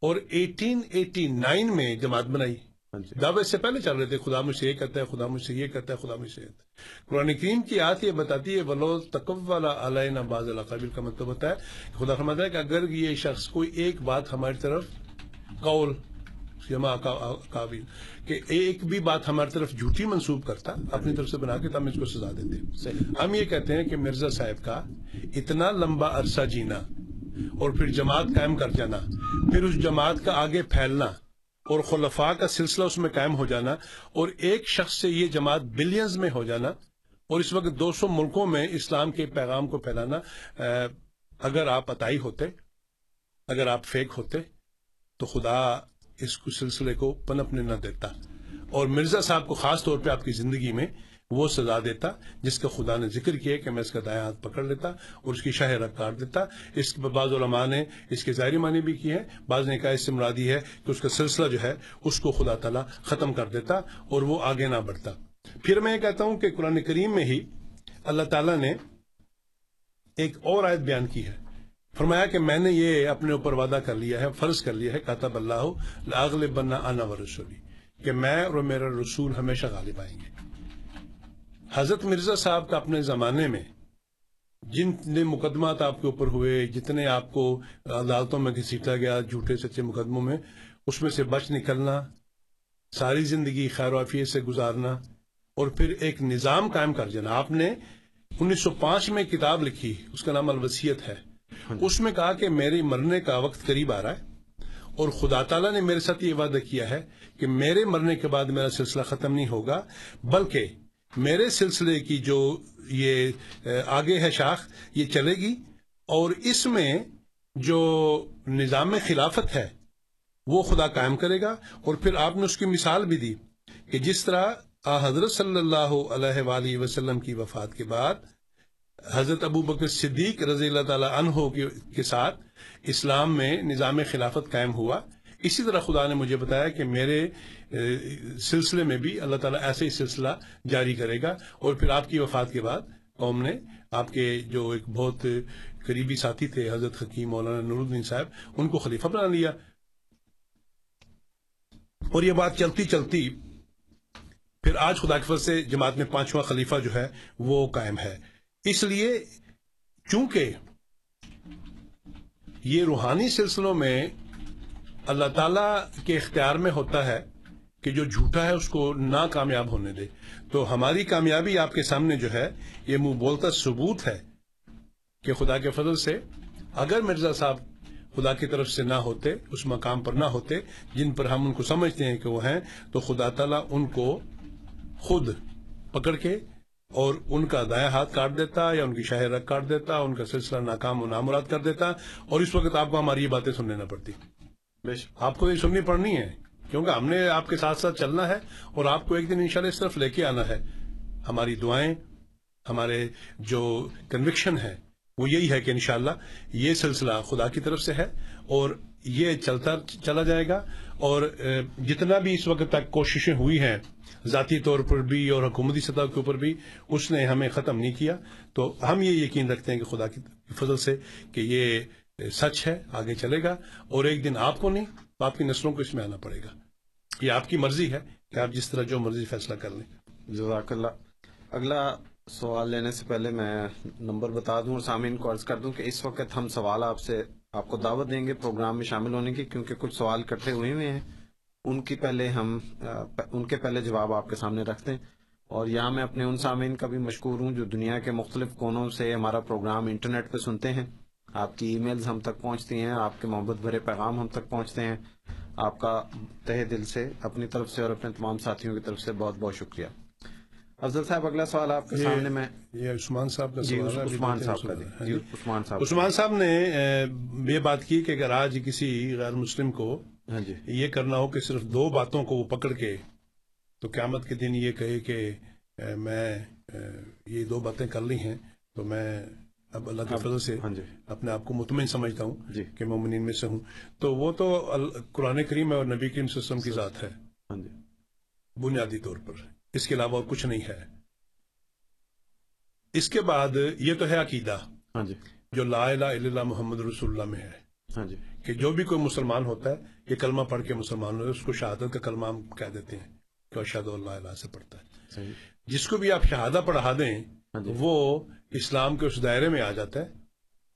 اور ایٹین ایٹی نائن میں جماعت بنائی۔ دعوے سے پہلے چل رہے تھے خدا مجھ سے یہ کہتا ہے خدا مجھ سے یہ کہتا ہے خدا مجھ سے یہ کہتا ہے۔ قرآن کریم کی آیت یہ بتاتی ہے ولو تقب والا علیہ باز القابل کا مطلب ہوتا ہے کہ خدا فرماتا ہے کہ اگر یہ شخص کوئی ایک بات ہماری طرف قول یما قابل کہ ایک بھی بات ہماری طرف جھوٹی منسوب کرتا اپنی طرف سے بنا کے تو ہم اس کو سزا دیتے ہم یہ کہتے ہیں کہ مرزا صاحب کا اتنا لمبا عرصہ جینا اور پھر جماعت قائم کر جانا پھر اس جماعت کا آگے پھیلنا اور خلفاء کا سلسلہ اس میں قائم ہو جانا اور ایک شخص سے یہ جماعت بلینز میں ہو جانا اور اس وقت دو سو ملکوں میں اسلام کے پیغام کو پھیلانا اگر آپ عطائی ہوتے، اگر آپ فیک ہوتے، تو خدا اس کو سلسلے کو پنپنے نہ دیتا۔ اور مرزا صاحب کو خاص طور پہ آپ کی زندگی میں وہ سزا دیتا، جس کا خدا نے ذکر کیا کہ میں اس کا دائیں ہاتھ پکڑ لیتا اور اس کی شاہ رکھ کاٹ دیتا۔ اس بعض علماء نے اس کے ظاہری معنی بھی کی ہے، بعض نے کہا اس سے مرادی ہے کہ اس کا سلسلہ جو ہے، اس کو خدا تعالیٰ ختم کر دیتا اور وہ آگے نہ بڑھتا۔ پھر میں یہ کہتا ہوں کہ قرآن کریم میں ہی اللہ تعالیٰ نے ایک اور آیت بیان کی ہے۔ فرمایا کہ میں نے یہ اپنے اوپر وعدہ کر لیا ہے، فرض کر لیا ہے، کاتب اللہ لاغل بننا آنا و رسولی کہ میں اور میرا رسول ہمیشہ غالب آئیں گے۔ حضرت مرزا صاحب کا اپنے زمانے میں جتنے مقدمات آپ کے اوپر ہوئے، جتنے آپ کو عدالتوں میں گھسیٹا گیا، جھوٹے سچے مقدموں میں، اس میں سے بچ نکلنا، ساری زندگی خیر و عافیت سے گزارنا اور پھر ایک نظام قائم کر جانا۔ آپ نے انیس سو پانچ میں کتاب لکھی، اس کا نام الوسیت ہے۔ اس میں کہا کہ میرے مرنے کا وقت قریب آ رہا ہے اور خدا تعالیٰ نے میرے ساتھ یہ وعدہ کیا ہے کہ میرے مرنے کے بعد میرا سلسلہ ختم نہیں ہوگا، بلکہ میرے سلسلے کی جو یہ آگے ہے شاخ، یہ چلے گی۔ اور اس میں جو نظام خلافت ہے، وہ خدا قائم کرے گا۔ اور پھر آپ نے اس کی مثال بھی دی کہ جس طرح آ، حضرت صلی اللہ علیہ وآلہ وسلم کی وفات کے بعد حضرت ابو بکر صدیق رضی اللہ تعالی عنہ کے- ساتھ اسلام میں نظام خلافت قائم ہوا۔ اسی طرح خدا نے مجھے بتایا کہ میرے سلسلے میں بھی اللہ تعالیٰ ایسے ہی سلسلہ جاری کرے گا۔ اور پھر آپ کی وفات کے بعد قوم نے آپ کے جو ایک بہت قریبی ساتھی تھے، حضرت حکیم مولانا نور الدین صاحب، ان کو خلیفہ بنا لیا۔ اور یہ بات چلتی چلتی پھر آج خدا کے فضل سے جماعت میں پانچواں خلیفہ جو ہے، وہ قائم ہے۔ اس لیے چونکہ یہ روحانی سلسلوں میں اللہ تعالیٰ کے اختیار میں ہوتا ہے کہ جو جھوٹا ہے اس کو نہ کامیاب ہونے دے۔ تو ہماری کامیابی آپ کے سامنے جو ہے یہ منہ بولتا ثبوت ہے کہ خدا کے فضل سے اگر مرزا صاحب خدا کی طرف سے نہ ہوتے اس مقام پر نہ ہوتے جن پر ہم ان کو سمجھتے ہیں کہ وہ ہیں تو خدا تعالیٰ ان کو خود پکڑ کے اور ان کا دایا ہاتھ کاٹ دیتا یا ان کی شاہ رگ کاٹ دیتا ان کا سلسلہ ناکام و نامراد کر دیتا۔ اور اس وقت آپ کو ہماری یہ باتیں سننے نہ پڑتی۔ آپ کو یہ سننی پڑنی ہے۔ کیونکہ ہم نے آپ کے ساتھ ساتھ چلنا ہے اور آپ کو ایک دن انشاءاللہ اس طرف لے کے آنا ہے۔ ہماری دعائیں، ہمارے جو کنوکشن ہے، وہ یہی ہے کہ انشاءاللہ یہ سلسلہ خدا کی طرف سے ہے اور یہ چلتا، چلا جائے گا اور جتنا بھی اس وقت تک کوششیں ہوئی ہیں، ذاتی طور پر بھی اور حکومتی سطح کے اوپر بھی، اس نے ہمیں ختم نہیں کیا۔ تو ہم یہ یقین رکھتے ہیں کہ خدا کی فضل سے کہ یہ سچ ہے، آگے چلے گا اور ایک دن آپ کو نہیں آپ کی نسلوں کو اس میں آنا پڑے گا۔ یہ آپ کی مرضی ہے کہ آپ جس طرح جو مرضی فیصلہ کر لیں۔ جزاک اللہ۔ اگلا سوال لینے سے پہلے میں نمبر بتا دوں اور سامعین کو عرض کر دوں کہ اس وقت ہم سوال آپ سے آپ کو دعوت دیں گے پروگرام میں شامل ہونے کی، کیونکہ کچھ سوال اکٹھے ہوئے ہوئے ہیں۔ ان کی پہلے ہم، ان کے پہلے جواب آپ کے سامنے رکھتے ہیں اور یہاں میں اپنے ان سامعین کا بھی مشکور ہوں جو دنیا کے مختلف کونوں سے ہمارا پروگرام انٹرنیٹ پہ سنتے ہیں۔ آپ کی ای میلز ہم تک پہنچتی ہیں، آپ کے محبت بھرے پیغام ہم تک پہنچتے ہیں۔ آپ کا تہ دل سے اپنی طرف سے اور اپنے تمام ساتھیوں کی طرف سے بہت بہت شکریہ افضل صاحب اگلا سوال آپ کے سامنے میں یہ عثمان صاحب کا جی عثمان صاحب کا سوال۔ دی ہاں جی جی۔ عثمان صاحب عثمان صاحب نے یہ بات کی کہ اگر آج کسی غیر مسلم کو ہاں جی یہ کرنا ہو کہ صرف دو باتوں کو وہ پکڑ کے تو قیامت کے دن یہ کہے کہ میں یہ دو باتیں کر لی ہیں تو میں اب اللہ کے اب- فضل سے ہاں جی۔ اپنے آپ کو مطمئن سمجھتا ہوں جی۔ کہ مومنین میں سے ہوں۔ تو وہ تو قرآن کریم اور نبی کریم صلی اللہ علیہ وسلم کی ذات ہے۔ ہاں جی۔ بنیادی طور پر۔ اس کے علاوہ اور کچھ نہیں ہے۔ اس کے بعد یہ تو ہے عقیدہ۔ ہاں جو لا الہ الا اللہ محمد رسول اللہ میں ہے۔ ہاں کہ جو بھی کوئی مسلمان ہوتا ہے یہ کلمہ پڑھ کے مسلمان ہوتا ہے اس کو شہادت کا کلمہ ہم کہہ دیتے ہیں کہ اشہد اللہ الہ سے پڑھتا ہے۔ جس کو بھی آپ شہادہ پڑھا دیں ہاں وہ اسلام کے اس دائرے میں آ جاتا ہے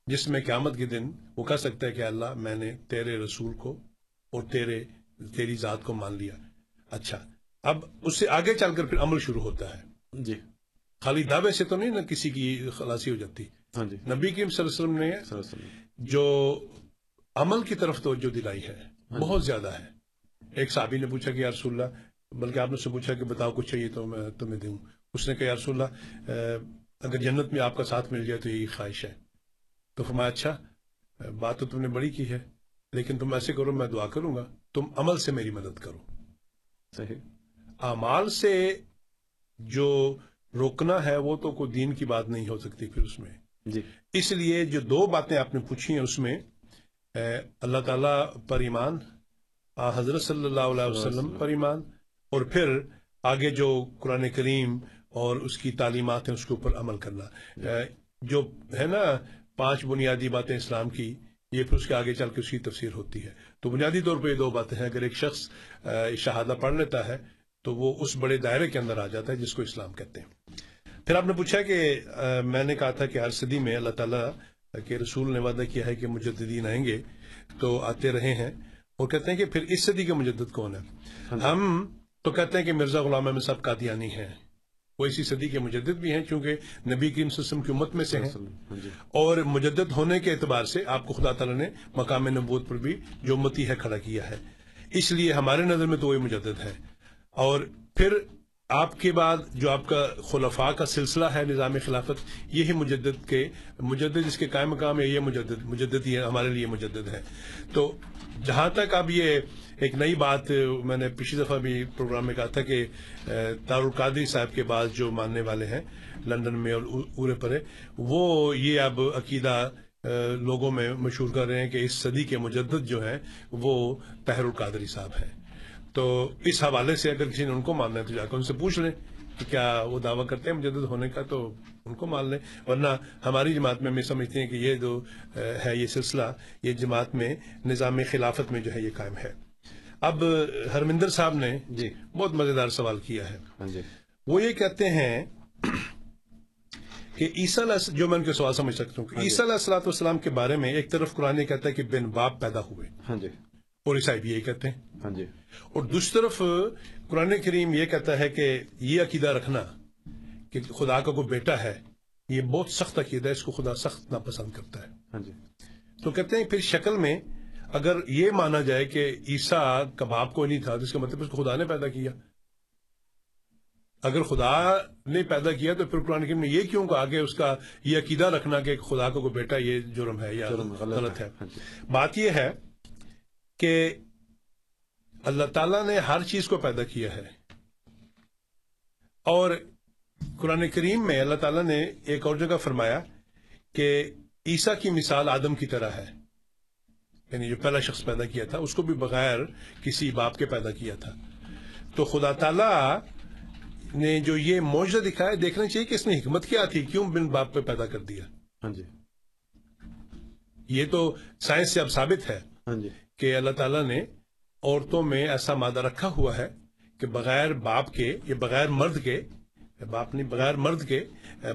جس میں قیامت کے دن وہ کہہ سکتا ہے کہ اللہ میں نے تیرے رسول کو اور تیرے تیری ذات کو مان لیا۔ اچھا اب اس سے آگے چل کر پھر عمل شروع ہوتا ہے۔ جی۔ خالی دعوے سے تو نہیں نہ کسی کی خلاصی ہو جاتی۔ ہاں جی۔ نبی کریم صلی اللہ علیہ وسلم نے صلی اللہ علیہ وسلم۔ جو عمل کی طرف توجہ دلائی ہے بہت زیادہ ہے۔ ایک صحابی نے پوچھا کہ یا رسول اللہ بلکہ آپ نے سے پوچھا کہ بتاؤ کچھ چاہیے تو میں تمہیں دوں۔ اس نے کہا یا رسول اللہ اگر جنت میں آپ کا ساتھ مل جائے تو یہی خواہش ہے۔ تو فرمایا اچھا بات تو تم نے بڑی کی ہے لیکن تم ایسے کرو میں دعا کروں گا تم عمل سے میری مدد کرو۔ صحیح۔ اعمال سے جو روکنا ہے وہ تو کوئی دین کی بات نہیں ہو سکتی پھر اس میں۔ جی۔ اس لیے جو دو باتیں آپ نے پوچھی ہیں اس میں اللہ تعالیٰ پر ایمان حضرت صلی اللہ علیہ وسلم۔ پر ایمان اور پھر آگے جو قرآن کریم اور اس کی تعلیمات ہیں اس کے اوپر عمل کرنا۔ جو ہے نا پانچ بنیادی باتیں اسلام کی یہ پھر اس کے آگے چل کے اس کی تفسیر ہوتی ہے۔ تو بنیادی طور پہ یہ دو باتیں ہیں۔ اگر ایک شخص شہادہ پڑھ لیتا ہے تو وہ اس بڑے دائرے کے اندر آ جاتا ہے جس کو اسلام کہتے ہیں۔ پھر آپ نے پوچھا کہ میں نے کہا تھا کہ ہر صدی میں اللہ تعالیٰ کے رسول نے وعدہ کیا ہے کہ مجددین آئیں گے تو آتے رہے ہیں اور کہتے ہیں کہ پھر اس صدی کے مجدد کون ہے ہم تو کہتے ہیں کہ مرزا غلام احمد صاحب قادیانی ہیں۔ وہ اسی صدی کے مجدد بھی ہیں چونکہ نبی کریم صلی اللہ علیہ وسلم کی امت میں سے ہیں۔ ہاں جی۔ اور مجدد ہونے کے اعتبار سے آپ کو خدا تعالیٰ نے مقام نبوت پر بھی جو امتی ہے کھڑا کیا ہے۔ اس لیے ہمارے نظر میں تو وہی مجدد ہے۔ اور پھر آپ کے بعد جو آپ کا خلفاء کا سلسلہ ہے نظام خلافت یہی مجدد کے مجدد جس کے قائم مقام ہے یہ مجدد مجدد ہی ہے ہمارے لیے مجدد ہے۔ تو جہاں تک اب یہ ایک نئی بات میں نے پچھلی دفعہ بھی پروگرام میں کہا تھا کہ دارالقادری صاحب کے بعد جو ماننے والے ہیں، لندن میں اور اورے پرے، وہ یہ اب عقیدہ لوگوں میں مشہور کر رہے ہیں کہ اس صدی کے مجدد جو ہیں، وہ طاہر القادری صاحب ہیں۔ تو اس حوالے سے اگر کسی نے ان کو ماننا ہے تو جا کر ان سے پوچھ لیں۔ کہ کیا وہ دعویٰ کرتے ہیں مجدد ہونے کا تو ان کو مان لیں ورنہ ہماری جماعت میں ہمیں سمجھتے ہیں کہ یہ جو ہے یہ سلسلہ یہ جماعت میں نظام خلافت میں جو ہے یہ قائم ہے۔ اب ہرمندر صاحب نے جی۔ بہت مزیدار سوال کیا ہے۔ ہاں جی۔ وہ یہ کہتے ہیں کہ عیسیٰ علیہ جو میں ان کے سوال سمجھ سکتا ہوں کہ ہاں جی۔ عیسیٰ علیہ السلاۃ والسلام کے بارے میں ایک طرف قرآن یہ کہتا ہے کہ بن باپ پیدا ہوئے ہاں جی۔ اور عیسائی بھی یہی کہتے ہیں۔ ہاں جی۔ اور دوسری طرف قرآن کریم یہ کہتا ہے کہ یہ عقیدہ رکھنا کہ خدا کا کوئی بیٹا ہے یہ بہت سخت عقیدہ ہے اس کو خدا سخت ناپسند کرتا ہے۔ ہاں جی۔ تو کہتے ہیں پھر شکل میں اگر یہ مانا جائے کہ عیسیٰ کا باپ کوئی نہیں تھا اس کا مطلب اس کو خدا نے پیدا کیا۔ اگر خدا نے پیدا کیا تو پھر قرآن کریم نے یہ کیوں کہا کہ اس کا یہ عقیدہ رکھنا کہ خدا کا کوئی بیٹا یہ جرم ہے یا غلط ہے۔ ہاں جی۔ بات یہ ہے کہ اللہ تعالیٰ نے ہر چیز کو پیدا کیا ہے۔ اور قرآن کریم میں اللہ تعالیٰ نے ایک اور جگہ فرمایا کہ عیسیٰ کی مثال آدم کی طرح ہے۔ یعنی جو پہلا شخص پیدا کیا تھا اس کو بھی بغیر کسی باپ کے پیدا کیا تھا۔ تو خدا تعالیٰ نے جو یہ معجزہ دکھایا دیکھنا چاہیے کہ اس میں حکمت کیا تھی کیوں بن باپ پہ پیدا کر دیا۔ ہاں جی۔ یہ تو سائنس سے اب ثابت ہے ہاں جی۔ کہ اللہ تعالیٰ نے عورتوں میں ایسا مادہ رکھا ہوا ہے کہ بغیر باپ کے یا بغیر مرد کے باپ نہیں بغیر مرد کے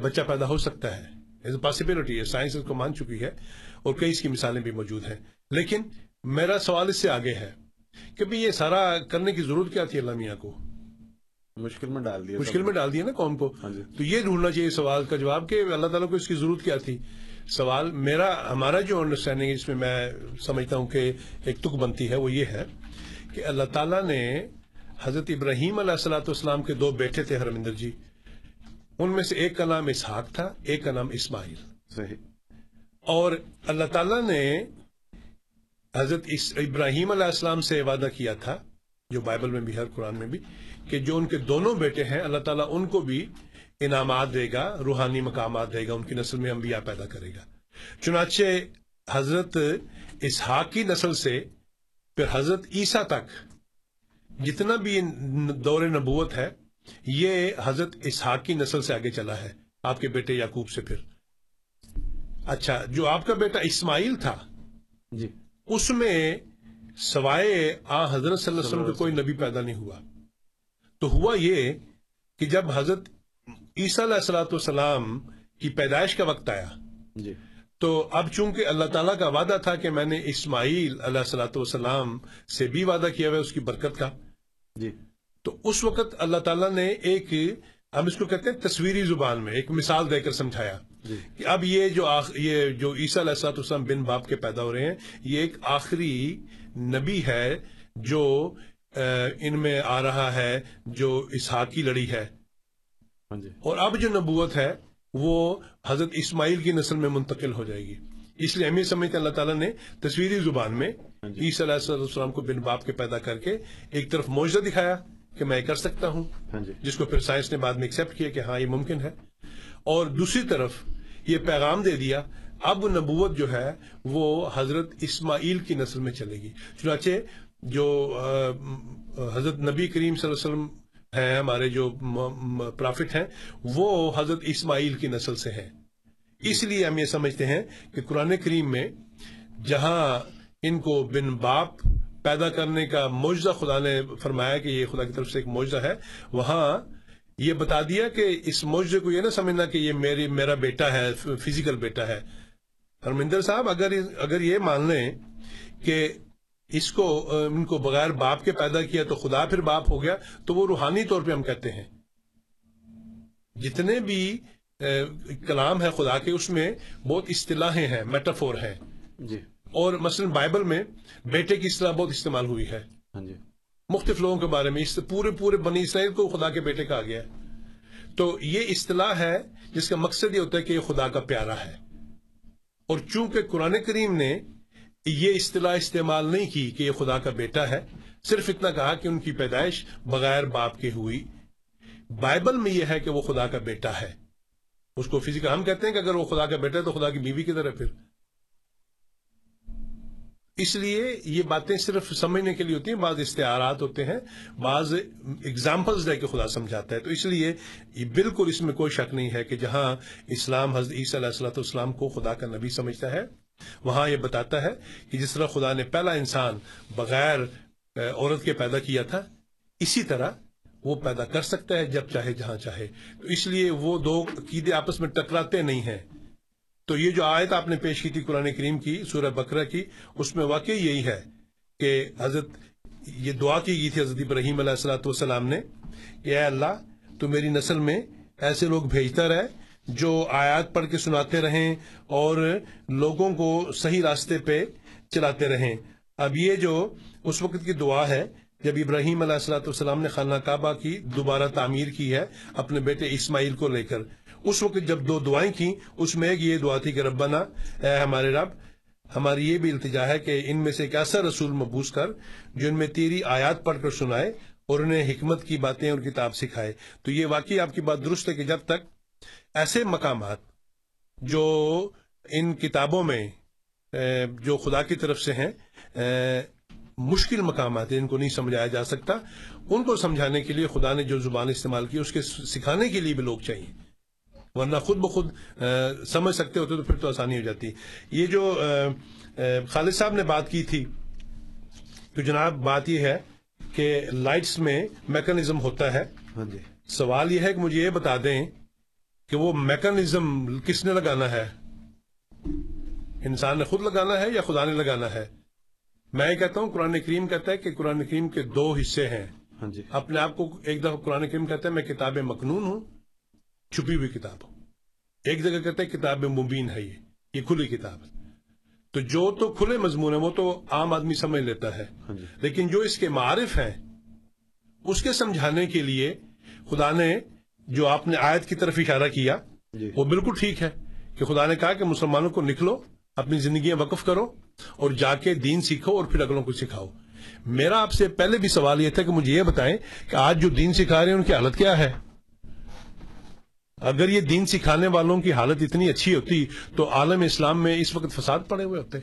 بچہ پیدا ہو سکتا ہے۔ پاسبلٹی ہے سائنس اس کو مان چکی ہے اور کئی اس کی مثالیں بھی موجود ہیں۔ لیکن میرا سوال اس سے آگے ہے کہ بھی یہ سارا کرنے کی ضرورت کیا تھی اللہ میاں کو؟ مشکل میں ڈال دیا مشکل میں ڈال دیا نا قوم کو۔ ہاں جی۔ تو یہ ڈھونڈنا چاہیے سوال کا جواب کہ اللہ تعالیٰ کو اس کی ضرورت کیا تھی؟ سوال میرا ہمارا جو انڈرسٹینڈنگ اس میں میں سمجھتا ہوں کہ ایک تک بنتی ہے وہ یہ ہے کہ اللہ تعالیٰ نے حضرت ابراہیم علیہ السلاۃ والسلام کے دو بیٹے تھے ہرمندر جی۔ ان میں سے ایک کا نام اسحاق تھا ایک کا نام اسماعیل۔ صحیح۔ اور اللہ تعالیٰ نے حضرت ابراہیم علیہ السلام سے وعدہ کیا تھا جو بائبل میں بھی ہے قرآن میں بھی کہ جو ان کے دونوں بیٹے ہیں اللہ تعالیٰ ان کو بھی انعامات دے گا روحانی مقامات دے گا ان کی نسل میں انبیاء پیدا کرے گا۔ چنانچہ حضرت اسحاق کی نسل سے پھر حضرت عیسیٰ تک جتنا بھی دور نبوت ہے یہ حضرت اسحاق کی نسل سے آگے چلا ہے آپ کے بیٹے یعقوب سے پھر۔ اچھا جو آپ کا بیٹا اسماعیل تھا جی۔ اس میں سوائے آ حضرت صلی اللہ علیہ وسلم کا کوئی نبی پیدا نہیں ہوا۔ تو ہوا یہ کہ جب حضرت عیسیٰ علیہ السلاۃ والسلام کی پیدائش کا وقت آیا جی۔ تو اب چونکہ اللہ تعالیٰ کا وعدہ تھا کہ میں نے اسماعیل علیہ السلاۃ والسلام سے بھی وعدہ کیا ہوا ہے اس کی برکت کا جی۔ تو اس وقت اللہ تعالیٰ نے ایک ہم اس کو کہتے ہیں تصویری زبان میں ایک مثال دے کر سمجھایا جی۔ کہ اب یہ جو آخ یہ جو عیسیٰ علیہ السلاۃ والسلام بن باپ کے پیدا ہو رہے ہیں یہ ایک آخری نبی ہے جو ان میں آ رہا ہے جو اسحاق کی لڑی ہے۔ ہاں جی۔ اور اب جو نبوت ہے وہ حضرت اسماعیل کی نسل میں منتقل ہو جائے گی۔ اس لیے ہم یہ سمجھتے ہیں اللہ تعالیٰ نے تصویری زبان میں۔ عیسی علیہ السلام کو بن باپ کے پیدا کر کے ایک طرف معجزہ دکھایا کہ میں کر سکتا ہوں ہاں جی۔ جس کو پھر سائنس نے بعد میں ایکسپٹ کیا کہ ہاں یہ ممکن ہے۔ اور دوسری طرف یہ پیغام دے دیا اب نبوت جو ہے وہ حضرت اسماعیل کی نسل میں چلے گی۔ چنانچہ جو حضرت نبی کریم صلی اللہ علیہ وسلم ہیں ہمارے جو پرافٹ ہیں وہ حضرت اسماعیل کی نسل سے ہیں۔ اس لیے ہم یہ سمجھتے ہیں کہ قرآن کریم میں جہاں ان کو بن باپ پیدا کرنے کا معجزہ خدا نے فرمایا کہ یہ خدا کی طرف سے ایک معجزہ ہے وہاں یہ بتا دیا کہ اس معجزے کو یہ نہ سمجھنا کہ یہ میری میرا بیٹا ہے فزیکل بیٹا ہے۔ ہرمندر صاحب اگر اگر یہ مان لیں کہ اس کو ان کو بغیر باپ کے پیدا کیا تو خدا پھر باپ ہو گیا تو وہ روحانی طور پہ ہم کہتے ہیں۔ جتنے بھی کلام ہے خدا کے اس میں بہت اصطلاحیں ہیں میٹافور ہیں۔ جی۔ اور مثلا بائبل میں بیٹے کی اصطلاح بہت استعمال ہوئی ہے۔ ہاں جی۔ مختلف لوگوں کے بارے میں اس پورے پورے بنی اسرائیل کو خدا کے بیٹے کہا گیا۔ ہے تو یہ اصطلاح ہے جس کا مقصد یہ ہوتا ہے کہ یہ خدا کا پیارا ہے۔ اور چونکہ قرآن کریم نے یہ اصطلاح استعمال نہیں کی کہ یہ خدا کا بیٹا ہے، صرف اتنا کہا کہ ان کی پیدائش بغیر باپ کے ہوئی۔ بائبل میں یہ ہے کہ وہ خدا کا بیٹا ہے۔ اس کو فزیکل ہم کہتے ہیں کہ اگر وہ خدا کا بیٹا ہے تو خدا کی بیوی کی طرح پھر؟ اس لیے یہ باتیں صرف سمجھنے کے لیے ہوتی ہیں، بعض استعارات ہوتے ہیں، بعض اگزامپلز دے کے خدا سمجھاتا ہے۔ تو اس لیے یہ بالکل اس میں کوئی شک نہیں ہے کہ جہاں اسلام، حضرت عیسیٰ علیہ السلۃ والسلام کو خدا کا نبی سمجھتا ہے وہاں یہ بتاتا ہے کہ جس طرح خدا نے پہلا انسان بغیر عورت کے پیدا کیا تھا، اسی طرح وہ پیدا کر سکتا ہے جب چاہے، جہاں چاہے۔ تو اس لیے وہ دو عقیدے آپس میں ٹکراتے نہیں ہیں۔ تو یہ جو آیت آپ نے پیش کی تھی قرآن کریم کی، سورہ بکرہ کی، اس میں واقعی یہی ہے کہ حضرت، یہ دعا کی گئی تھی حضرت ابراہیم علیہ السلاۃ والسلام نے کہ اے اللہ، تو میری نسل میں ایسے لوگ بھیجتا رہے جو آیات پڑھ کے سناتے رہیں اور لوگوں کو صحیح راستے پہ چلاتے رہیں۔ اب یہ جو اس وقت کی دعا ہے، جب ابراہیم علیہ السلاۃ والسلام نے خانہ کعبہ کی دوبارہ تعمیر کی ہے اپنے بیٹے اسماعیل کو لے کر۔ اس وقت جب دو دعائیں کی اس میں ایک یہ دعا تھی کہ ربنا، اے ہمارے رب، ہماری یہ بھی التجا ہے کہ ان میں سے ایک ایسا رسول مبوس کر جو ان میں تیری آیات پڑھ کر سنائے اور انہیں حکمت کی باتیں اور کتاب سکھائے۔ تو یہ واقعی آپ کی بات درست ہے کہ جب تک ایسے مقامات جو ان کتابوں میں جو خدا کی طرف سے ہیں مشکل مقامات ہیں ان کو نہیں سمجھایا جا سکتا۔ ان کو سمجھانے کے لیے خدا نے جو زبان استعمال کی اس کے سکھانے کے لیے بھی لوگ چاہیے۔ ورنہ خود بخود سمجھ سکتے ہوتے تو پھر تو آسانی ہو جاتی۔ یہ جو خالد صاحب نے بات کی تھی تو جناب بات یہ ہے کہ لائٹس میں میکنزم ہوتا ہے۔ ہاں جی۔ سوال یہ ہے کہ مجھے یہ بتا دیں کہ وہ میکنزم کس نے لگانا ہے؟ انسان نے خود لگانا ہے یا خدا نے لگانا ہے؟ میں کہتا ہوں قرآن کریم کہتا ہے کہ قرآن کریم کے دو حصے ہیں۔ ہاں جی۔ اپنے آپ کو ایک دفعہ قرآن کریم کہتا ہے میں کتاب مکنون ہوں چھپی ہوئی کتاب ہو ایک جگہ کہتے ہیں کتاب مبین ہے یہ یہ کھلی کتاب ہے۔ تو جو تو کھلے مضمون ہے وہ تو عام آدمی سمجھ لیتا ہے۔ ہاں جی۔ لیکن جو اس کے معارف ہیں اس کے سمجھانے کے لیے خدا نے جو آپ نے آیت کی طرف اشارہ کیا جی۔ وہ بالکل ٹھیک ہے کہ خدا نے کہا کہ مسلمانوں کو نکلو اپنی زندگیاں وقف کرو اور جا کے دین سیکھو اور پھر اگلوں کو سکھاؤ۔ میرا آپ سے پہلے بھی سوال یہ تھا کہ مجھے یہ بتائیں کہ آج جو دین سکھا رہے ہیں ان کی حالت کیا ہے؟ اگر یہ دین سکھانے والوں کی حالت اتنی اچھی ہوتی تو عالم اسلام میں اس وقت فساد پڑے ہوئے ہوتے۔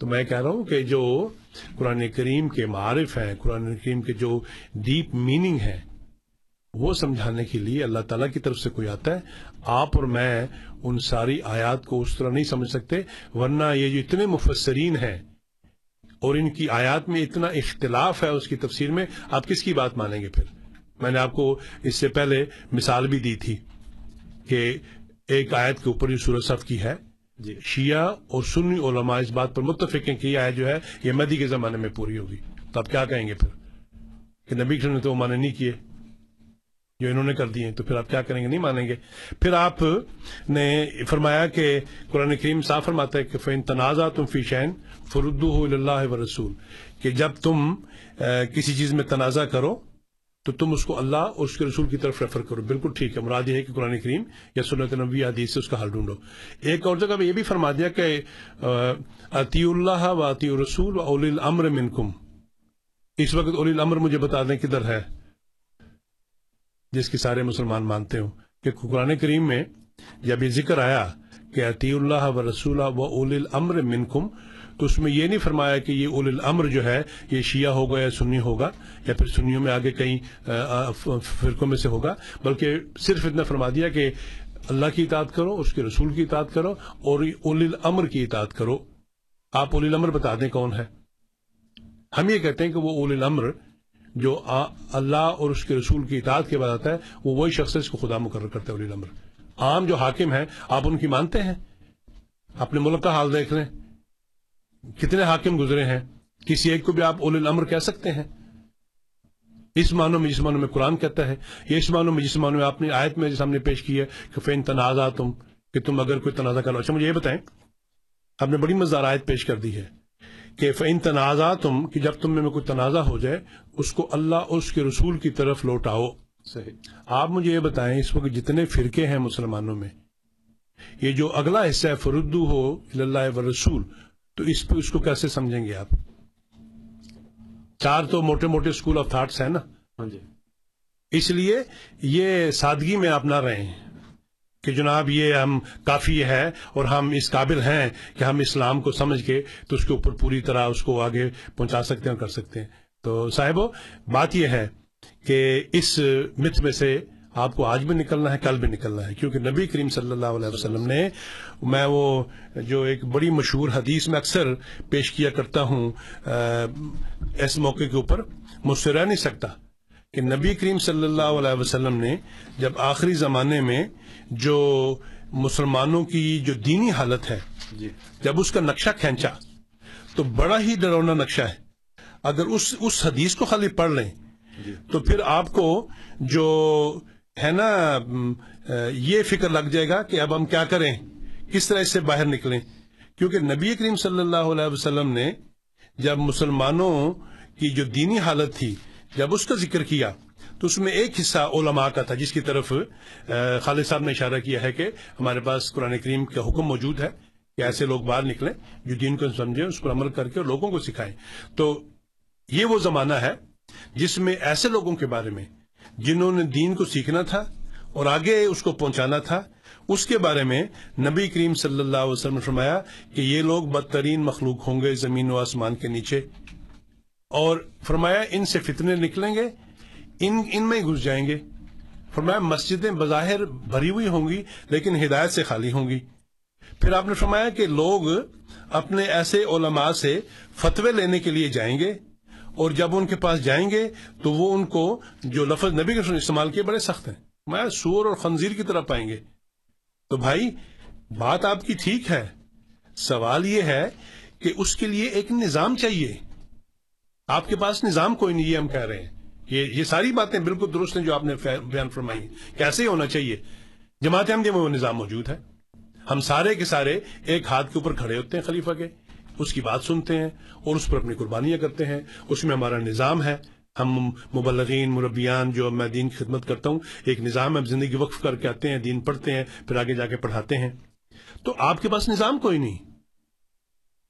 تو میں کہہ رہا ہوں کہ جو قرآن کریم کے معارف ہیں قرآن کریم کے جو ڈیپ میننگ ہیں وہ سمجھانے کے لیے اللہ تعالیٰ کی طرف سے کوئی آتا ہے آپ اور میں ان ساری آیات کو اس طرح نہیں سمجھ سکتے ورنہ یہ جو اتنے مفسرین ہیں اور ان کی آیات میں اتنا اختلاف ہے اس کی تفسیر میں آپ کس کی بات مانیں گے پھر؟ میں نے آپ کو اس سے پہلے مثال بھی دی تھی کہ ایک آیت کے اوپر جو سورج صف کی ہے جی۔ شیعہ اور سنی علماء اس بات پر متفق ہیں کہ یہ آیت جو ہے یہ مدی کے زمانے میں پوری ہوگی۔ تو آپ کیا کہیں گے پھر؟ کہ نبی نے تو وہ مانے نہیں کیے۔ جو انہوں نے کر دیے تو پھر آپ کیا کریں گے؟ نہیں مانیں گے۔ پھر آپ نے فرمایا کہ قرآن کریم صاف فرماتا ہے کہ فین تنازع تم فی شین فرد اللہ و رسول کہ جب تم کسی چیز میں تنازع کرو، تو تم اس کو اللہ اور اس کے رسول کی طرف ریفر کرو۔ بالکل ٹھیک ہے۔ مراد یہ ہے کہ قرآن کریم یا سنت نبی حدیث سے اس کا حل ڈھونڈو۔ ایک اور جگہ میں یہ بھی فرما دیا کہ عطی اللہ و عطی رسول و اول الامر منکم۔ اس وقت اول الامر مجھے بتا دیں کدھر ہے۔ جس کی سارے مسلمان مانتے ہوں، کہ قرآن کریم میں جب یہ ذکر آیا کہ عطی اللہ و رسول و اول الامر منکم، تو اس میں یہ نہیں فرمایا کہ یہ اول الامر جو ہے، یہ شیعہ ہوگا یا سنی ہوگا، یا پھر سنیوں میں آگے کئی فرقوں میں سے ہوگا، بلکہ صرف اتنا فرما دیا کہ اللہ کی اطاعت کرو، اس کے رسول کی اطاعت کرو، اور اول الامر کی اطاعت کرو۔ آپ اول الامر بتا دیں کون ہے؟ ہم یہ کہتے ہیں کہ وہ اول الامر جو اللہ اور اس کے رسول کی اطاعت کے بعد آتا ہے، وہ وہی شخص ہے اس کو خدا مقرر کرتا ہے اول الامر۔ عام جو حاکم ہیں، آپ ان کی مانتے ہیں؟ اپنے ملک کا حال دیکھ لیں۔ کتنے حاکم گزرے ہیں؟ کسی ایک کو بھی آپ اول الامر کہہ سکتے ہیں؟ اس معنوں میں، جس معنوں میں قرآن کہتا ہے یہ اس معنوں میں، جس معنوں میں آپ نے آیت میں سامنے پیش کی ہے کہ فین تنازع تم کہ تم اگر کوئی تنازع کرو اچھا مجھے یہ بتائیں، آپ نے بڑی مزدار آیت پیش کر دی ہے۔ کہ فن تنازع تم کہ جب تم میں کوئی تنازع ہو جائے اس کو اللہ اور اس کے رسول کی طرف لوٹاؤ۔ صحیح۔ آپ مجھے یہ بتائیں اس وقت جتنے فرقے ہیں مسلمانوں میں یہ جو اگلا حصہ ہے فردو ہو اللہ و رسول تو اس پہ اس کو کیسے سمجھیں گے آپ؟ چار تو موٹے موٹے اسکول آف تھاٹس ہیں نا۔ ہاں جی۔ اس لیے یہ سادگی میں آپ نہ رہے ہیں کہ جناب یہ ہم کافی ہے اور ہم اس قابل ہیں کہ ہم اسلام کو سمجھ کے تو اس کے اوپر پوری طرح اس کو آگے پہنچا سکتے ہیں اور کر سکتے ہیں۔ تو صاحبو، بات یہ ہے کہ اس مت میں سے آپ کو آج بھی نکلنا ہے، کل بھی نکلنا ہے۔ کیونکہ نبی کریم صلی اللہ علیہ وسلم نے میں وہ جو ایک بڑی مشہور حدیث میں اکثر پیش کیا کرتا ہوں اس موقع کے اوپر، مجھ سے رہ نہیں سکتا کہ نبی کریم صلی اللہ علیہ وسلم نے جب آخری زمانے میں جو مسلمانوں کی جو دینی حالت ہے جی۔ جب اس کا نقشہ کھینچا تو بڑا ہی ڈرونا نقشہ ہے۔ اگر اس اس حدیث کو خالی پڑھ لیں تو پھر آپ کو جو ہے نا یہ فکر لگ جائے گا کہ اب ہم کیا کریں کس طرح اس سے باہر نکلیں۔ کیونکہ نبی کریم صلی اللہ علیہ وسلم نے جب مسلمانوں کی جو دینی حالت تھی جب اس کا ذکر کیا تو اس میں ایک حصہ علماء کا تھا، جس کی طرف خالد صاحب نے اشارہ کیا ہے کہ ہمارے پاس قرآن کریم کا حکم موجود ہے کہ ایسے لوگ باہر نکلیں جو دین کو سمجھیں، اس پر عمل کر کے لوگوں کو سکھائیں۔ تو یہ وہ زمانہ ہے جس میں ایسے لوگوں کے بارے میں، جنہوں نے دین کو سیکھنا تھا اور آگے اس کو پہنچانا تھا، اس کے بارے میں نبی کریم صلی اللہ علیہ وسلم نے فرمایا کہ یہ لوگ بدترین مخلوق ہوں گے زمین و آسمان کے نیچے۔ اور فرمایا ان سے فتنے نکلیں گے ان ان میں گھس جائیں گے۔ فرمایا مسجدیں بظاہر بھری ہوئی ہوں گی، لیکن ہدایت سے خالی ہوں گی۔ پھر آپ نے فرمایا کہ لوگ اپنے ایسے علماء سے فتوے لینے کے لیے جائیں گے، اور جب ان کے پاس جائیں گے تو وہ ان کو جو لفظ نبی کے استعمال کیے بڑے سخت ہیں۔ میں سور اور خنزیر کی طرح پائیں گے۔ تو بھائی، بات آپ کی ٹھیک ہے۔ سوال یہ ہے کہ اس کے لیے ایک نظام چاہیے۔ آپ کے پاس نظام کوئی نہیں یہ ہم کہہ رہے ہیں۔ یہ یہ ساری باتیں بالکل درست ہیں جو آپ نے بیان فرمائی کیسے ہی ہونا چاہیے؟ جماعت احمدیہ میں وہ نظام موجود ہے۔ ہم سارے کے سارے ایک ہاتھ کے اوپر کھڑے ہوتے ہیں خلیفہ کے۔ اس کی بات سنتے ہیں اور اس پر اپنی قربانیاں کرتے ہیں۔ اس میں ہمارا نظام ہے۔ ہم مبلغین، مربیان جو میں دین کی خدمت کرتا ہوں، ایک نظام ہے۔ زندگی وقف کر کے آتے ہیں، دین پڑھتے ہیں، پھر آگے جا کے پڑھاتے ہیں۔ تو آپ کے پاس نظام کوئی نہیں۔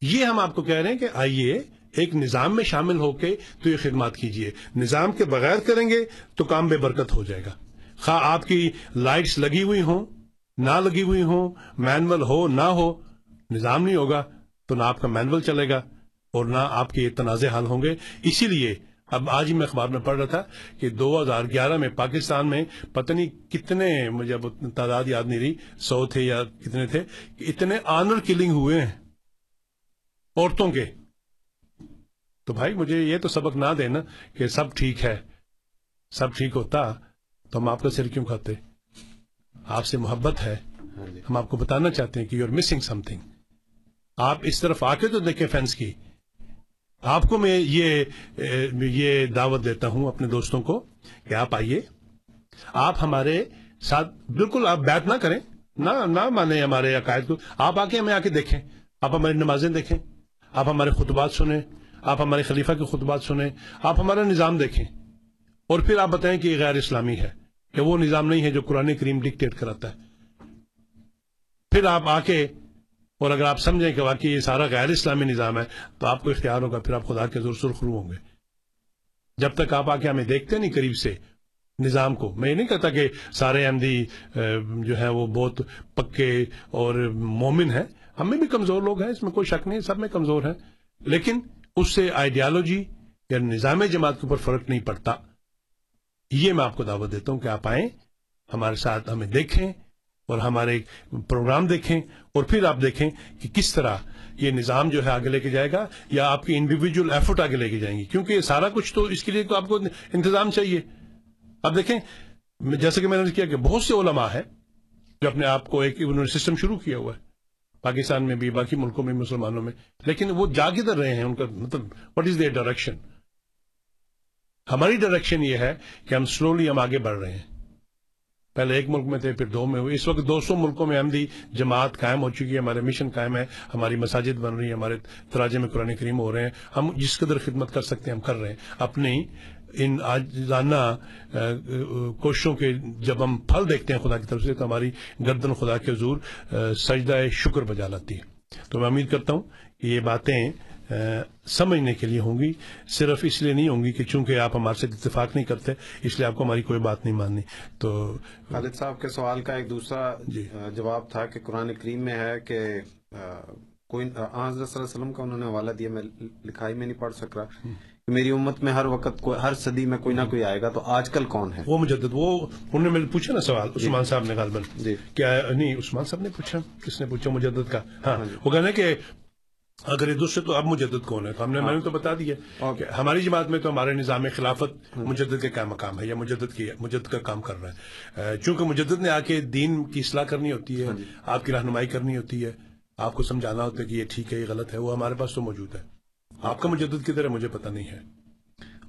یہ ہم آپ کو کہہ رہے ہیں کہ آئیے ایک نظام میں شامل ہو کے تو یہ خدمات کیجیے۔ نظام کے بغیر کریں گے تو کام بے برکت ہو جائے گا۔ خواہ آپ کی لائٹس لگی ہوئی ہوں، نہ لگی ہوئی ہوں، مینول ہو، نہ ہو، نظام نہیں ہوگا تو نہ آپ کا مینول چلے گا اور نہ آپ کے تنازع حل ہوں گے۔ اسی لیے اب آج ہی میں اخبار میں پڑھ رہا تھا کہ دو ہزار گیارہ میں پاکستان میں پتہ نہیں کتنے، مجھے اب تعداد یاد نہیں رہی، سو تھے یا کتنے تھے اتنے آنر کلنگ ہوئے ہیں۔ عورتوں کے۔ تو بھائی مجھے یہ تو سبق نہ دینا کہ سب ٹھیک ہے۔ سب ٹھیک ہوتا تو ہم آپ کا سر کیوں کھاتے؟ آپ سے محبت ہے۔ ہم آپ کو بتانا چاہتے ہیں کہ you are missing something آپ اس طرف آ کے تو دیکھیں فینس کی۔ آپ کو میں یہ یہ دعوت دیتا ہوں اپنے دوستوں کو کہ آپ آئیے۔ آپ ہمارے ساتھ بالکل آپ بیت نہ کریں۔ نہ نہ مانیں ہمارے عقائد کو۔ آپ آ کے ہمیں آ کے دیکھیں۔ آپ ہماری نمازیں دیکھیں۔ آپ ہمارے خطبات سنیں۔ آپ ہمارے خلیفہ کے خطبات سنیں، آپ ہمارا نظام دیکھیں۔ اور پھر آپ بتائیں کہ یہ غیر اسلامی ہے، کہ وہ نظام نہیں ہے جو قرآن کریم ڈکٹیٹ کراتا ہے۔ پھر آپ آ کے اور اگر آپ سمجھیں کہ واقعی یہ سارا غیر اسلامی نظام ہے، تو آپ کو اختیار ہوگا، پھر آپ خدا کے زور سرخرو ہوں گے۔ جب تک آپ آ کے ہمیں دیکھتے نہیں قریب سے نظام کو، میں یہ نہیں کہتا کہ سارے احمدی جو ہے وہ بہت پکے اور مومن ہیں۔ ہمیں بھی کمزور لوگ ہیں، اس میں کوئی شک نہیں، سب میں کمزور ہیں۔ لیکن اس سے آئیڈیالوجی یا نظام جماعت کے اوپر فرق نہیں پڑتا۔ یہ میں آپ کو دعوت دیتا ہوں کہ آپ آئیں، ہمارے ساتھ ہمیں دیکھیں اور ہمارے پروگرام دیکھیں اور پھر آپ دیکھیں کہ کس طرح یہ نظام جو ہے آگے لے کے جائے گا یا آپ کی انڈیویجل ایفرٹ آگے لے کے جائیں گی۔ کیونکہ یہ سارا کچھ تو اس کے لیے تو آپ کو انتظام چاہیے۔ اب دیکھیں جیسے کہ میں نے کیا کہ بہت سے علماء ہیں جو اپنے آپ کو ایک انہوں نے سسٹم شروع کیا ہوا ہے۔ پاکستان میں بھی، باقی ملکوں میں، مسلمانوں میں۔ لیکن وہ جا کدھر رہے ہیں، ان کا مطلب وٹ از دیئر ڈائریکشن ہماری ڈائریکشن یہ ہے کہ ہم سلولی ہم آگے بڑھ رہے ہیں۔ پہلے ایک ملک میں تھے، پھر دو میں ہوئے۔ اس وقت دو سو ملکوں میں احمدی جماعت قائم ہو چکی ہے، ہمارے مشن قائم ہے، ہماری مساجد بن رہی ہیں، ہمارے تراجے میں قرآن کریم ہو رہے ہیں۔ ہم جس قدر خدمت کر سکتے ہیں، ہم کر رہے ہیں۔ اپنی ان آجانہ کوششوں کے جب ہم پھل دیکھتے ہیں خدا کی طرف سے تو ہماری گردن خدا کے حضور سجدہ شکر بجا لاتی ہے۔ تو میں امید کرتا ہوں کہ یہ باتیں سمجھنے کے لیے ہوں گی۔ صرف اس لیے نہیں ہوں گی کہ چونکہ آپ ہمارے سے اتفاق نہیں کرتے اس لیے آپ کو ہماری کوئی بات نہیں ماننی۔ تو خالد صاحب کے سوال کا ایک دوسرا جی۔ جواب تھا کہ قرآن کریم میں ہے کہ کوئی حضرت صلی اللہ علیہ وسلم کا انہوں نے حوالہ دیا میں لکھائی میں نہیں پڑھ سک رہا۔ کہ میری امت میں ہر وقت ہر صدی میں کوئی نہ کوئی آئے گا تو آج کل کون ہے؟ وہ مجدد وہ انہوں نے پوچھا نا سوال عثمان صاحب نے غالباً۔ جی۔ کیا نہیں عثمان صاحب نے پوچھا کس نے پوچھا؟ مجدد کا۔ ہاں وہ کہنا کہ اگر یہ دوسرے تو اب مجدد کون ہے؟ تو ہم نے میں نے تو بتا دیا کہ ہماری جماعت میں تو ہمارے نظام خلافت مجدد کے کیا مقام ہے یا مجدد کی مجدد کا کام کر رہا ہے۔ چونکہ مجدد نے آ کے دین کی اصلاح کرنی ہوتی ہے آپ کی رہنمائی کرنی ہوتی ہے آپ کو سمجھانا ہوتا ہے کہ یہ ٹھیک ہے یہ غلط ہے وہ ہمارے پاس تو موجود ہے۔ آپ کا مجدد کدھر ہے مجھے پتہ نہیں ہے۔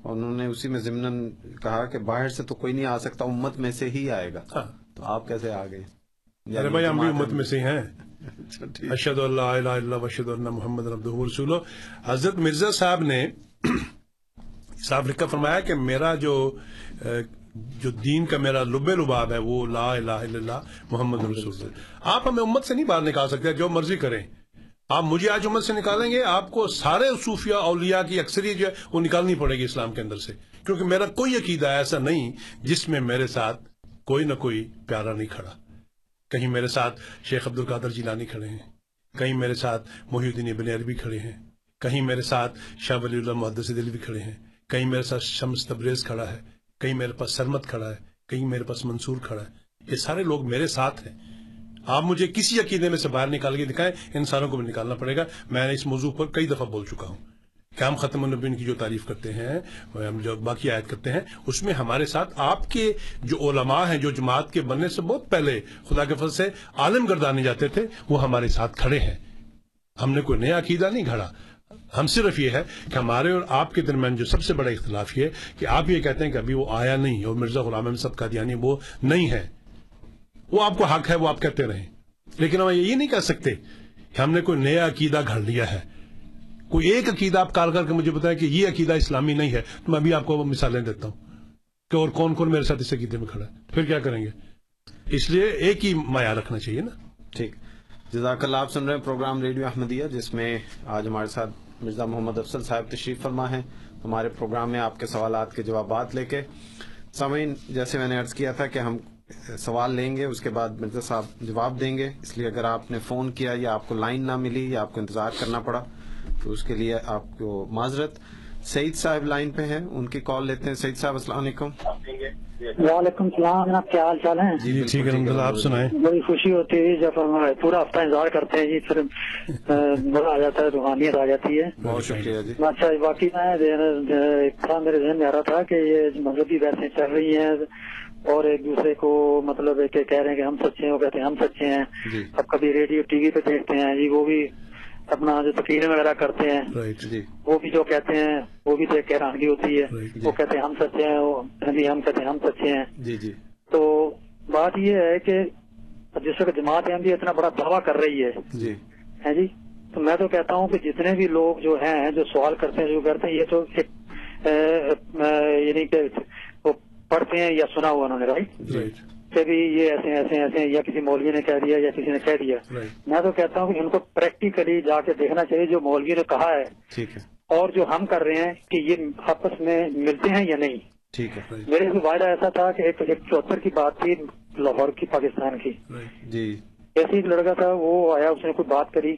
انہوں نے اسی میں ضمن کہا کہ باہر سے تو کوئی نہیں آ سکتا امت میں سے ہی آئے گا۔ تو آپ کیسے آ گئے؟ ارے بھائی ہم بھی امت میں سے ہیں۔ اشد اللہ الہ اللہ وشد اللہ محمد ربد رسول حضرت مرزا صاحب نے صاحب لکھا فرمایا کہ میرا جو جو دین کا میرا لب لباب ہے وہ لا الہ الا اللہ محمد رسول اللہ۔ آپ ہمیں امت سے نہیں باہر نکال سکتے جو مرضی کریں۔ آپ مجھے آج امت سے نکالیں گے، آپ کو سارے صوفیہ اولیاء کی اکثریت جو ہے، وہ نکالنی پڑے گی اسلام کے اندر سے۔ کیونکہ میرا کوئی عقیدہ ایسا نہیں جس میں میرے ساتھ کوئی نہ کوئی پیارا نہیں کھڑا۔ کہیں میرے ساتھ شیخ عبد القادر جیلانی کھڑے ہیں۔ کہیں میرے ساتھ محی الدین ابن عربی کھڑے ہیں۔ کہیں میرے ساتھ شاہ ولی اللہ محدث دلوی کھڑے ہیں۔ کہیں میرے ساتھ شمس تبریز کھڑا ہے۔ کہیں میرے پاس سرمت کھڑا ہے۔ کہیں میرے پاس منصور کھڑا ہے۔ یہ سارے لوگ میرے ساتھ ہیں۔ آپ مجھے کسی عقیدے میں سے باہر نکال کے دکھائیں، انسانوں کو بھی نکالنا پڑے گا۔ میں نے اس موضوع پر کئی دفعہ بول چکا ہوں۔ کہ ہم ختم النبین کی جو تعریف کرتے ہیں، ہم جو باقی عائد کرتے ہیں، اس میں ہمارے ساتھ آپ کے جو علماء ہیں، جو جماعت کے بننے سے بہت پہلے خدا کے فضل سے عالم گردانے جاتے تھے، وہ ہمارے ساتھ کھڑے ہیں۔ ہم نے کوئی نیا عقیدہ نہیں گھڑا ہم صرف یہ ہے کہ ہمارے اور آپ کے درمیان جو سب سے بڑا اختلاف یہ ہے کہ آپ یہ کہتے ہیں کہ ابھی وہ آیا نہیں اور مرزا غلام احمد سب کا یعنی وہ نہیں ہے۔ وہ آپ کو حق ہے، وہ آپ کہتے رہیں لیکن ہم یہ نہیں کہہ سکتے کہ ہم نے کوئی نیا عقیدہ گھڑ لیا ہے۔ کوئی ایک عقیدہ آپ کال کر کے مجھے بتائیں کہ یہ عقیدہ اسلامی نہیں ہے، تو میں بھی آپ کو مثالیں دیتا ہوں کہ اور کون کون میرے ساتھ اس عقیدے میں کھڑا ہے۔ پھر کیا کریں گے؟ اس لیے ایک ہی معیار رکھنا چاہیے نا۔ ٹھیک۔ جزاک اللہ، آپ سن رہے ہیں پروگرام ریڈیو احمدیہ، جس میں آج ہمارے ساتھ مرزا محمد افسل صاحب تشریف فرما ہے ہمارے پروگرام میں آپ کے سوالات کے جوابات لے کے سامعین، جیسے میں نے عرض کیا تھا کہ ہم سوال لیں گے اس کے بعد مرزا صاحب جواب دیں گے۔ اس لیے اگر آپ نے فون کیا یا آپ کو لائن نہ ملی یا آپ کو انتظار کرنا پڑا تو اس کے لیے آپ کو معذرت۔ سعید صاحب لائن پہ ہیں ان کی کال لیتے ہیں۔ سعید صاحب السلام علیکم۔ وعلیکم السلام جناب کیا حال چال ہیں؟ جی ٹھیک ہے۔ آپ سنائیں۔ بڑی خوشی ہوتی ہے جب ہم پورا ہفتہ انتظار کرتے ہیں جی پھر مزہ آ جاتا ہے روحانیت آ جاتی ہے۔ بہت شکریہ جی۔ اچھا باقی میں ایک تھا میرے ذہن میں آ رہا تھا کہ یہ مذہبی بحثیں چل رہی ہیں۔ اور ایک دوسرے کو مطلب کہ کہہ رہے ہیں کہ ہم سچے ہیں وہ کہتے ہیں ہم سچے ہیں۔ اب کبھی ریڈیو ٹی وی پہ دیکھتے ہیں جی وہ بھی اپنا جو تقریریں وغیرہ کرتے ہیں جی۔ وہ بھی جو کہتے ہیں وہ بھی دیکھ کے حیرانگی ہوتی ہے۔ وہ کہتے ہیں ہم سچے ہیں جی ہم کہتے ہیں ہم سچے ہیں۔ جی جی۔ تو بات یہ ہے کہ جس وقت جماعت احمدی اتنا بڑا دعویٰ کر رہی ہے جی۔ ہے جی؟ تو میں تو کہتا ہوں کہ جتنے بھی لوگ جو ہیں جو سوال کرتے ہیں جو کرتے ہیں یہ تو یعنی کہ وہ پڑھتے ہیں یا سنا ہوا انہوں نے رائٹ کہ بھی یہ ایسے ایسے ایسے یا کسی مولوی نے کہہ دیا یا کسی نے کہہ دیا۔ میں تو کہتا ہوں کہ ان کو پریکٹیکلی جا کے دیکھنا چاہیے جو مولوی نے کہا ہے۔ ٹھیک ہے۔ اور جو ہم کر رہے ہیں کہ یہ آپس میں ملتے ہیں یا نہیں۔ ٹھیک ہے۔ میرے سے وعدہ ایسا تھا کہ ایک چوہتر کی بات تھی لاہور کی پاکستان کی۔ جی۔ ایسے ایک لڑکا تھا وہ آیا اس نے کوئی بات کری۔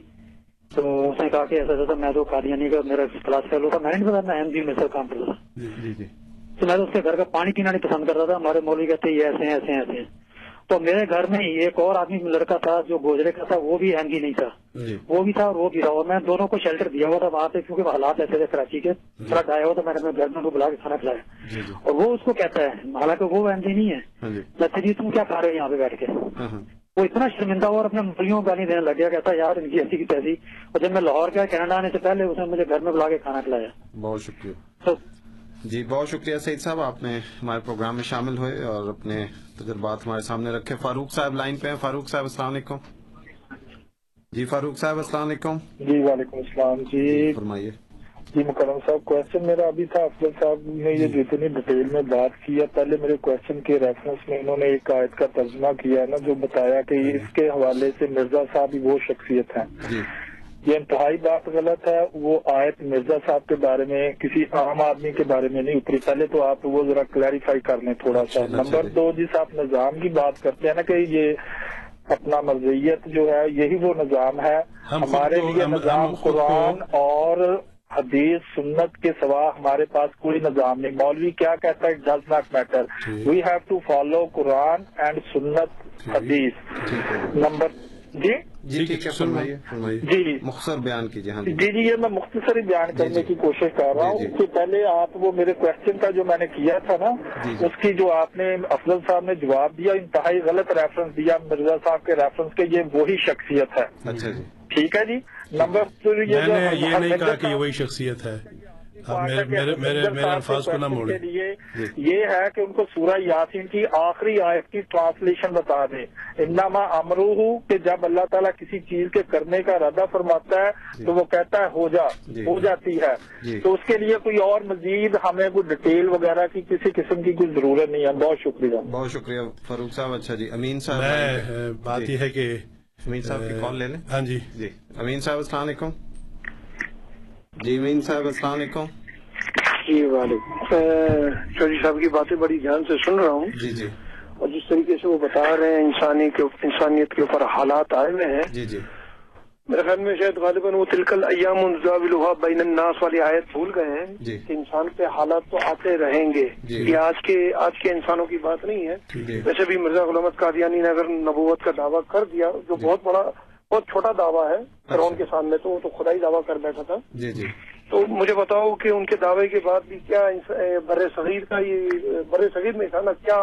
تو اس نے کہا کہ ایسا ایسا میں تو قادیانی کا میرا کلاس فیلو تھا میں نے پتا میں ایم جی میں سر کام کرتا تھا۔ جی جی۔ تو میں تو اس کے گھر کا پانی پینا نہیں پسند کرتا تھا ہمارے مولوی کہتے یہ ایسے ہیں ایسے ہیں ایسے تو میرے گھر میں ایک اور آدمی لڑکا تھا جو گوجرے کا تھا وہ بھی جی نہیں تھا۔ وہ بھی تھا اور وہ بھی تھا۔ اور میں دونوں کو شیلٹر دیا ہوا تھا وہاں پہ کیونکہ حالات ایسے تھے کراچی کے۔ فلڈ آیا ہوا تھا میں نے اپنے گھر میں کو بلا کے کھانا کھلایا۔ اور وہ اس کو کہتا ہے حالانکہ وہ جی نہیں ہے۔ میں جی تم کیا کھا رہے ہو یہاں پہ بیٹھ کے؟ وہ اتنا شرمندہ ہوا اور اپنے ملیوں گالی دینے لگ گیا کہتا یار ان کی ایسی کی تیسی۔ اور جب میں لاہور گیا کینیڈا آنے سے پہلے اس نے مجھے گھر میں بلا کے کھانا کھلایا۔ بہت شکریہ۔ تو جی بہت شکریہ سعید صاحب آپ نے ہمارے پروگرام میں شامل ہوئے اور اپنے تجربات ہمارے سامنے رکھے۔ فاروق صاحب لائن پہ ہیں۔ فاروق صاحب السلام علیکم۔ جی فاروق صاحب السلام علیکم۔ جی وعلیکم السلام۔ جی فرمائیے۔ جی مکرم صاحب کوشچن میرا ابھی تھا۔ افضل صاحب نے یہ جتنی ڈیٹیل میں بات کی ہے پہلے میرے کوشچن کے ریفرنس میں انہوں نے ایک آیت کا ترجمہ کیا ہے نا جو بتایا کہ اس کے حوالے سے مرزا صاحب ہی وہ شخصیت ہیں۔ جی۔ یہ انتہائی بات غلط ہے۔ وہ آیت مرزا صاحب کے بارے میں کسی عام آدمی کے بارے میں نہیں اتری۔ پہلے تو آپ وہ ذرا کلیریفائی کر لیں تھوڑا سا۔ اچھا، نمبر اچھا۔ دو جس آپ نظام کی بات کرتے ہیں نا کہ یہ اپنا مرضیت جو ہے یہی وہ نظام ہے۔ ہمارے لیے نظام قرآن اور حدیث سنت کے سوا ہمارے پاس کوئی نظام نہیں۔ مولوی کیا کہتا ہے؟ Does not matter we have to follow Quran and Sunnah Hadith. Number جی؟ جی ٹھیک ہے فرمائیے۔ فرمائیے۔ جی مختصر بیان کیجیے ہاں جی۔ جی جی یہ میں مختصری بیان کرنے کی کوشش کر رہا جی، ہوں۔ جی۔ کہ پہلے آپ وہ میرے کوشچن کا جو میں نے کیا تھا نا جی، جی۔ اس کی جو آپ نے افضل صاحب نے جواب دیا انتہائی غلط ریفرنس دیا مرزا صاحب کے ریفرنس کے یہ وہی شخصیت ہے۔ اچھا جی۔ ٹھیک ہے جی؟ نمبر یہ جو نے یہ نہیں کہا کہ یہ وہی شخصیت ہے۔ کے لیے جی۔ یہ ہے کہ ان کو سورہ یاسین کی آخری آیت کی ٹرانسلیشن بتا دیں۔ انما امروہ کہ جب اللہ تعالیٰ کسی چیز کے کرنے کا ارادہ فرماتا ہے تو وہ کہتا ہے ہو جا جی۔ ہو جاتی ہے۔ جی۔ تو اس کے لیے کوئی اور مزید ہمیں کوئی ڈیٹیل وغیرہ کی کسی قسم کی کوئی ضرورت نہیں ہے۔ بہت شکریہ۔ بہت شکریہ فاروق صاحب۔ اچھا جی امین صاحب۔ بات جی۔ یہ ہے کہ امین صاحب کی کال لے لیں۔ ہاں جی۔ جی امین صاحب السلام علیکم۔ جی امین صاحب السلام علیکم۔ جی وعلیکم۔ چودھری صاحب کی باتیں بڑی دھیان سے سن رہا ہوں۔ جی جی۔ اور جس طریقے سے وہ بتا رہے ہیں انسانی کے انسانیت کے اوپر حالات آئے ہوئے ہیں۔ جی جی۔ میرے خیال میں شاید غالباً وہ تلکل ایام الزاولہ بین الناس والی آیت بھول گئے ہیں جی۔ کہ انسان پہ حالات تو آتے رہیں گے۔ جی۔ یہ آج کے آج کے انسانوں کی بات نہیں ہے۔ جی۔ ویسے بھی مرزا غلامت قادیانی نے اگر نبوت کا دعویٰ کر دیا جو بہت بڑا بہت چھوٹا دعویٰ ہے فرعون کے سامنے تو وہ تو خدا ہی دعویٰ کر بیٹھا تھا۔ جی جی۔ تو مجھے بتاؤ کہ ان کے دعوے کے بعد بھی کیا بر صغیر کا یہ بر صغیر میں تھا نا کیا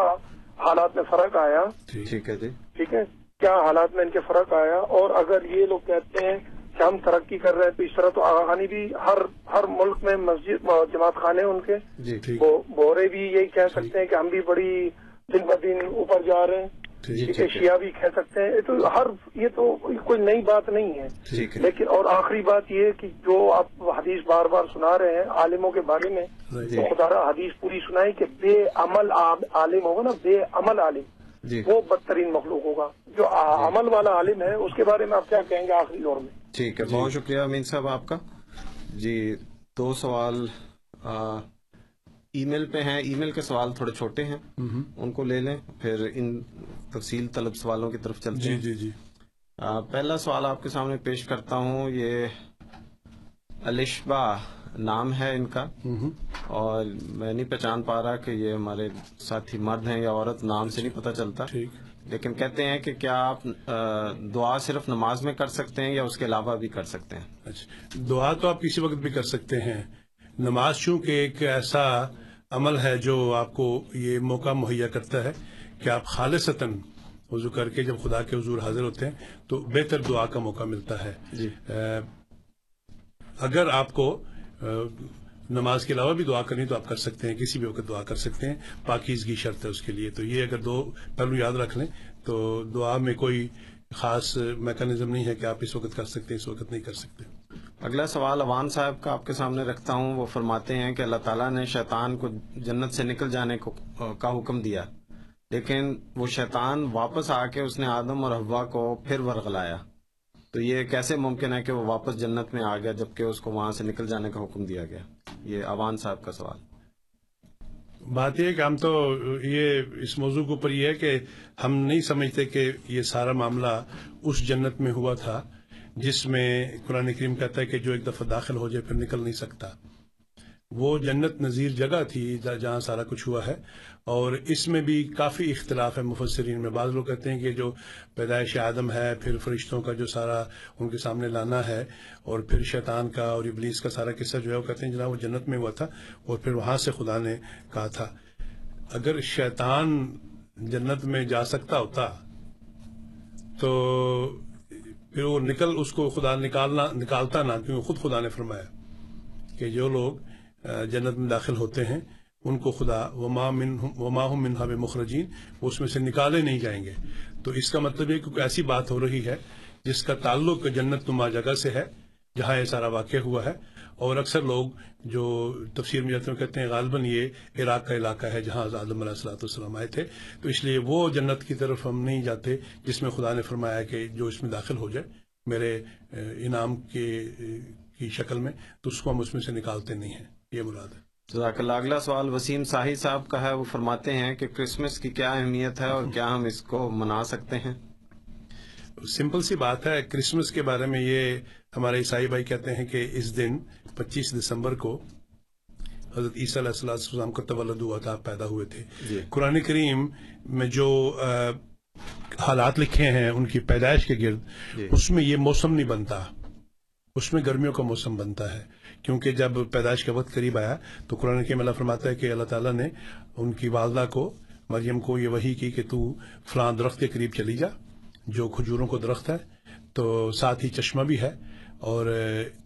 حالات میں فرق آیا؟ ٹھیک ہے جی۔ ٹھیک ہے۔ کیا حالات میں ان کے فرق آیا؟ اور اگر یہ لوگ کہتے ہیں کہ ہم ترقی کر رہے ہیں تو اس طرح تو آغانی بھی ہر ہر ملک میں مسجد جماعت خانے ان کے۔ جی بورے بھی یہی کہہ سکتے ہیں کہ ہم بھی بڑی دن ب دن اوپر جا رہے ہیں۔ جی شیعہ بھی کہہ سکتے ہیں۔ یہ تو ہر یہ تو کوئی نئی بات نہیں ہے۔ لیکن اور آخری بات یہ کہ جو آپ حدیث بار بار سنا رہے ہیں عالموں کے بارے میں جی۔ تو خدا حدیث پوری سنائی کہ بے عمل عالم ہوگا نا بے عمل عالم۔ جی۔ وہ بدترین مخلوق ہوگا۔ جو ع- عمل والا عالم ہے اس کے بارے میں آپ کیا کہیں گے آخری دور میں؟ ٹھیک ہے بہت شکریہ امین صاحب آپ کا۔ جی دو سوال ای میل پہ ہیں۔ ای میل کے سوال تھوڑے چھوٹے ہیں۔ ان کو لے لیں۔ پھر ان تفصیل طلب سوالوں کی طرف چلتے جی ہیں۔ جی جی۔ پہلا سوال آپ کے سامنے پیش کرتا ہوں۔ یہ الشبا نام ہے ان کا۔ اور میں نہیں پہچان پا رہا کہ یہ ہمارے ساتھی مرد ہیں یا عورت نام سے نہیں پتہ چلتا۔ لیکن کہتے ہیں کہ کیا آپ دعا صرف نماز میں کر سکتے ہیں یا اس کے علاوہ بھی کر سکتے ہیں؟ اچھا۔ دعا تو آپ کسی وقت بھی کر سکتے ہیں۔ نماز چونکہ ایک ایسا عمل ہے جو آپ کو یہ موقع مہیا کرتا ہے کہ آپ خالصتاً وضو کر کے جب خدا کے حضور حاضر ہوتے ہیں تو بہتر دعا کا موقع ملتا ہے۔ جی۔ اگر آپ کو نماز کے علاوہ بھی دعا کرنی تو آپ کر سکتے ہیں کسی بھی وقت دعا کر سکتے ہیں۔ پاکیزگی شرط ہے اس کے لیے۔ تو یہ اگر دو پہلو یاد رکھ لیں تو دعا میں کوئی خاص میکانزم نہیں ہے کہ آپ اس وقت کر سکتے ہیں اس وقت نہیں کر سکتے۔ اگلا سوال اوان صاحب کا آپ کے سامنے رکھتا ہوں۔ وہ فرماتے ہیں کہ اللہ تعالیٰ نے شیطان کو جنت سے نکل جانے کو کا حکم دیا۔ لیکن وہ شیطان واپس آ کے اس نے آدم اور حوا کو پھر ورغلایا۔ تو یہ کیسے ممکن ہے کہ وہ واپس جنت میں آ گیا جبکہ اس کو وہاں سے نکل جانے کا حکم دیا گیا؟ یہ اوان صاحب کا سوال۔ بات یہ کہ ہم تو یہ اس موضوع کے اوپر یہ ہے کہ ہم نہیں سمجھتے کہ یہ سارا معاملہ اس جنت میں ہوا تھا۔ جس میں قرآن کریم کہتا ہے کہ جو ایک دفعہ داخل ہو جائے پھر نکل نہیں سکتا۔ وہ جنت نظیر جگہ تھی جہاں سارا کچھ ہوا ہے۔ اور اس میں بھی کافی اختلاف ہے مفسرین میں۔ بعض لوگ کہتے ہیں کہ جو پیدائش آدم ہے، پھر فرشتوں کا جو سارا ان کے سامنے لانا ہے، اور پھر شیطان کا اور ابلیس کا سارا قصہ جو ہے وہ کہتے ہیں جناب وہ جنت میں ہوا تھا، اور پھر وہاں سے خدا نے کہا تھا۔ اگر شیطان جنت میں جا سکتا ہوتا تو پھر وہ نکل، اس کو خدا نکالنا، نکالتا نہ، کیونکہ خود خدا نے فرمایا کہ جو لوگ جنت میں داخل ہوتے ہیں، ان کو خدا، وما من، وما ہم منہا مخرجین وہ اس میں سے نکالے نہیں جائیں گے۔ تو اس کا مطلب یہ کہ ایسی بات ہو رہی ہے جس کا تعلق جنت نما جگہ سے ہے، جہاں یہ سارا واقع ہوا ہے اور اکثر لوگ جو تفسیر میں جاتے ہیں کہتے ہیں غالباً یہ عراق کا علاقہ ہے جہاں آدم علیہ السلاۃ والسلام آئے تھے۔ تو اس لیے وہ جنت کی طرف ہم نہیں جاتے جس میں خدا نے فرمایا کہ جو اس میں داخل ہو جائے۔ میرے انعام کے کی شکل میں تو اس کو ہم اس میں سے نکالتے نہیں ہیں۔ یہ مراد ہے۔ جزاک اللہ۔ اگلا سوال وسیم ساہی صاحب کا ہے۔ وہ فرماتے ہیں کہ کرسمس کی کیا اہمیت ہے اور کیا ہم اس کو منا سکتے ہیں؟ سمپل سی بات ہے کرسمس کے بارے میں یہ ہمارے عیسائی بھائی کہتے ہیں کہ اس دن پچیس دسمبر کو حضرت عیسیٰ علیہ السلام کا تولد ہوا تھا پیدا ہوئے تھے۔ جی۔ قرآن کریم میں جو حالات لکھے ہیں ان کی پیدائش کے گرد جی۔ اس میں یہ موسم نہیں بنتا۔ اس میں گرمیوں کا موسم بنتا ہے۔ کیونکہ جب پیدائش کا وقت قریب آیا تو قرآن کے اللہ فرماتا ہے کہ اللہ تعالیٰ نے ان کی والدہ کو مریم کو یہ وہی کی کہ تو فلاں درخت کے قریب چلی جا۔ جو کھجوروں کو درخت ہے تو ساتھ ہی چشمہ بھی ہے اور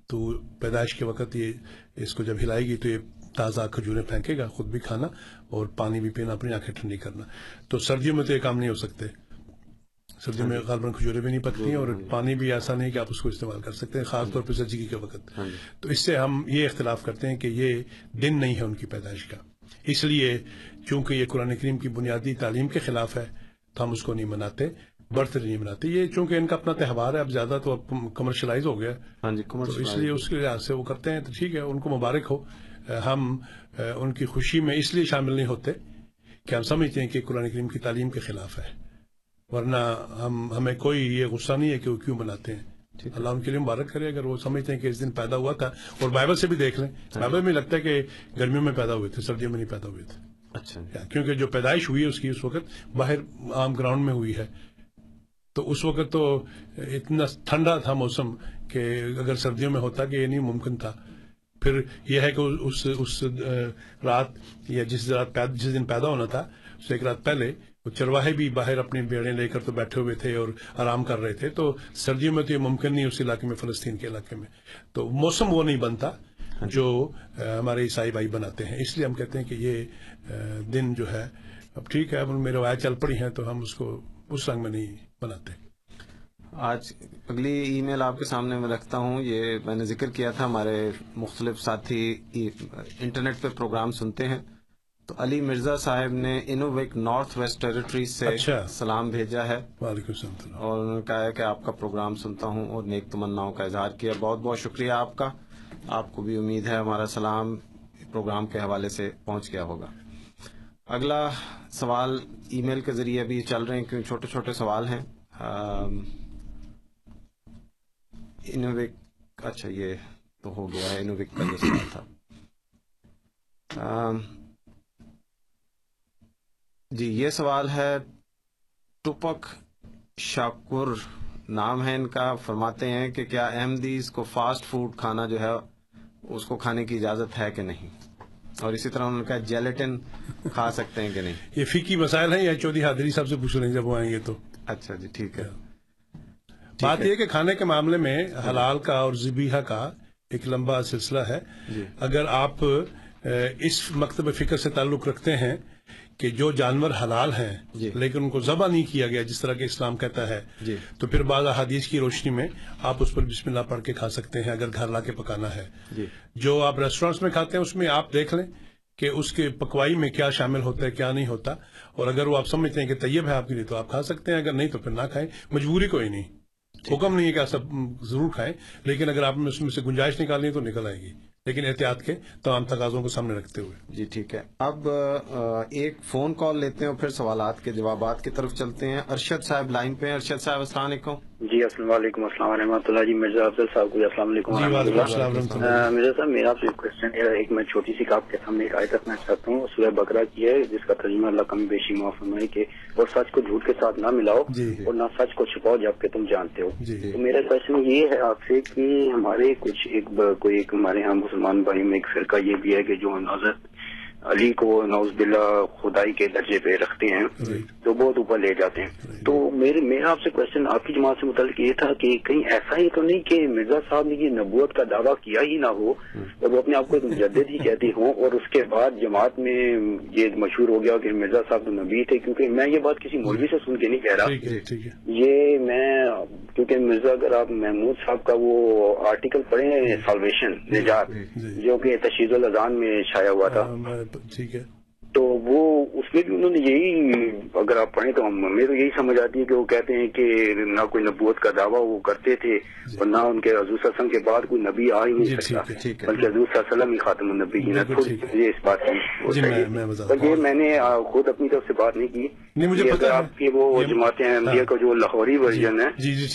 تو پیدائش کے وقت یہ اس کو جب ہلائے گی تو یہ تازہ کھجوریں پھینکے گا خود بھی کھانا اور پانی بھی پینا اپنی آنکھیں ٹھنڈی کرنا۔ تو سردیوں میں تو یہ کام نہیں ہو سکتے۔ سردیوں میں غالباً کھجورے بھی نہیں پکتی اور پانی بھی ایسا نہیں کہ آپ اس کو استعمال کر سکتے ہیں خاص طور پہ سرجگی کے وقت۔ تو اس سے ہم یہ اختلاف کرتے ہیں کہ یہ دن نہیں ہے ان کی پیدائش کا۔ اس لیے چونکہ یہ قرآن کریم کی بنیادی تعلیم کے خلاف ہے تو ہم اس کو نہیں مناتے۔ برتھ ڈے نہیں مناتے یہ چونکہ ان کا اپنا تہوار ہے اب زیادہ تو اب کمرشلائز ہو گیا۔ ہاں جی تو اس لیے اس کے لحاظ سے وہ کرتے ہیں۔ تو ٹھیک ہے ان کو مبارک ہو۔ ہم ان کی خوشی میں اس لیے شامل نہیں ہوتے کہ ہم سمجھتے ہیں کہ قرآن کریم کی تعلیم کے خلاف ہے۔ ورنہ ہم ہمیں کوئی یہ غصہ نہیں ہے کہ وہ کیوں بناتے ہیں۔ اللہ ان کے لیے مبارک کرے۔ اگر وہ سمجھتے ہیں کہ اس دن پیدا ہوا تھا اور بائبل سے بھی دیکھ لیں بائبل میں لگتا ہے کہ گرمیوں میں پیدا ہوئے تھے سردیوں میں نہیں پیدا ہوئے تھے۔ اچھا کیونکہ جو پیدائش ہوئی ہے اس کی اس وقت باہر عام گراؤنڈ میں ہوئی ہے۔ تو اس وقت تو اتنا ٹھنڈا تھا موسم کہ اگر سردیوں میں ہوتا کہ یہ نہیں ممکن تھا۔ پھر یہ ہے کہ اس اس رات یا جس رات جس دن پیدا ہونا تھا اس ایک رات پہلے وہ چرواہے بھی باہر اپنی بیڑیں لے کر تو بیٹھے ہوئے تھے اور آرام کر رہے تھے۔ تو سردیوں میں تو یہ ممکن نہیں اس علاقے میں فلسطین کے علاقے میں۔ تو موسم وہ نہیں بنتا جو ہمارے عیسائی بھائی بناتے ہیں۔ اس لیے ہم کہتے ہیں کہ یہ دن جو ہے اب ٹھیک ہے اب میرے روایت چل پڑی ہیں تو ہم اس کو اس رنگ میں نہیں بناتے آج اگلی ای میل آپ کے سامنے میں رکھتا ہوں۔ یہ میں نے ذکر کیا تھا ہمارے مختلف ساتھی انٹرنیٹ پہ پروگرام سنتے ہیں۔ تو علی مرزا صاحب نے انوویک نارتھ ویسٹ ٹیریٹری سے اچھا۔ سلام بھیجا ہے۔ وعلیکم السلام اور انہوں نے کہا ہے کہ آپ کا پروگرام سنتا ہوں اور نیک تمناؤں کا اظہار کیا۔ بہت بہت شکریہ آپ کا۔ آپ کو بھی امید ہے ہمارا سلام پروگرام کے حوالے سے پہنچ گیا ہوگا۔ اگلا سوال ای میل کے ذریعے بھی چل رہے ہیں کیونکہ چھوٹے چھوٹے سوال ہیں۔ انوویک اچھا یہ تو ہو گیا ہے انوویک کا سوال تھا۔ جی یہ سوال ہے ٹپک شاکر نام ہے ان کا، فرماتے ہیں کہ کیا احمدیز کو فاسٹ فوڈ کھانا جو ہے، اس کو کھانے کی اجازت ہے کہ نہیں؟ اور اسی طرح انہوں نے کہا جیلیٹن کھا سکتے ہیں کہ نہیں؟ یہ فکی مسائل ہیں یا چودھری حاضری صاحب سے پوچھ رہے ہیں جب وہ آئیں گے تو؟ اچھا جی ٹھیک ہے۔ بات یہ کہ کھانے کے معاملے میں حلال کا اور زبیحہ کا ایک لمبا سلسلہ ہے۔ جی۔ اگر آپ اس مکتب فکر سے تعلق رکھتے ہیں کہ جو جانور حلال ہیں جی۔ لیکن ان کو ذبح نہیں کیا گیا جس طرح کہ اسلام کہتا ہے۔ جی۔ تو پھر بعض احادیث کی روشنی میں آپ اس پر بسم اللہ پڑھ کے کھا سکتے ہیں اگر گھر لا کے پکانا ہے۔ جی۔ جو آپ ریسٹورینٹس میں کھاتے ہیں اس میں آپ دیکھ لیں کہ اس کے پکوائی میں کیا شامل ہوتا ہے کیا نہیں ہوتا۔ اور اگر وہ آپ سمجھتے ہیں کہ طیب ہے آپ کے لیے تو آپ کھا سکتے ہیں اگر نہیں تو پھر نہ کھائیں۔ مجبوری کوئی نہیں۔ حکم نہیں ہے کہ آپ سب ضرور کھائیں لیکن اگر آپ نے اس میں سے گنجائش نکالنی تو نکل آئے گی۔ لیکن احتیاط کے تمام تقاضوں کو سامنے رکھتے ہوئے۔ جی ٹھیک ہے۔ اب ایک فون کال لیتے ہیں اور پھر سوالات کے جوابات کی طرف چلتے ہیں۔ ارشد صاحب لائن پہ ہیں۔ ارشد صاحب السلام علیکم۔ جی السلام علیکم۔ السلام رحمۃ اللہ جی مرزا افضل صاحب کو السلام علیکم۔ جی ورحمۃ مرزا صاحب میرا آپ سے کوشچن ہے۔ ایک میں چھوٹی سی آپ کے سامنے ایک آیت رکھنا چاہتا ہوں۔ سورہ بکرا کی ہے جس کا ترجمہ اللہ کمی بیشی معاف فرمائے کہ اور سچ کو جھوٹ کے ساتھ نہ ملاؤ جی۔ اور نہ سچ کو چھپاؤ جبکہ تم جانتے ہو۔ جی۔ تو میرا کوشچن یہ ہے آپ سے کہ ہمارے کچھ ایک کوئی ایک ہمارے یہاں مسلمان بھائی میں ایک فرقہ یہ بھی ہے کہ جو نوزت علی کو نوز باللہ خدائی کے درجے پہ رکھتے ہیں تو بہت اوپر لے جاتے ہیں۔ تو میرے میرا آپ سے کوشچن آپ کی جماعت سے متعلق یہ تھا کہ کہیں ایسا ہی تو نہیں کہ مرزا صاحب نے یہ نبوت کا دعویٰ کیا ہی نہ ہو اور وہ اپنے آپ کو ایک مجدد ہی کہتے ہوں۔ اور اس کے بعد جماعت میں یہ مشہور ہو گیا کہ مرزا صاحب تو نبی تھے کیونکہ میں یہ بات کسی مولوی سے سن کے نہیں کہہ رہا۔ یہ میں کیونکہ مرزا اگر آپ محمود صاحب کا وہ آرٹیکل پڑھیں سالویشن نجات جو کہ تشہیر الاذان میں چھایا ہوا تھا۔ ٹھیک ہے۔ تو وہ اس میں بھی انہوں نے یہی اگر آپ پڑھیں تو ہمیں تو یہی سمجھ آتی ہے کہ وہ کہتے ہیں کہ نہ کوئی نبوت کا دعویٰ وہ کرتے تھے اور نہ ان کے حضور صلی اللہ علیہ وسلم کے بعد کوئی نبی آ ہی نہیں سکتا۔ بلکہ حضور صلی اللہ علیہ وسلم ہی خاتم النبی تھوڑی مجھے اس بات کی پر یہ میں نے خود اپنی طرف سے بات نہیں کی۔ اگر آپ کی وہ جماعت احمدیہ کا جو لاہوری ورژن ہے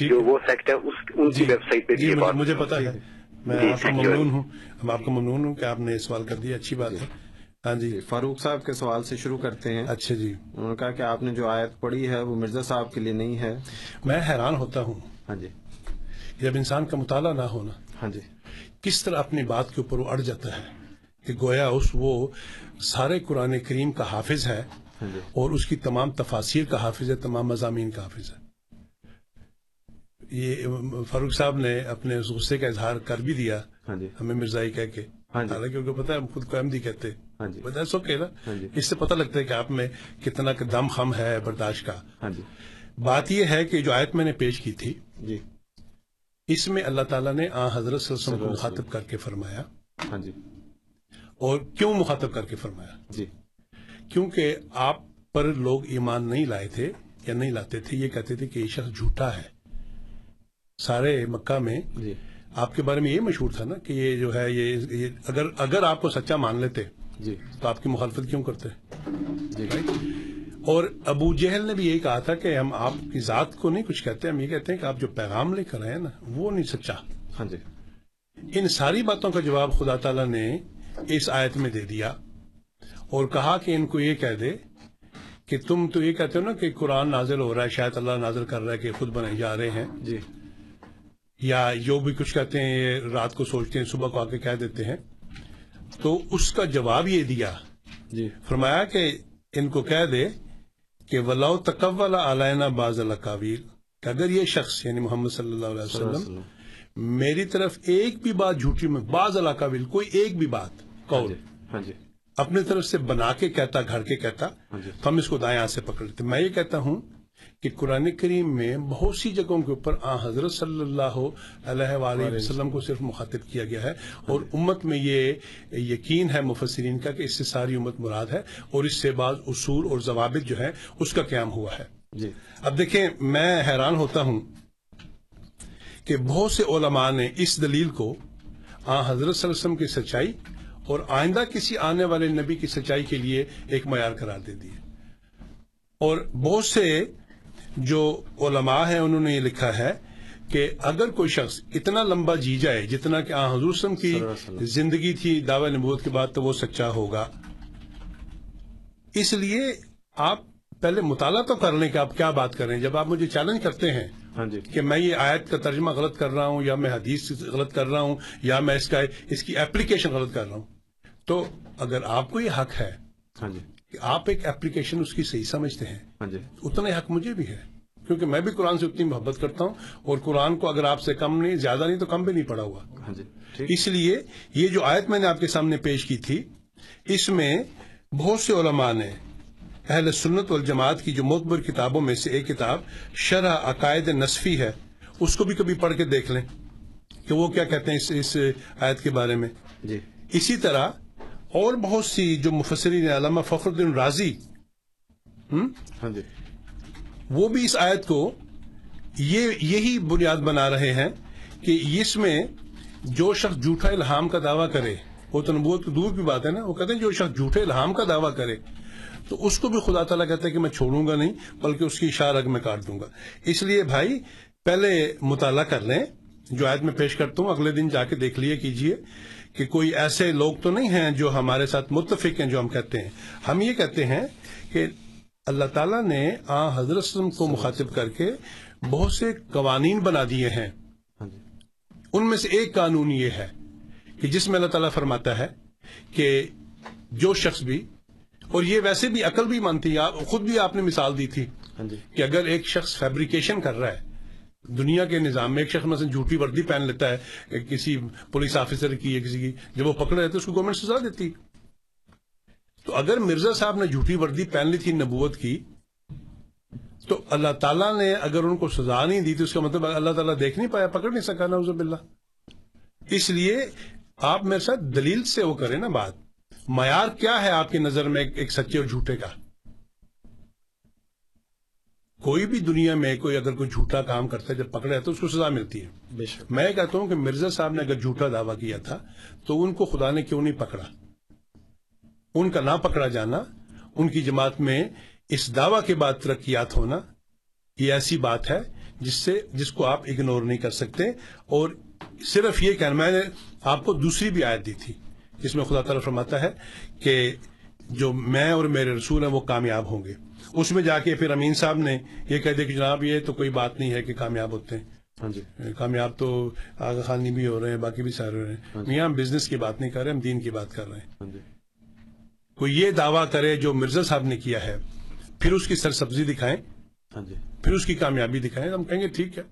جو وہ سیکٹ ہے ان کی ویب سائٹ پہ بھی یہ بات مجھے پتا ہے۔ میں آپ کا ممنون ہوں۔ آپ کا ممنون ہوں کہ آپ نے سوال کر دیا۔ اچھی بات ہے۔ ہاں جی۔ فاروق صاحب کے سوال سے شروع کرتے ہیں۔ اچھا جی۔ انہوں نے کہا کہ آپ نے جو آیت پڑھی ہے وہ مرزا صاحب کے لیے نہیں ہے۔ میں حیران ہوتا ہوں ہاں جی۔ جب انسان کا مطالعہ نہ ہونا ہاں جی۔ کس طرح اپنی بات کے اوپر وہ اڑ جاتا ہے کہ گویا اس وہ سارے قرآن کریم کا حافظ ہے اور اس کی تمام تفاصیر کا حافظ ہے تمام مضامین کا حافظ ہے۔ یہ فاروق صاحب نے اپنے اس غصے کا اظہار کر بھی دیا۔ ہمیں مرزائی کہہ کے۔ حالانکہ ان کو پتا ہے ہم خود کو احمدی کہتے۔ بتا سو کہ نا اس سے پتہ لگتا ہے کہ آپ میں کتنا دم خم ہے برداشت کا۔ بات یہ ہے کہ جو آیت میں نے پیش کی تھی جی۔ اس میں اللہ تعالیٰ نے آ حضرت صلی اللہ علیہ وسلم کو مخاطب کر کے فرمایا۔ ہاں جی۔ اور کیوں مخاطب کر کے فرمایا؟ جی۔ کیونکہ آپ پر لوگ ایمان نہیں لائے تھے یا نہیں لاتے تھے یہ کہتے تھے کہ یہ شخص جھوٹا ہے۔ سارے مکہ میں جی۔ آپ کے بارے میں یہ مشہور تھا نا کہ یہ جو ہے یہ اگر اگر آپ کو سچا مان لیتے جی۔ تو آپ کی مخالفت کیوں کرتے جی۔ اور ابو جہل نے بھی یہی کہا تھا کہ ہم آپ کی ذات کو نہیں کچھ کہتے ہم یہ کہتے ہیں کہ آپ جو پیغام لے کر ہیں نا وہ نہیں سچا۔ ہاں جی۔ ان ساری باتوں کا جواب خدا تعالیٰ نے اس آیت میں دے دیا اور کہا کہ ان کو یہ کہہ دے کہ تم تو یہ کہتے ہو نا کہ قرآن نازل ہو رہا ہے شاید اللہ نازل کر رہا ہے کہ خود بنائے جا رہے ہیں۔ جی۔ یا جو بھی کچھ کہتے ہیں یہ رات کو سوچتے ہیں صبح کو آ کے کہہ دیتے ہیں۔ تو اس کا جواب یہ دیا۔ جی۔ فرمایا کہ ان کو کہہ دے کہ ولاؤ تکول علینہ باز القاویل کہ اگر یہ شخص یعنی محمد صلی اللہ علیہ وسلم میری طرف ایک بھی بات جھوٹی میں بعض القاویل کوئی ایک بھی بات قول ہاں جی اپنی طرف سے بنا کے کہتا گھر کے کہتا تو ہم اس کو دائیں ہاتھ سے پکڑ لیتے۔ میں یہ کہتا ہوں کہ قرآن کریم میں بہت سی جگہوں کے اوپر آ حضرت صلی اللہ علیہ وآلہ وسلم کو صرف مخاطب کیا گیا ہے اور امت میں یہ یقین ہے مفسرین کا کہ اس سے ساری امت مراد ہے اور اس سے بعض اصول اور ضوابط جو ہے اس کا قیام ہوا ہے۔ جی۔ اب دیکھیں میں حیران ہوتا ہوں کہ بہت سے علماء نے اس دلیل کو آ حضرت صلی اللہ علیہ وسلم کی سچائی اور آئندہ کسی آنے والے نبی کی سچائی کے لیے ایک معیار قرار دے دیے اور بہت سے جو علماء ہیں انہوں نے یہ لکھا ہے کہ اگر کوئی شخص اتنا لمبا جی جائے جتنا کہ آن حضور وسلم کی زندگی تھی دعوی نبوت کے بعد تو وہ سچا ہوگا۔ اس لیے آپ پہلے مطالعہ تو کر لیں کہ آپ کیا بات کر رہے ہیں۔ جب آپ مجھے چیلنج کرتے ہیں ہاں جی۔ کہ میں یہ آیت کا ترجمہ غلط کر رہا ہوں یا میں حدیث غلط کر رہا ہوں یا میں اس کا اس کی اپلیکیشن غلط کر رہا ہوں تو اگر آپ کو یہ حق ہے ہاں جی۔ کہ آپ ایک اپلیکیشن اس کی صحیح سمجھتے ہیں۔ ہاں جی۔ اتنا ہی حق مجھے بھی ہے۔ کیونکہ میں بھی قرآن سے اتنی محبت کرتا ہوں اور قرآن کو اگر آپ سے کم نہیں زیادہ نہیں تو کم بھی نہیں پڑا ہوا۔ ہاں جی اس لیے یہ جو آیت میں نے آپ کے سامنے پیش کی تھی اس میں بہت سے علماء نے اہل سنت والجماعت کی جو معتبر کتابوں میں سے ایک کتاب شرح عقائد نصفی ہے اس کو بھی کبھی پڑھ کے دیکھ لیں کہ وہ کیا کہتے ہیں اس اس آیت کے بارے میں۔ جی۔ اسی طرح اور بہت سی جو مفسرین علامہ فخر الدین راضی ہاں جی۔ وہ بھی اس آیت کو یہ یہی بنیاد بنا رہے ہیں کہ اس میں جو شخص جھوٹا الہام کا دعویٰ کرے وہ تو نبوت دور کی بات ہے نا وہ کہتے ہیں جو شخص جھوٹے الہام کا دعویٰ کرے تو اس کو بھی خدا تعالیٰ کہتا ہے کہ میں چھوڑوں گا نہیں بلکہ اس کی اشارہ میں کاٹ دوں گا۔ اس لیے بھائی پہلے مطالعہ کر لیں جو آیت میں پیش کرتا ہوں اگلے دن جا کے دیکھ لیے کیجیے۔ کہ کوئی ایسے لوگ تو نہیں ہیں جو ہمارے ساتھ متفق ہیں جو ہم کہتے ہیں۔ ہم یہ کہتے ہیں کہ اللہ تعالیٰ نے آ حضرت وسلم کو مخاطب کر کے بہت سے قوانین بنا دیے ہیں۔ ان میں سے ایک قانون یہ ہے کہ جس میں اللہ تعالیٰ فرماتا ہے کہ جو شخص بھی اور یہ ویسے بھی عقل بھی مانتی ہے خود بھی آپ نے مثال دی تھی ہاں جی۔ کہ اگر ایک شخص فیبریکیشن کر رہا ہے دنیا کے نظام میں ایک شخص مثلا جھوٹی وردی پہن لیتا ہے کسی پولیس آفیسر کی یا کسی کی، جب وہ پکڑے رہتے اس کو گورنمنٹ سزا دیتی۔ تو اگر مرزا صاحب نے جھوٹی وردی پہن لی تھی، نبوت کی، تو اللہ تعالیٰ نے اگر ان کو سزا نہیں دی تو اس کا مطلب اللہ تعالیٰ دیکھ نہیں پایا، پکڑ نہیں سکا نا باللہ۔ اس لیے آپ میرے ساتھ دلیل سے وہ کریں نا بات۔ معیار کیا ہے آپ کی نظر میں ایک سچے اور جھوٹے کا؟ کوئی بھی دنیا میں کوئی اگر کوئی جھوٹا کام کرتا ہے جب پکڑا ہے تو اس کو سزا ملتی ہے۔ بے شک۔ میں کہتا ہوں کہ مرزا صاحب نے اگر جھوٹا دعویٰ کیا تھا تو ان کو خدا نے کیوں نہیں پکڑا؟ ان کا نہ پکڑا جانا ان کی جماعت میں اس دعویٰ کے بعد ترقیات ہونا یہ ایسی بات ہے جس سے جس کو آپ اگنور نہیں کر سکتے۔ اور صرف یہ کہنا میں نے آپ کو دوسری بھی آیت دی تھی جس میں خدا تعالیٰ فرماتا ہے کہ جو میں اور میرے رسول ہیں وہ کامیاب ہوں گے۔ اس میں جا کے پھر امین صاحب نے یہ کہہ دیا کہ جناب یہ تو کوئی بات نہیں ہے کہ کامیاب ہوتے ہیں۔ ہاں جی۔ کامیاب تو آغا خانی بھی ہو رہے ہیں باقی بھی سارے ہو رہے ہیں۔ میاں ہم بزنس کی بات نہیں کر رہے ہم دین کی بات کر رہے ہیں۔ ہاں جی۔ کوئی یہ دعویٰ کرے جو مرزا صاحب نے کیا ہے پھر اس کی سرسبزی دکھائیں۔ ہاں جی۔ پھر اس کی کامیابی دکھائیں ہم کہیں گے ٹھیک ہے۔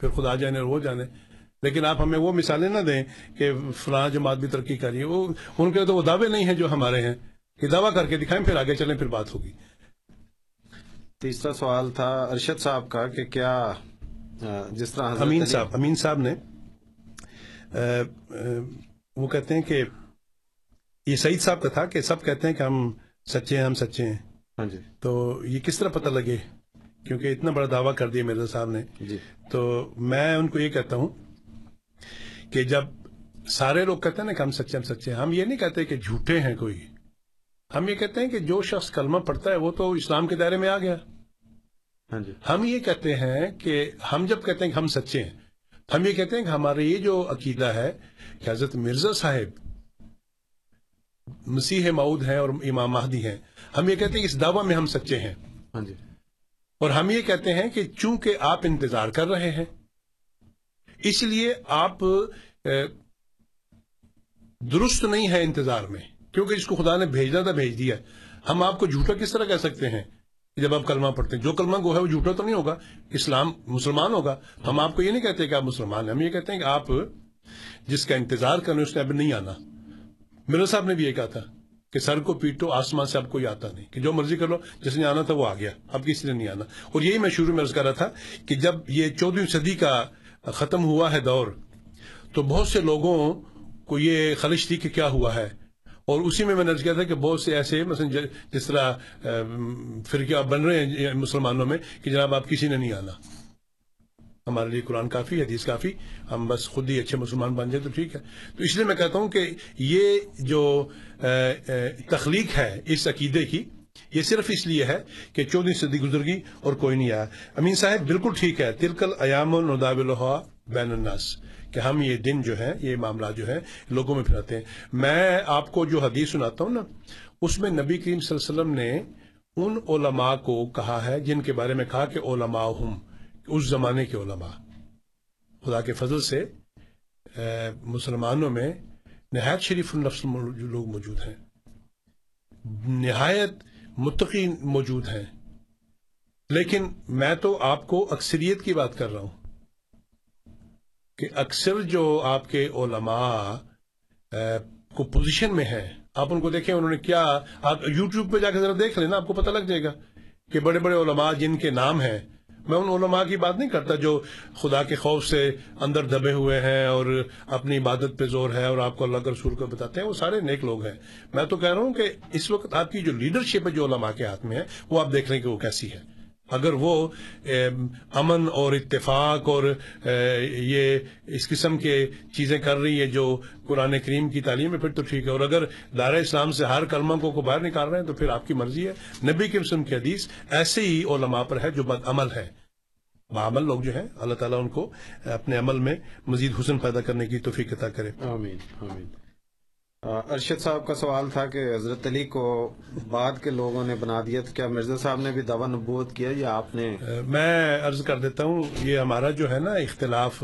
پھر خدا جانے اور وہ جانے۔ لیکن آپ ہمیں وہ مثالیں نہ دیں کہ فلاں جماعت بھی ترقی کر رہی ہے۔ وہ ان کے تو وہ دعوے نہیں ہیں جو ہمارے ہیں۔ کہ دعویٰ کر کے دکھائیں پھر آگے چلیں پھر بات ہوگی۔ تیسرا سوال تھا ارشد صاحب کا کہ کیا جس طرح حضرت امین صاحب امین صاحب نے وہ کہتے ہیں کہ یہ سعید صاحب کا تھا کہ سب کہتے ہیں کہ ہم سچے ہیں ہم سچے ہیں۔ ہاں جی۔ تو یہ کس طرح پتہ لگے؟ کیونکہ اتنا بڑا دعویٰ کر دیا مرزا صاحب نے۔ جی۔ تو میں ان کو یہ کہتا ہوں کہ جب سارے لوگ کہتے ہیں نا کہ ہم سچے ہم سچے ہیں ہم یہ نہیں کہتے کہ جھوٹے ہیں کوئی۔ ہم یہ کہتے ہیں کہ جو شخص کلمہ پڑھتا ہے وہ تو اسلام کے دائرے میں آ گیا۔ ہم یہ کہتے ہیں کہ ہم جب کہتے ہیں کہ ہم سچے ہیں ہم یہ کہتے ہیں کہ ہمارا یہ جو عقیدہ ہے کہ حضرت مرزا صاحب مسیح معود ہیں اور امام مہدی ہیں ہم یہ کہتے ہیں کہ اس دعویٰ میں ہم سچے ہیں۔ ہاں جی۔ اور ہم یہ کہتے ہیں کہ چونکہ آپ انتظار کر رہے ہیں اس لیے آپ درست نہیں ہے انتظار میں کیونکہ جس کو خدا نے بھیجنا تھا بھیج دیا۔ ہم آپ کو جھوٹا کس طرح کہہ سکتے ہیں؟ جب آپ کلمہ پڑھتے ہیں، جو کلمہ گو ہے وہ جھوٹا تو نہیں ہوگا، اسلام مسلمان ہوگا۔ ہم آپ کو یہ نہیں کہتے کہ آپ مسلمان ہیں، ہم یہ کہتے ہیں کہ آپ جس کا انتظار کرنے اس نے اب نہیں آنا۔ مرزا صاحب نے بھی یہ کہا تھا کہ سر کو پیٹو، آسمان سے اب کوئی آتا نہیں۔ کہ جو مرضی کر لو، جس نے آنا تھا وہ آ گیا، اب کسی نے نہیں آنا۔ اور یہی میں شروع میں عرض کر رہا تھا کہ جب یہ چودہویں صدی کا ختم ہوا ہے دور، تو بہت سے لوگوں کو یہ خلش تھی کہ کیا ہوا ہے۔ اور اسی میں میں نے کیا تھا کہ بہت سے ایسے مثلا جس طرح ام، فرقے آپ بن رہے ہیں مسلمانوں میں کہ جناب آپ کسی نے نہیں آنا۔ ہمارے لیے قرآن کافی حدیث کافی ہم بس خود ہی اچھے مسلمان بن جائیں تو ٹھیک ہے۔ تو اس لیے میں کہتا ہوں کہ یہ جو تخلیق ہے اس عقیدے کی یہ صرف اس لیے ہے کہ چودہ صدی گزر گئی اور کوئی نہیں آیا۔ امین صاحب بالکل ٹھیک ہے۔ تلکل ایام الداب الحا بین الناس۔ کہ ہم یہ دن جو ہے یہ معاملات جو ہے لوگوں میں پھراتے ہیں۔ میں آپ کو جو حدیث سناتا ہوں نا، اس میں نبی کریم صلی اللہ علیہ وسلم نے ان علماء کو کہا ہے جن کے بارے میں کہا کہ علماء ہم، اس زمانے کے علماء۔ خدا کے فضل سے مسلمانوں میں نہایت شریف النفس لوگ موجود ہیں۔ نہایت متقی موجود ہیں۔ لیکن میں تو آپ کو اکثریت کی بات کر رہا ہوں۔ کہ اکثر جو آپ کے علماء کو پوزیشن میں ہیں، آپ ان کو دیکھیں، انہوں نے کیا، آپ یوٹیوب پہ جا کے ذرا دیکھ لینا آپ کو پتہ لگ جائے گا کہ بڑے بڑے علماء جن کے نام ہیں، میں ان علماء کی بات نہیں کرتا جو خدا کے خوف سے اندر دبے ہوئے ہیں اور اپنی عبادت پہ زور ہے اور آپ کو اللہ کے رسول کو بتاتے ہیں، وہ سارے نیک لوگ ہیں۔ میں تو کہہ رہا ہوں کہ اس وقت آپ کی جو لیڈرشپ ہے جو علماء کے ہاتھ میں ہے، وہ آپ دیکھ لیں کہ وہ کیسی ہے۔ اگر وہ امن اور اتفاق اور یہ اس قسم کے چیزیں کر رہی ہے جو قرآن کریم کی تعلیم ہے پھر تو ٹھیک ہے، اور اگر دائرہ اسلام سے ہر کلمہ کو کو باہر نکال رہے ہیں تو پھر آپ کی مرضی ہے۔ نبی کی رسم کی حدیث ایسے ہی علماء پر ہے جو بد عمل ہے۔ بعمل لوگ جو ہیں، اللہ تعالیٰ ان کو اپنے عمل میں مزید حسن پیدا کرنے کی توفیق عطا کرے۔ آمین آمین۔ ارشد صاحب کا سوال تھا کہ حضرت علی کو بعد کے لوگوں نے بنا دیا تو کیا مرزا صاحب نے بھی دعوی نبوت کیا یا آپ نے؟ میں عرض کر دیتا ہوں، یہ ہمارا جو ہے نا اختلاف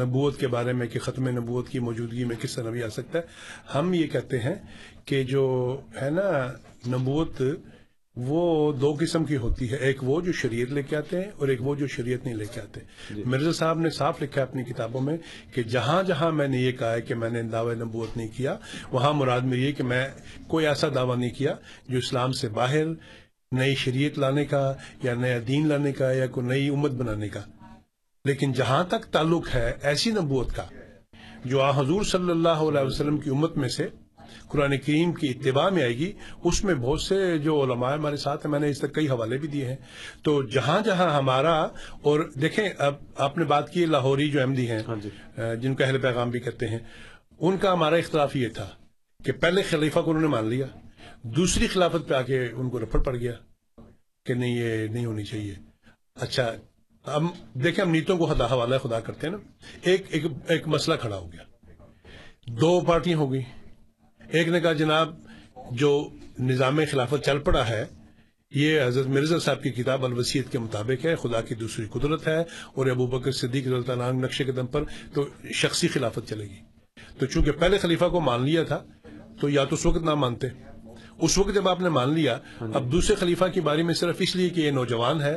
نبوت کے بارے میں کہ ختم نبوت کی موجودگی میں کس طرح بھی آ سکتا ہے، ہم یہ کہتے ہیں کہ جو ہے نا نبوت وہ دو قسم کی ہوتی ہے۔ ایک وہ جو شریعت لے کے آتے ہیں اور ایک وہ جو شریعت نہیں لے کے آتے۔ مرزا صاحب نے صاف لکھا ہے اپنی کتابوں میں کہ جہاں جہاں میں نے یہ کہا ہے کہ میں نے دعوی نبوت نہیں کیا وہاں مراد میں یہ کہ میں کوئی ایسا دعویٰ نہیں کیا جو اسلام سے باہر نئی شریعت لانے کا یا نیا دین لانے کا یا کوئی نئی امت بنانے کا۔ لیکن جہاں تک تعلق ہے ایسی نبوت کا جو آ حضور صلی اللہ علیہ وسلم کی امت میں سے قرآن کریم کی اتباع میں آئے گی اس میں بہت سے جو علماء ہمارے ساتھ ہیں میں نے اس تک کئی حوالے بھی دیے ہیں۔ تو جہاں جہاں ہمارا اور دیکھیں اب آپ نے بات کی لاہوری جو احمدی ہیں جن کو اہل پیغام بھی کہتے ہیں ان کا ہمارا اختلاف یہ تھا کہ پہلے خلیفہ کو انہوں نے مان لیا دوسری خلافت پہ آ کے ان کو رفڑ پڑ گیا کہ نہیں یہ نہیں ہونی چاہیے۔ اچھا ہم دیکھیں ہم نیتوں کو خدا حوالہ خدا کرتے ہیں نا۔ ایک ایک ایک مسئلہ کھڑا ہو گیا۔ دو پارٹیاں ہو گئی ایک نے کہا، جناب، جو نظام خلافت چل پڑا ہے، یہ حضرت مرزا صاحب کی کتاب الوسیت کے مطابق ہے، خدا کی دوسری قدرت ہے، اور ابو بکر صدیق رضی اللہ عنہ نقشے قدم پر تو شخصی خلافت چلے گی۔ تو چونکہ پہلے خلیفہ کو مان لیا تھا، تو یا تو اس وقت نہ مانتے۔ اس وقت جب آپ نے مان لیا، اب دوسرے خلیفہ کی باری میں صرف اس لیے کہ یہ نوجوان ہے،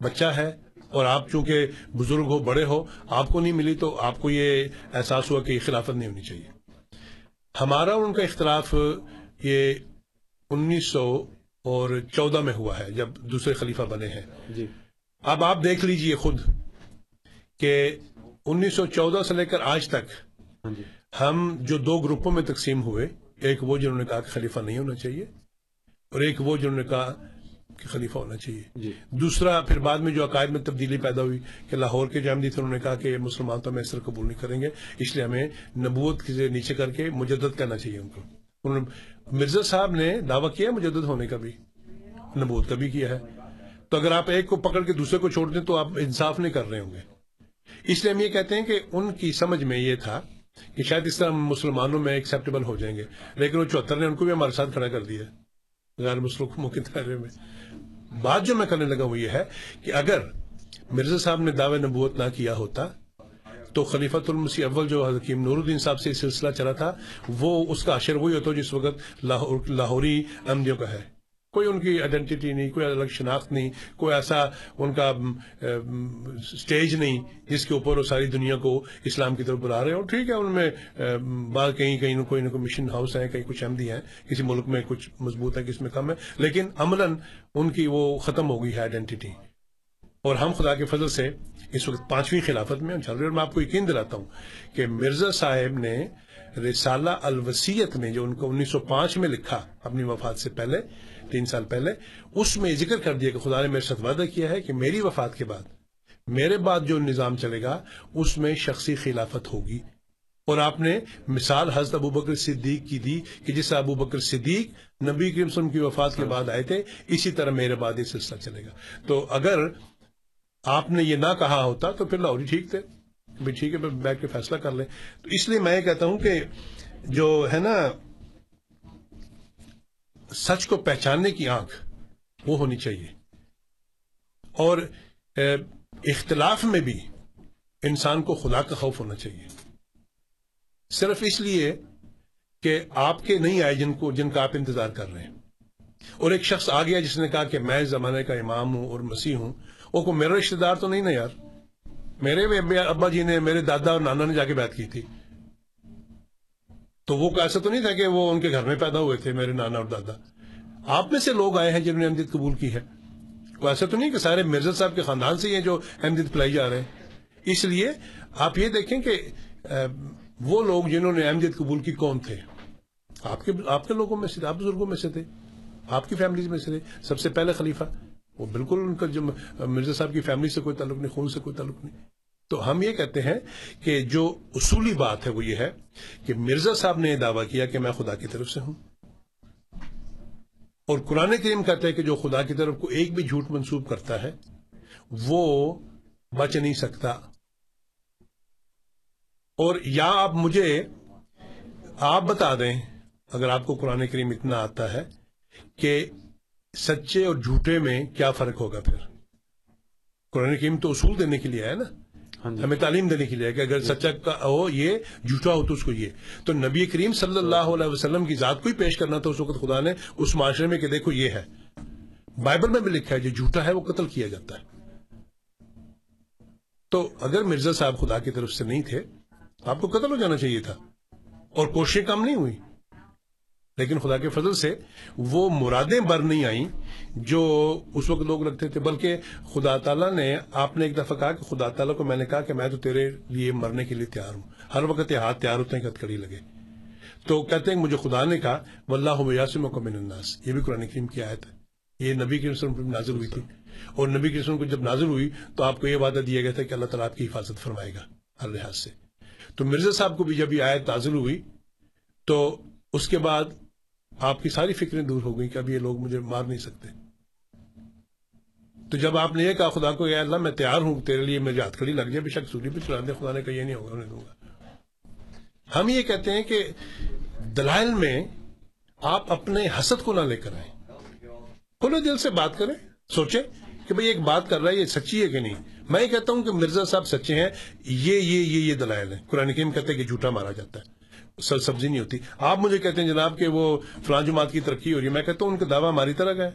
بچہ ہے، اور آپ چونکہ بزرگ ہو، بڑے ہو، آپ کو نہیں ملی، تو آپ کو یہ احساس ہوا کہ یہ خلافت نہیں ہونی چاہیے۔ ہمارا ان کا اختلاف یہ انیس سو اور چودہ میں ہوا ہے جب دوسرے خلیفہ بنے ہیں۔ جی۔ اب آپ دیکھ لیجیے خود کہ انیس سو چودہ سے لے کر آج تک ہم جو دو گروپوں میں تقسیم ہوئے ایک وہ جنہوں نے کہا کہ خلیفہ نہیں ہونا چاہیے اور ایک وہ جنہوں نے کہا کہ خلیفہ ہونا چاہیے۔ جی۔ دوسرا پھر بعد میں جو عقائد میں تبدیلی پیدا ہوئی کہ لاہور کے جو احمدی تھے انہوں نے کہا کہ مسلمان تو ہمیں اس طرح قبول نہیں کریں گے اس لیے ہمیں نبوت سے نیچے کر کے مجدد کرنا چاہیے ان کو۔ انہوں نے مرزا صاحب نے دعویٰ کیا مجدد ہونے کا بھی نبوت کا بھی کیا ہے۔ تو اگر آپ ایک کو پکڑ کے دوسرے کو چھوڑ دیں تو آپ انصاف نہیں کر رہے ہوں گے۔ اس لیے ہم یہ کہتے ہیں کہ ان کی سمجھ میں یہ تھا کہ شاید اس طرح مسلمانوں میں ایکسیپٹیبل ہو جائیں گے۔ لیکن وہ چوہتر نے ان کو بھی ہمارے ساتھ کھڑا کر دیا غیر مسلموں کے دائرے میں۔ بات جو میں کرنے لگا وہ یہ ہے کہ اگر مرزا صاحب نے دعوے نبوت نہ کیا ہوتا، تو خلیفۃ المسیح اول جو حکیم نور الدین صاحب سے سلسلہ چلا تھا، وہ اس کا اشر وہی ہوتا جس وقت لاہوری احمدیوں کا ہے۔ کوئی ان کی آئیڈینٹی نہیں، کوئی الگ شناخت نہیں، کوئی ایسا ان کا سٹیج نہیں جس کے اوپر وہ ساری دنیا کو اسلام کی طرف بلا رہے ہیں اور ٹھیک ہے، ان میں بعض کہیں کہیں کوئی نہ کوئی مشن ہاؤس ہیں، کہیں کچھ احمدی ہیں، کسی ملک میں کچھ مضبوط ہے کس میں کم ہے لیکن عملاً ان کی وہ ختم ہو گئی ہے آئیڈینٹی اور ہم خدا کے فضل سے اس وقت پانچویں خلافت میں چل رہے اور میں آپ کو یقین دلاتا ہوں کہ مرزا صاحب نے رسالہ الوسیت میں جو ان کو انیس سو پانچ میں لکھا اپنی وفات سے پہلے تین سال پہلے، اس میں ذکر کر دیا کہ خدا نے میرے ساتھ وعدہ کیا ہے کہ میری وفات کے بعد، میرے بعد جو نظام چلے گا، اس میں شخصی خلافت ہوگی۔ اور آپ نے مثال حضرت ابو بکر صدیق کی دی کہ جس ابو بکر صدیق نبی کریم وسلم کی وفات کے بعد آئے تھے، اسی طرح میرے بعد یہ سلسلہ چلے گا۔ تو اگر آپ نے یہ نہ کہا ہوتا تو پھر لاہوری جی ٹھیک تھے بھی ٹھیک ہے بیٹھ کے فیصلہ کر لیں۔ تو اس لیے میں یہ کہتا ہوں کہ جو ہے نا سچ کو پہچاننے کی آنکھ، وہ ہونی چاہیے۔ اور اختلاف میں بھی انسان کو خدا کا خوف ہونا چاہیے۔ صرف اس لیے کہ آپ کے نہیں آئے جن کو، جن کا آپ انتظار کر رہے ہیں۔ اور ایک شخص آ گیا جس نے کہا کہ میں زمانے کا امام ہوں اور مسیح ہوں، وہ کو میرا رشتے دار تو نہیں نا یار؟ میرے ابا جی نے، میرے دادا اور نانا نے جا کے بات کی تھی۔ تو وہ ایسا تو نہیں تھا کہ وہ ان کے گھر میں پیدا ہوئے تھے، میرے نانا اور دادا۔ آپ میں سے لوگ آئے ہیں جنہوں نے احمدیت قبول کی ہے۔ ایسا تو نہیں کہ سارے مرزا صاحب کے خاندان سے ہیں جو احمدیت پلائی جا رہے ہیں۔ اس لیے آپ یہ دیکھیں کہ وہ لوگ جنہوں نے احمدیت قبول کی کون تھے؟ آپ کے آپ کے لوگوں میں سے آپ بزرگوں میں سے تھے، آپ کی فیملیز میں سے تھے۔ سب سے پہلے خلیفہ، وہ بالکل ان کا جو مرزا صاحب کی فیملی سے کوئی تعلق نہیں، خون سے کوئی تعلق نہیں۔ تو ہم یہ کہتے ہیں کہ جو اصولی بات ہے وہ یہ ہے کہ مرزا صاحب نے یہ دعویٰ کیا کہ میں خدا کی طرف سے ہوں۔ اور قرآن کریم کہتا ہے کہ جو خدا کی طرف کو ایک بھی جھوٹ منسوب کرتا ہے، وہ بچ نہیں سکتا۔ اور یا آپ مجھے، آپ بتا دیں، اگر آپ کو قرآن کریم اتنا آتا ہے کہ سچے اور جھوٹے میں کیا فرق ہوگا پھر؟ قرآن کریم تو اصول دینے کے لیے ہے نا۔ ہاں جی۔ ہمیں تعلیم دینے کے لیے کہ اگر سچا کا ہو یہ، جھوٹا ہو تو اس کو یہ۔ تو نبی کریم صلی اللہ علیہ وسلم کی ذات کو ہی پیش کرنا تھا اس وقت خدا نے اس معاشرے میں کہ دیکھو یہ ہے۔ بائبل میں بھی لکھا ہے، جو جھوٹا ہے وہ قتل کیا جاتا ہے۔ تو اگر مرزا صاحب خدا کی طرف سے نہیں تھے، آپ کو قتل ہو جانا چاہیے تھا۔ اور کوششیں کم نہیں ہوئی لیکن خدا کے فضل سے وہ مرادیں بر نہیں آئیں جو اس وقت لوگ رکھتے تھے، بلکہ خدا تعالیٰ نے، آپ نے ایک دفعہ کہا کہ خدا تعالیٰ کو میں نے کہا کہ میں تو تیرے لیے مرنے کے لیے تیار ہوں۔ ہر وقت یہ ہاتھ تیار ہوتے ہیں کہ ہتکڑی لگے۔ تو کہتے ہیں کہ مجھے خدا نے کہا، واللہ یاسم کو من الناس. یہ بھی قرآن کریم کی آیت ہے۔ یہ نبی کے وسلم پر نازل ہوئی تھی۔ اور نبی کے وسلم کو جب نازل ہوئی تو آپ کو یہ وعدہ دیا گیا تھا کہ اللہ تعالیٰ آپ کی حفاظت فرمائے گا ہر لحاظ سے۔ تو مرزا صاحب کو بھی جب یہ آیت نازل ہوئی تو اس کے بعد آپ کی ساری فکریں دور ہو گئی کہ اب یہ لوگ مجھے مار نہیں سکتے۔ تو جب آپ نے یہ کہا خدا کو یا اللہ میں تیار ہوں، تیرے لیے میری ہاتھ کھڑی لگ جائے بے شک سوری پہ چلا دے، خدا نے کہا یہ نہیں ہوگا انہیں دوں گا۔ ہم یہ کہتے ہیں کہ دلائل میں آپ اپنے حسد کو نہ لے کر آئیں۔ کھلے دل سے بات کریں، سوچیں کہ بھئی ایک بات کر رہا ہے، یہ سچی ہے کہ نہیں؟ میں یہ کہتا ہوں کہ مرزا صاحب سچے ہیں، یہ یہ یہ یہ دلائل ہیں۔ قرآن کریم کہتے ہیں کہ جھوٹا مارا جاتا ہے۔ سبزی نہیں ہوتی۔ آپ مجھے کہتے ہیں جناب کہ وہ فلان جماعت کی ترقی ہو رہی ہے۔ میں کہتا ہوں ان کا دعویٰ ہماری طرح کا ہے۔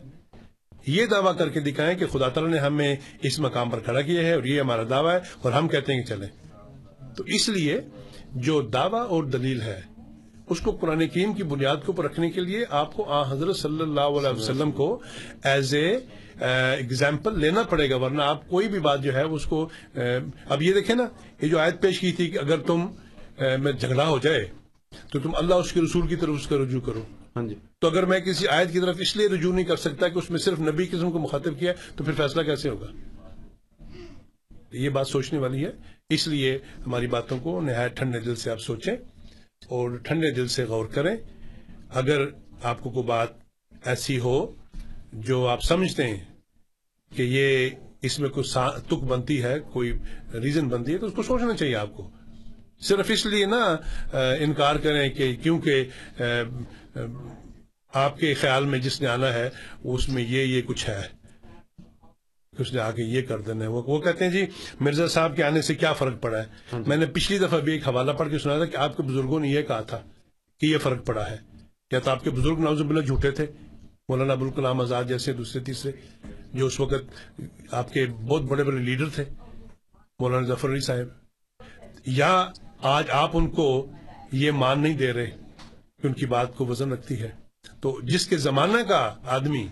یہ دعویٰ کر کے دکھائیں کہ خدا تعالیٰ نے ہمیں اس مقام پر کھڑا کیا ہے اور یہ ہمارا دعویٰ ہے اور ہم کہتے ہیں کہ چلیں۔ تو اس لیے جو دعویٰ اور دلیل ہے، اس کو قرآن کریم کی بنیاد کے اوپر رکھنے کے لیے آپ کو آ حضرت صلی اللہ علیہ وسلم کو ایز اے اگزامپل لینا پڑے گا، ورنہ آپ کوئی بھی بات جو ہے اس کو اب یہ دیکھیں نا، یہ جو آیت پیش کی تھی کہ اگر تم میں جھگڑا ہو جائے تو تم اللہ اس کے رسول کی طرف اس کا رجوع کرو۔ ہاں جی۔ تو اگر میں کسی آیت کی طرف اس لیے رجوع نہیں کر سکتا کہ اس میں صرف نبی قسم کو مخاطب کیا تو پھر فیصلہ کیسے ہوگا؟ یہ بات سوچنے والی ہے۔ اس لیے ہماری باتوں کو نہایت ٹھنڈے دل سے آپ سوچیں اور ٹھنڈے دل سے غور کریں۔ اگر آپ کو کوئی بات ایسی ہو جو آپ سمجھتے ہیں کہ یہ اس میں کوئی تک بنتی ہے کوئی ریزن بنتی ہے تو اس کو سوچنا چاہیے آپ کو۔ صرف اس لیے نا انکار کریں کہ کیونکہ آپ کے خیال میں جس نے آنا ہے اس میں یہ یہ کچھ ہے۔ اس نے آگے یہ کر دینا ہے۔ وہ کہتے ہیں جی مرزا صاحب کے آنے سے کیا فرق پڑا ہے؟ میں نے پچھلی دفعہ بھی ایک حوالہ پڑھ کے سنا تھا کہ آپ کے بزرگوں نے یہ کہا تھا کہ یہ فرق پڑا ہے۔ کیا تو آپ کے بزرگ نوز باللہ جھوٹے تھے؟ مولانا ابوالکلام آزاد جیسے دوسرے تیسرے جو اس وقت آپ کے بہت بڑے بڑے لیڈر تھے مولانا ظفر علی صاحب۔ یا آج آپ ان کو یہ مان نہیں دے رہے کہ ان کی بات کو وزن رکھتی ہے۔ تو جس کے زمانہ کا آدمی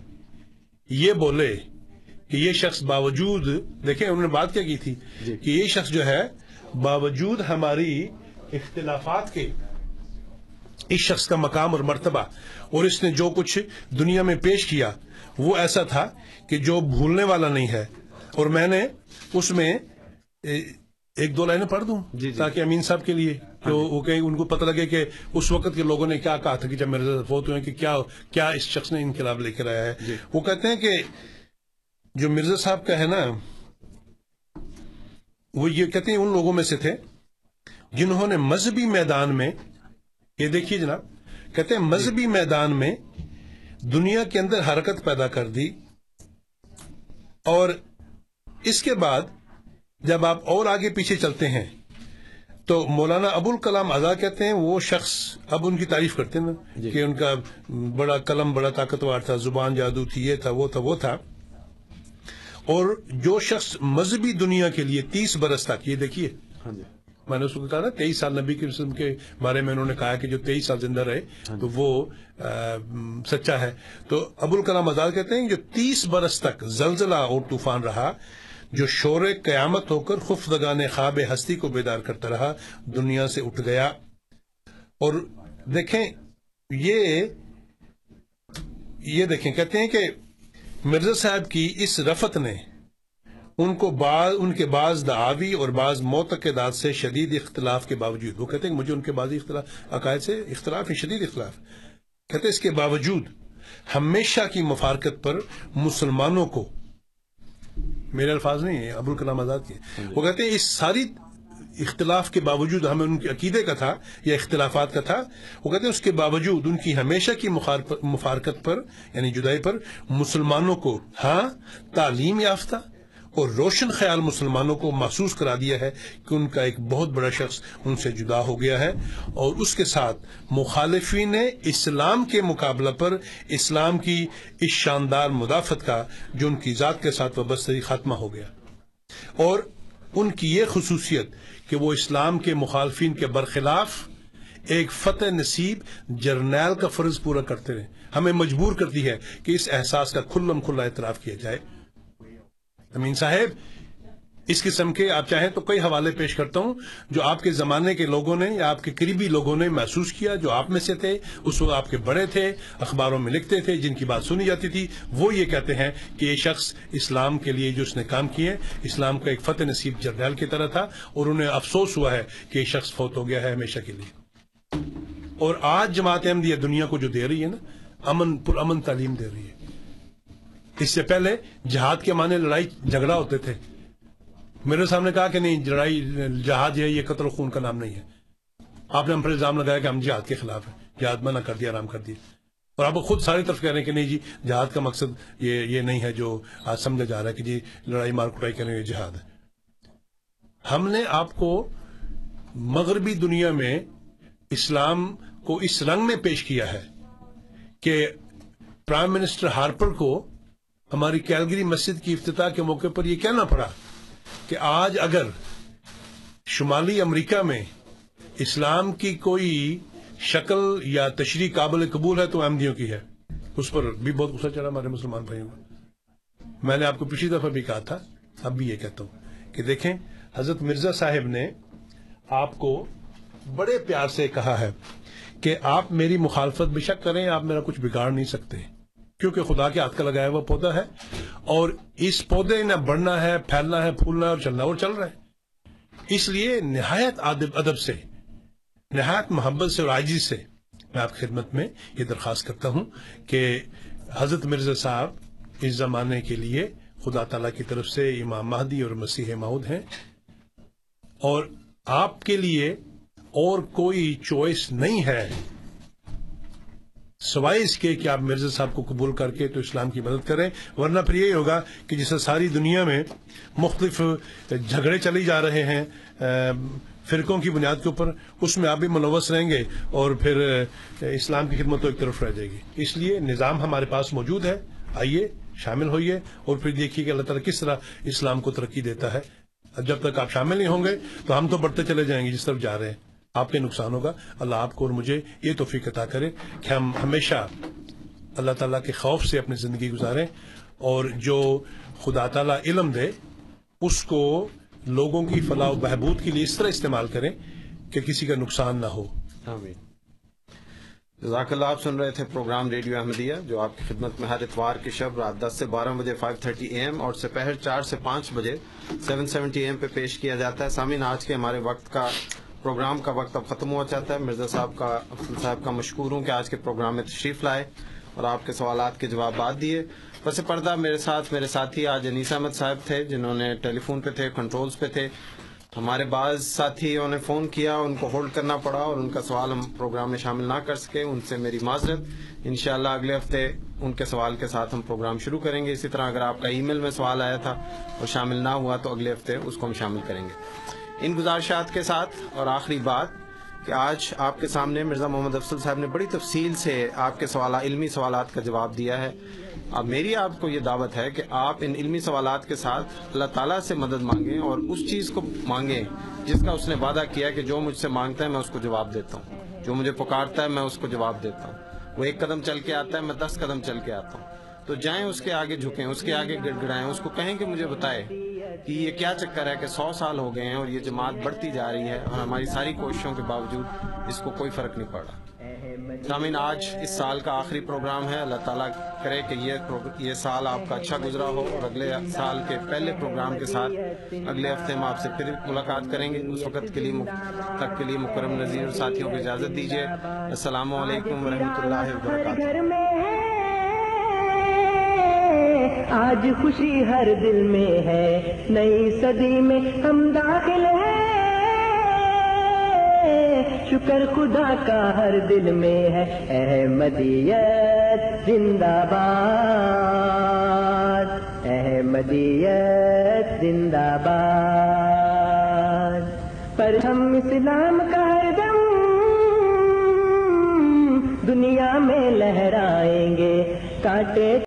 یہ بولے کہ یہ شخص باوجود دیکھیں انہوں نے بات کیا کی تھی؟ جی۔ کہ یہ شخص جو ہے باوجود ہماری اختلافات کے اس شخص کا مقام اور مرتبہ اور اس نے جو کچھ دنیا میں پیش کیا وہ ایسا تھا کہ جو بھولنے والا نہیں ہے۔ اور میں نے اس میں ایک دو لائنیں پڑھ دوں جی جی۔ تاکہ امین صاحب کے لیے کہ وہ کہیں ان کو پتہ لگے کہ اس وقت کے لوگوں نے کیا کہا تھا کہ جب میرے فوت ہوئے کہ کیا کیا اس شخص نے انقلاب لے کر آیا ہے۔ جی۔ وہ کہتے ہیں کہ جو مرزا صاحب کا ہے نا وہ یہ کہتے ہیں ان لوگوں میں سے تھے جنہوں نے مذہبی میدان میں یہ دیکھیے جناب کہتے ہیں مذہبی میدان میں دنیا کے اندر حرکت پیدا کر دی اور اس کے بعد جب آپ اور آگے پیچھے چلتے ہیں تو مولانا ابو الکلام آزاد کہتے ہیں وہ شخص اب ان کی تعریف کرتے ہیں نا جی۔ کہ ان کا بڑا قلم بڑا طاقتور تھا زبان جادو تھی یہ تھا وہ تھا وہ تھا۔ اور جو شخص مذہبی دنیا کے لیے تیس برس تک یہ دیکھیے۔ ہاں جی۔ میں نے اس کو کہا نا تیئیس سال نبی کی رسم کے بارے میں انہوں نے کہا کہ جو تیئیس سال زندہ رہے تو وہ سچا ہے۔ تو ابو الکلام آزاد کہتے ہیں جو تیس برس تک زلزلہ اور طوفان رہا جو شور قیامت ہو کر خفدگانے خواب ہستی کو بیدار کرتا رہا، دنیا سے اٹھ گیا۔ اور دیکھیں، یہ یہ دیکھیں، کہتے ہیں کہ مرزا صاحب کی اس رفت نے ان کو بعض ان کے بعض دعاوی اور بعض معتقدات سے شدید اختلاف کے باوجود۔ وہ کہتے ہیں مجھے ان کے بعض اختلاف، عقائد سے اختلاف ہے، شدید اختلاف۔ کہتے ہیں اس کے باوجود ہمیشہ کی مفارکت پر مسلمانوں کو میرے الفاظ نہیں ہیں ابو الکلام آزاد کے وہ کہتے ہیں اس ساری اختلاف کے باوجود ہمیں ان کے عقیدے کا تھا یا اختلافات کا تھا وہ کہتے ہیں اس کے باوجود ان کی ہمیشہ کی مفارکت پر یعنی جدائی پر مسلمانوں کو ہاں تعلیم یافتہ اور روشن خیال مسلمانوں کو محسوس کرا دیا ہے کہ ان کا ایک بہت بڑا شخص ان سے جدا ہو گیا ہے اور اس کے ساتھ مخالفین اسلام کے مقابلہ پر اسلام کی اس شاندار مدافعت کا جو ان کی ذات کے ساتھ وابستگی ختمہ ہو گیا۔ اور ان کی یہ خصوصیت کہ وہ اسلام کے مخالفین کے برخلاف ایک فتح نصیب جرنیل کا فرض پورا کرتے رہے۔ ہمیں مجبور کرتی ہے کہ اس احساس کا کھلم کھلا اعتراف کیا جائے۔ امین صاحب، اس قسم کے آپ چاہیں تو کئی حوالے پیش کرتا ہوں جو آپ کے زمانے کے لوگوں نے یا آپ کے قریبی لوگوں نے محسوس کیا، جو آپ میں سے تھے، اس وقت آپ کے بڑے تھے، اخباروں میں لکھتے تھے، جن کی بات سنی جاتی تھی، وہ یہ کہتے ہیں کہ یہ شخص اسلام کے لیے جو اس نے کام کیے، اسلام کا ایک فتح نصیب جرنیل کی طرح تھا اور انہیں افسوس ہوا ہے کہ یہ شخص فوت ہو گیا ہے ہمیشہ کے لیے۔ اور آج جماعت احمدیہ دنیا کو جو دے رہی ہے نا، امن پر امن تعلیم دے رہی ہے۔ اس سے پہلے جہاد کے معنی لڑائی جھگڑا ہوتے تھے۔ میرے سامنے کہا کہ نہیں، لڑائی، جہاد یہ قتل و خون کا نام نہیں ہے۔ آپ نے ہم پر الزام لگایا کہ ہم جہاد کے خلاف ہیں۔ جہاد منع کر دیا آرام کر دیا۔ اور آپ خود ساری طرف کہہ رہے ہیں کہ نہیں جی جہاد کا مقصد یہ یہ نہیں ہے جو آج سمجھا جا رہا ہے کہ جی لڑائی مار کٹائی کرنے یہ جہاد ہے۔ ہم نے آپ کو مغربی دنیا میں اسلام کو اس رنگ میں پیش کیا ہے کہ پرائم منسٹر ہارپر کو ہماری کیلگری مسجد کی افتتاح کے موقع پر یہ کہنا پڑا کہ آج اگر شمالی امریکہ میں اسلام کی کوئی شکل یا تشریح قابل قبول ہے تو احمدیوں کی ہے۔ اس پر بھی بہت غصہ چڑھا ہمارے مسلمان بھائیوں کو میں نے آپ کو پچھلی دفعہ بھی کہا تھا، اب بھی یہ کہتا ہوں کہ دیکھیں، حضرت مرزا صاحب نے آپ کو بڑے پیار سے کہا ہے کہ آپ میری مخالفت بے شک کریں، آپ میرا کچھ بگاڑ نہیں سکتے۔ کیونکہ خدا کے ہاتھ کا لگایا ہوا پودا ہے اور اس پودے نے بڑھنا ہے، پھیلنا ہے، پھولنا ہے اور چلنا اور چل رہا ہے۔ اس لیے نہایت ادب سے، نہایت محبت سے اور آجی سے میں آپ کی خدمت میں یہ درخواست کرتا ہوں کہ حضرت مرزا صاحب اس زمانے کے لیے خدا تعالیٰ کی طرف سے امام مہدی اور مسیح ماؤد ہیں اور آپ کے لیے اور کوئی چوائس نہیں ہے سوائے اس کے کہ آپ مرزا صاحب کو قبول کر کے تو اسلام کی مدد کریں، ورنہ پھر یہی ہوگا کہ جسے ساری دنیا میں مختلف جھگڑے چلی جا رہے ہیں فرقوں کی بنیاد کے اوپر، اس میں آپ بھی ملوث رہیں گے اور پھر اسلام کی خدمت تو ایک طرف رہ جائے گی۔ اس لیے نظام ہمارے پاس موجود ہے، آئیے، شامل ہوئیے اور پھر دیکھیے کہ اللہ تعالیٰ کس طرح اسلام کو ترقی دیتا ہے۔ جب تک آپ شامل نہیں ہوں گے تو ہم تو بڑھتے چلے جائیں گے جس طرف جا رہے ہیں۔ آپ کے نقصان ہوگا۔ اللہ آپ کو اور مجھے یہ توفیق عطا کرے کہ ہم ہمیشہ اللہ تعالیٰ کے خوف سے اپنی زندگی گزاریں اور جو خدا تعالیٰ علم دے، اس کو لوگوں کی فلاح و بہبود کے لیے اس طرح استعمال کریں کہ کسی کا نقصان نہ ہو۔ آمین۔ جزاک اللہ، آپ سن رہے تھے پروگرام ریڈیو احمدیہ، جو آپ کی خدمت میں ہر اتوار کی شب رات دس سے بارہ بجے فائیو تھرٹی اے ایم اور سپہر چار سے پانچ بجے سیون سیونٹی اے ایم پہ پیش کیا جاتا ہے۔ سامعین، آج کے ہمارے وقت کا پروگرام کا وقت اب ختم ہوا چاہتا ہے۔ مرزا صاحب کا افضل صاحب کا مشکور ہوں کہ آج کے پروگرام میں تشریف لائے اور آپ کے سوالات کے جوابات دیے۔ ویسے پردہ میرے ساتھ میرے ساتھی آج انیس احمد صاحب تھے، جنہوں نے ٹیلی فون پہ تھے، کنٹرولز پہ تھے۔ ہمارے بعض ساتھیوں نے فون کیا، ان کو ہولڈ کرنا پڑا اور ان کا سوال ہم پروگرام میں شامل نہ کر سکے۔ ان سے میری معذرت۔ انشاءاللہ اگلے ہفتے ان کے سوال کے ساتھ ہم پروگرام شروع کریں گے۔ اسی طرح اگر آپ کا ای میل میں سوال آیا تھا اور شامل نہ ہوا تو اگلے ہفتے اس کو ہم شامل کریں گے۔ ان گزارشات کے ساتھ اور آخری بات کہ آج آپ کے سامنے مرزا محمد افضل صاحب نے بڑی تفصیل سے آپ کے سوالات علمی سوالات کا جواب دیا ہے۔ اب میری آپ کو یہ دعوت ہے کہ آپ ان علمی سوالات کے ساتھ اللہ تعالیٰ سے مدد مانگیں اور اس چیز کو مانگیں جس کا اس نے وعدہ کیا کہ جو مجھ سے مانگتا ہے میں اس کو جواب دیتا ہوں۔ جو مجھے پکارتا ہے میں اس کو جواب دیتا ہوں۔ وہ ایک قدم چل کے آتا ہے میں دس قدم چل کے آتا ہوں۔ تو جائیں اس کے آگے جھکیں، اس کے آگے گڑ گڑائیں، اس کو کہیں کہ مجھے بتائے۔ کہ یہ کیا چکر ہے کہ سو سال ہو گئے ہیں اور یہ جماعت بڑھتی جا رہی ہے اور ہماری ساری کوششوں کے باوجود اس کو کوئی فرق نہیں پڑا۔ سامعین، آج اس سال کا آخری پروگرام ہے۔ اللہ تعالیٰ کرے کہ یہ یہ سال آپ کا اچھا گزرا ہو اور اگلے سال کے پہلے پروگرام کے ساتھ اگلے ہفتے میں آپ سے پھر ملاقات کریں گے۔ اس وقت کے لیے تک کے لیے مکرم نذیر اور ساتھیوں کو اجازت دیجیے السلام علیکم ورحمۃ اللہ وبرکاتہ۔ آج خوشی ہر دل میں ہے۔ نئی صدی میں ہم داخل ہیں۔ شکر خدا کا ہر دل میں ہے۔ احمدیت زندہ باد۔ احمدیت زندہ باد۔ پر ہم اسلام کا ہر دم دنیا میں لہرائیں گے۔ کاٹے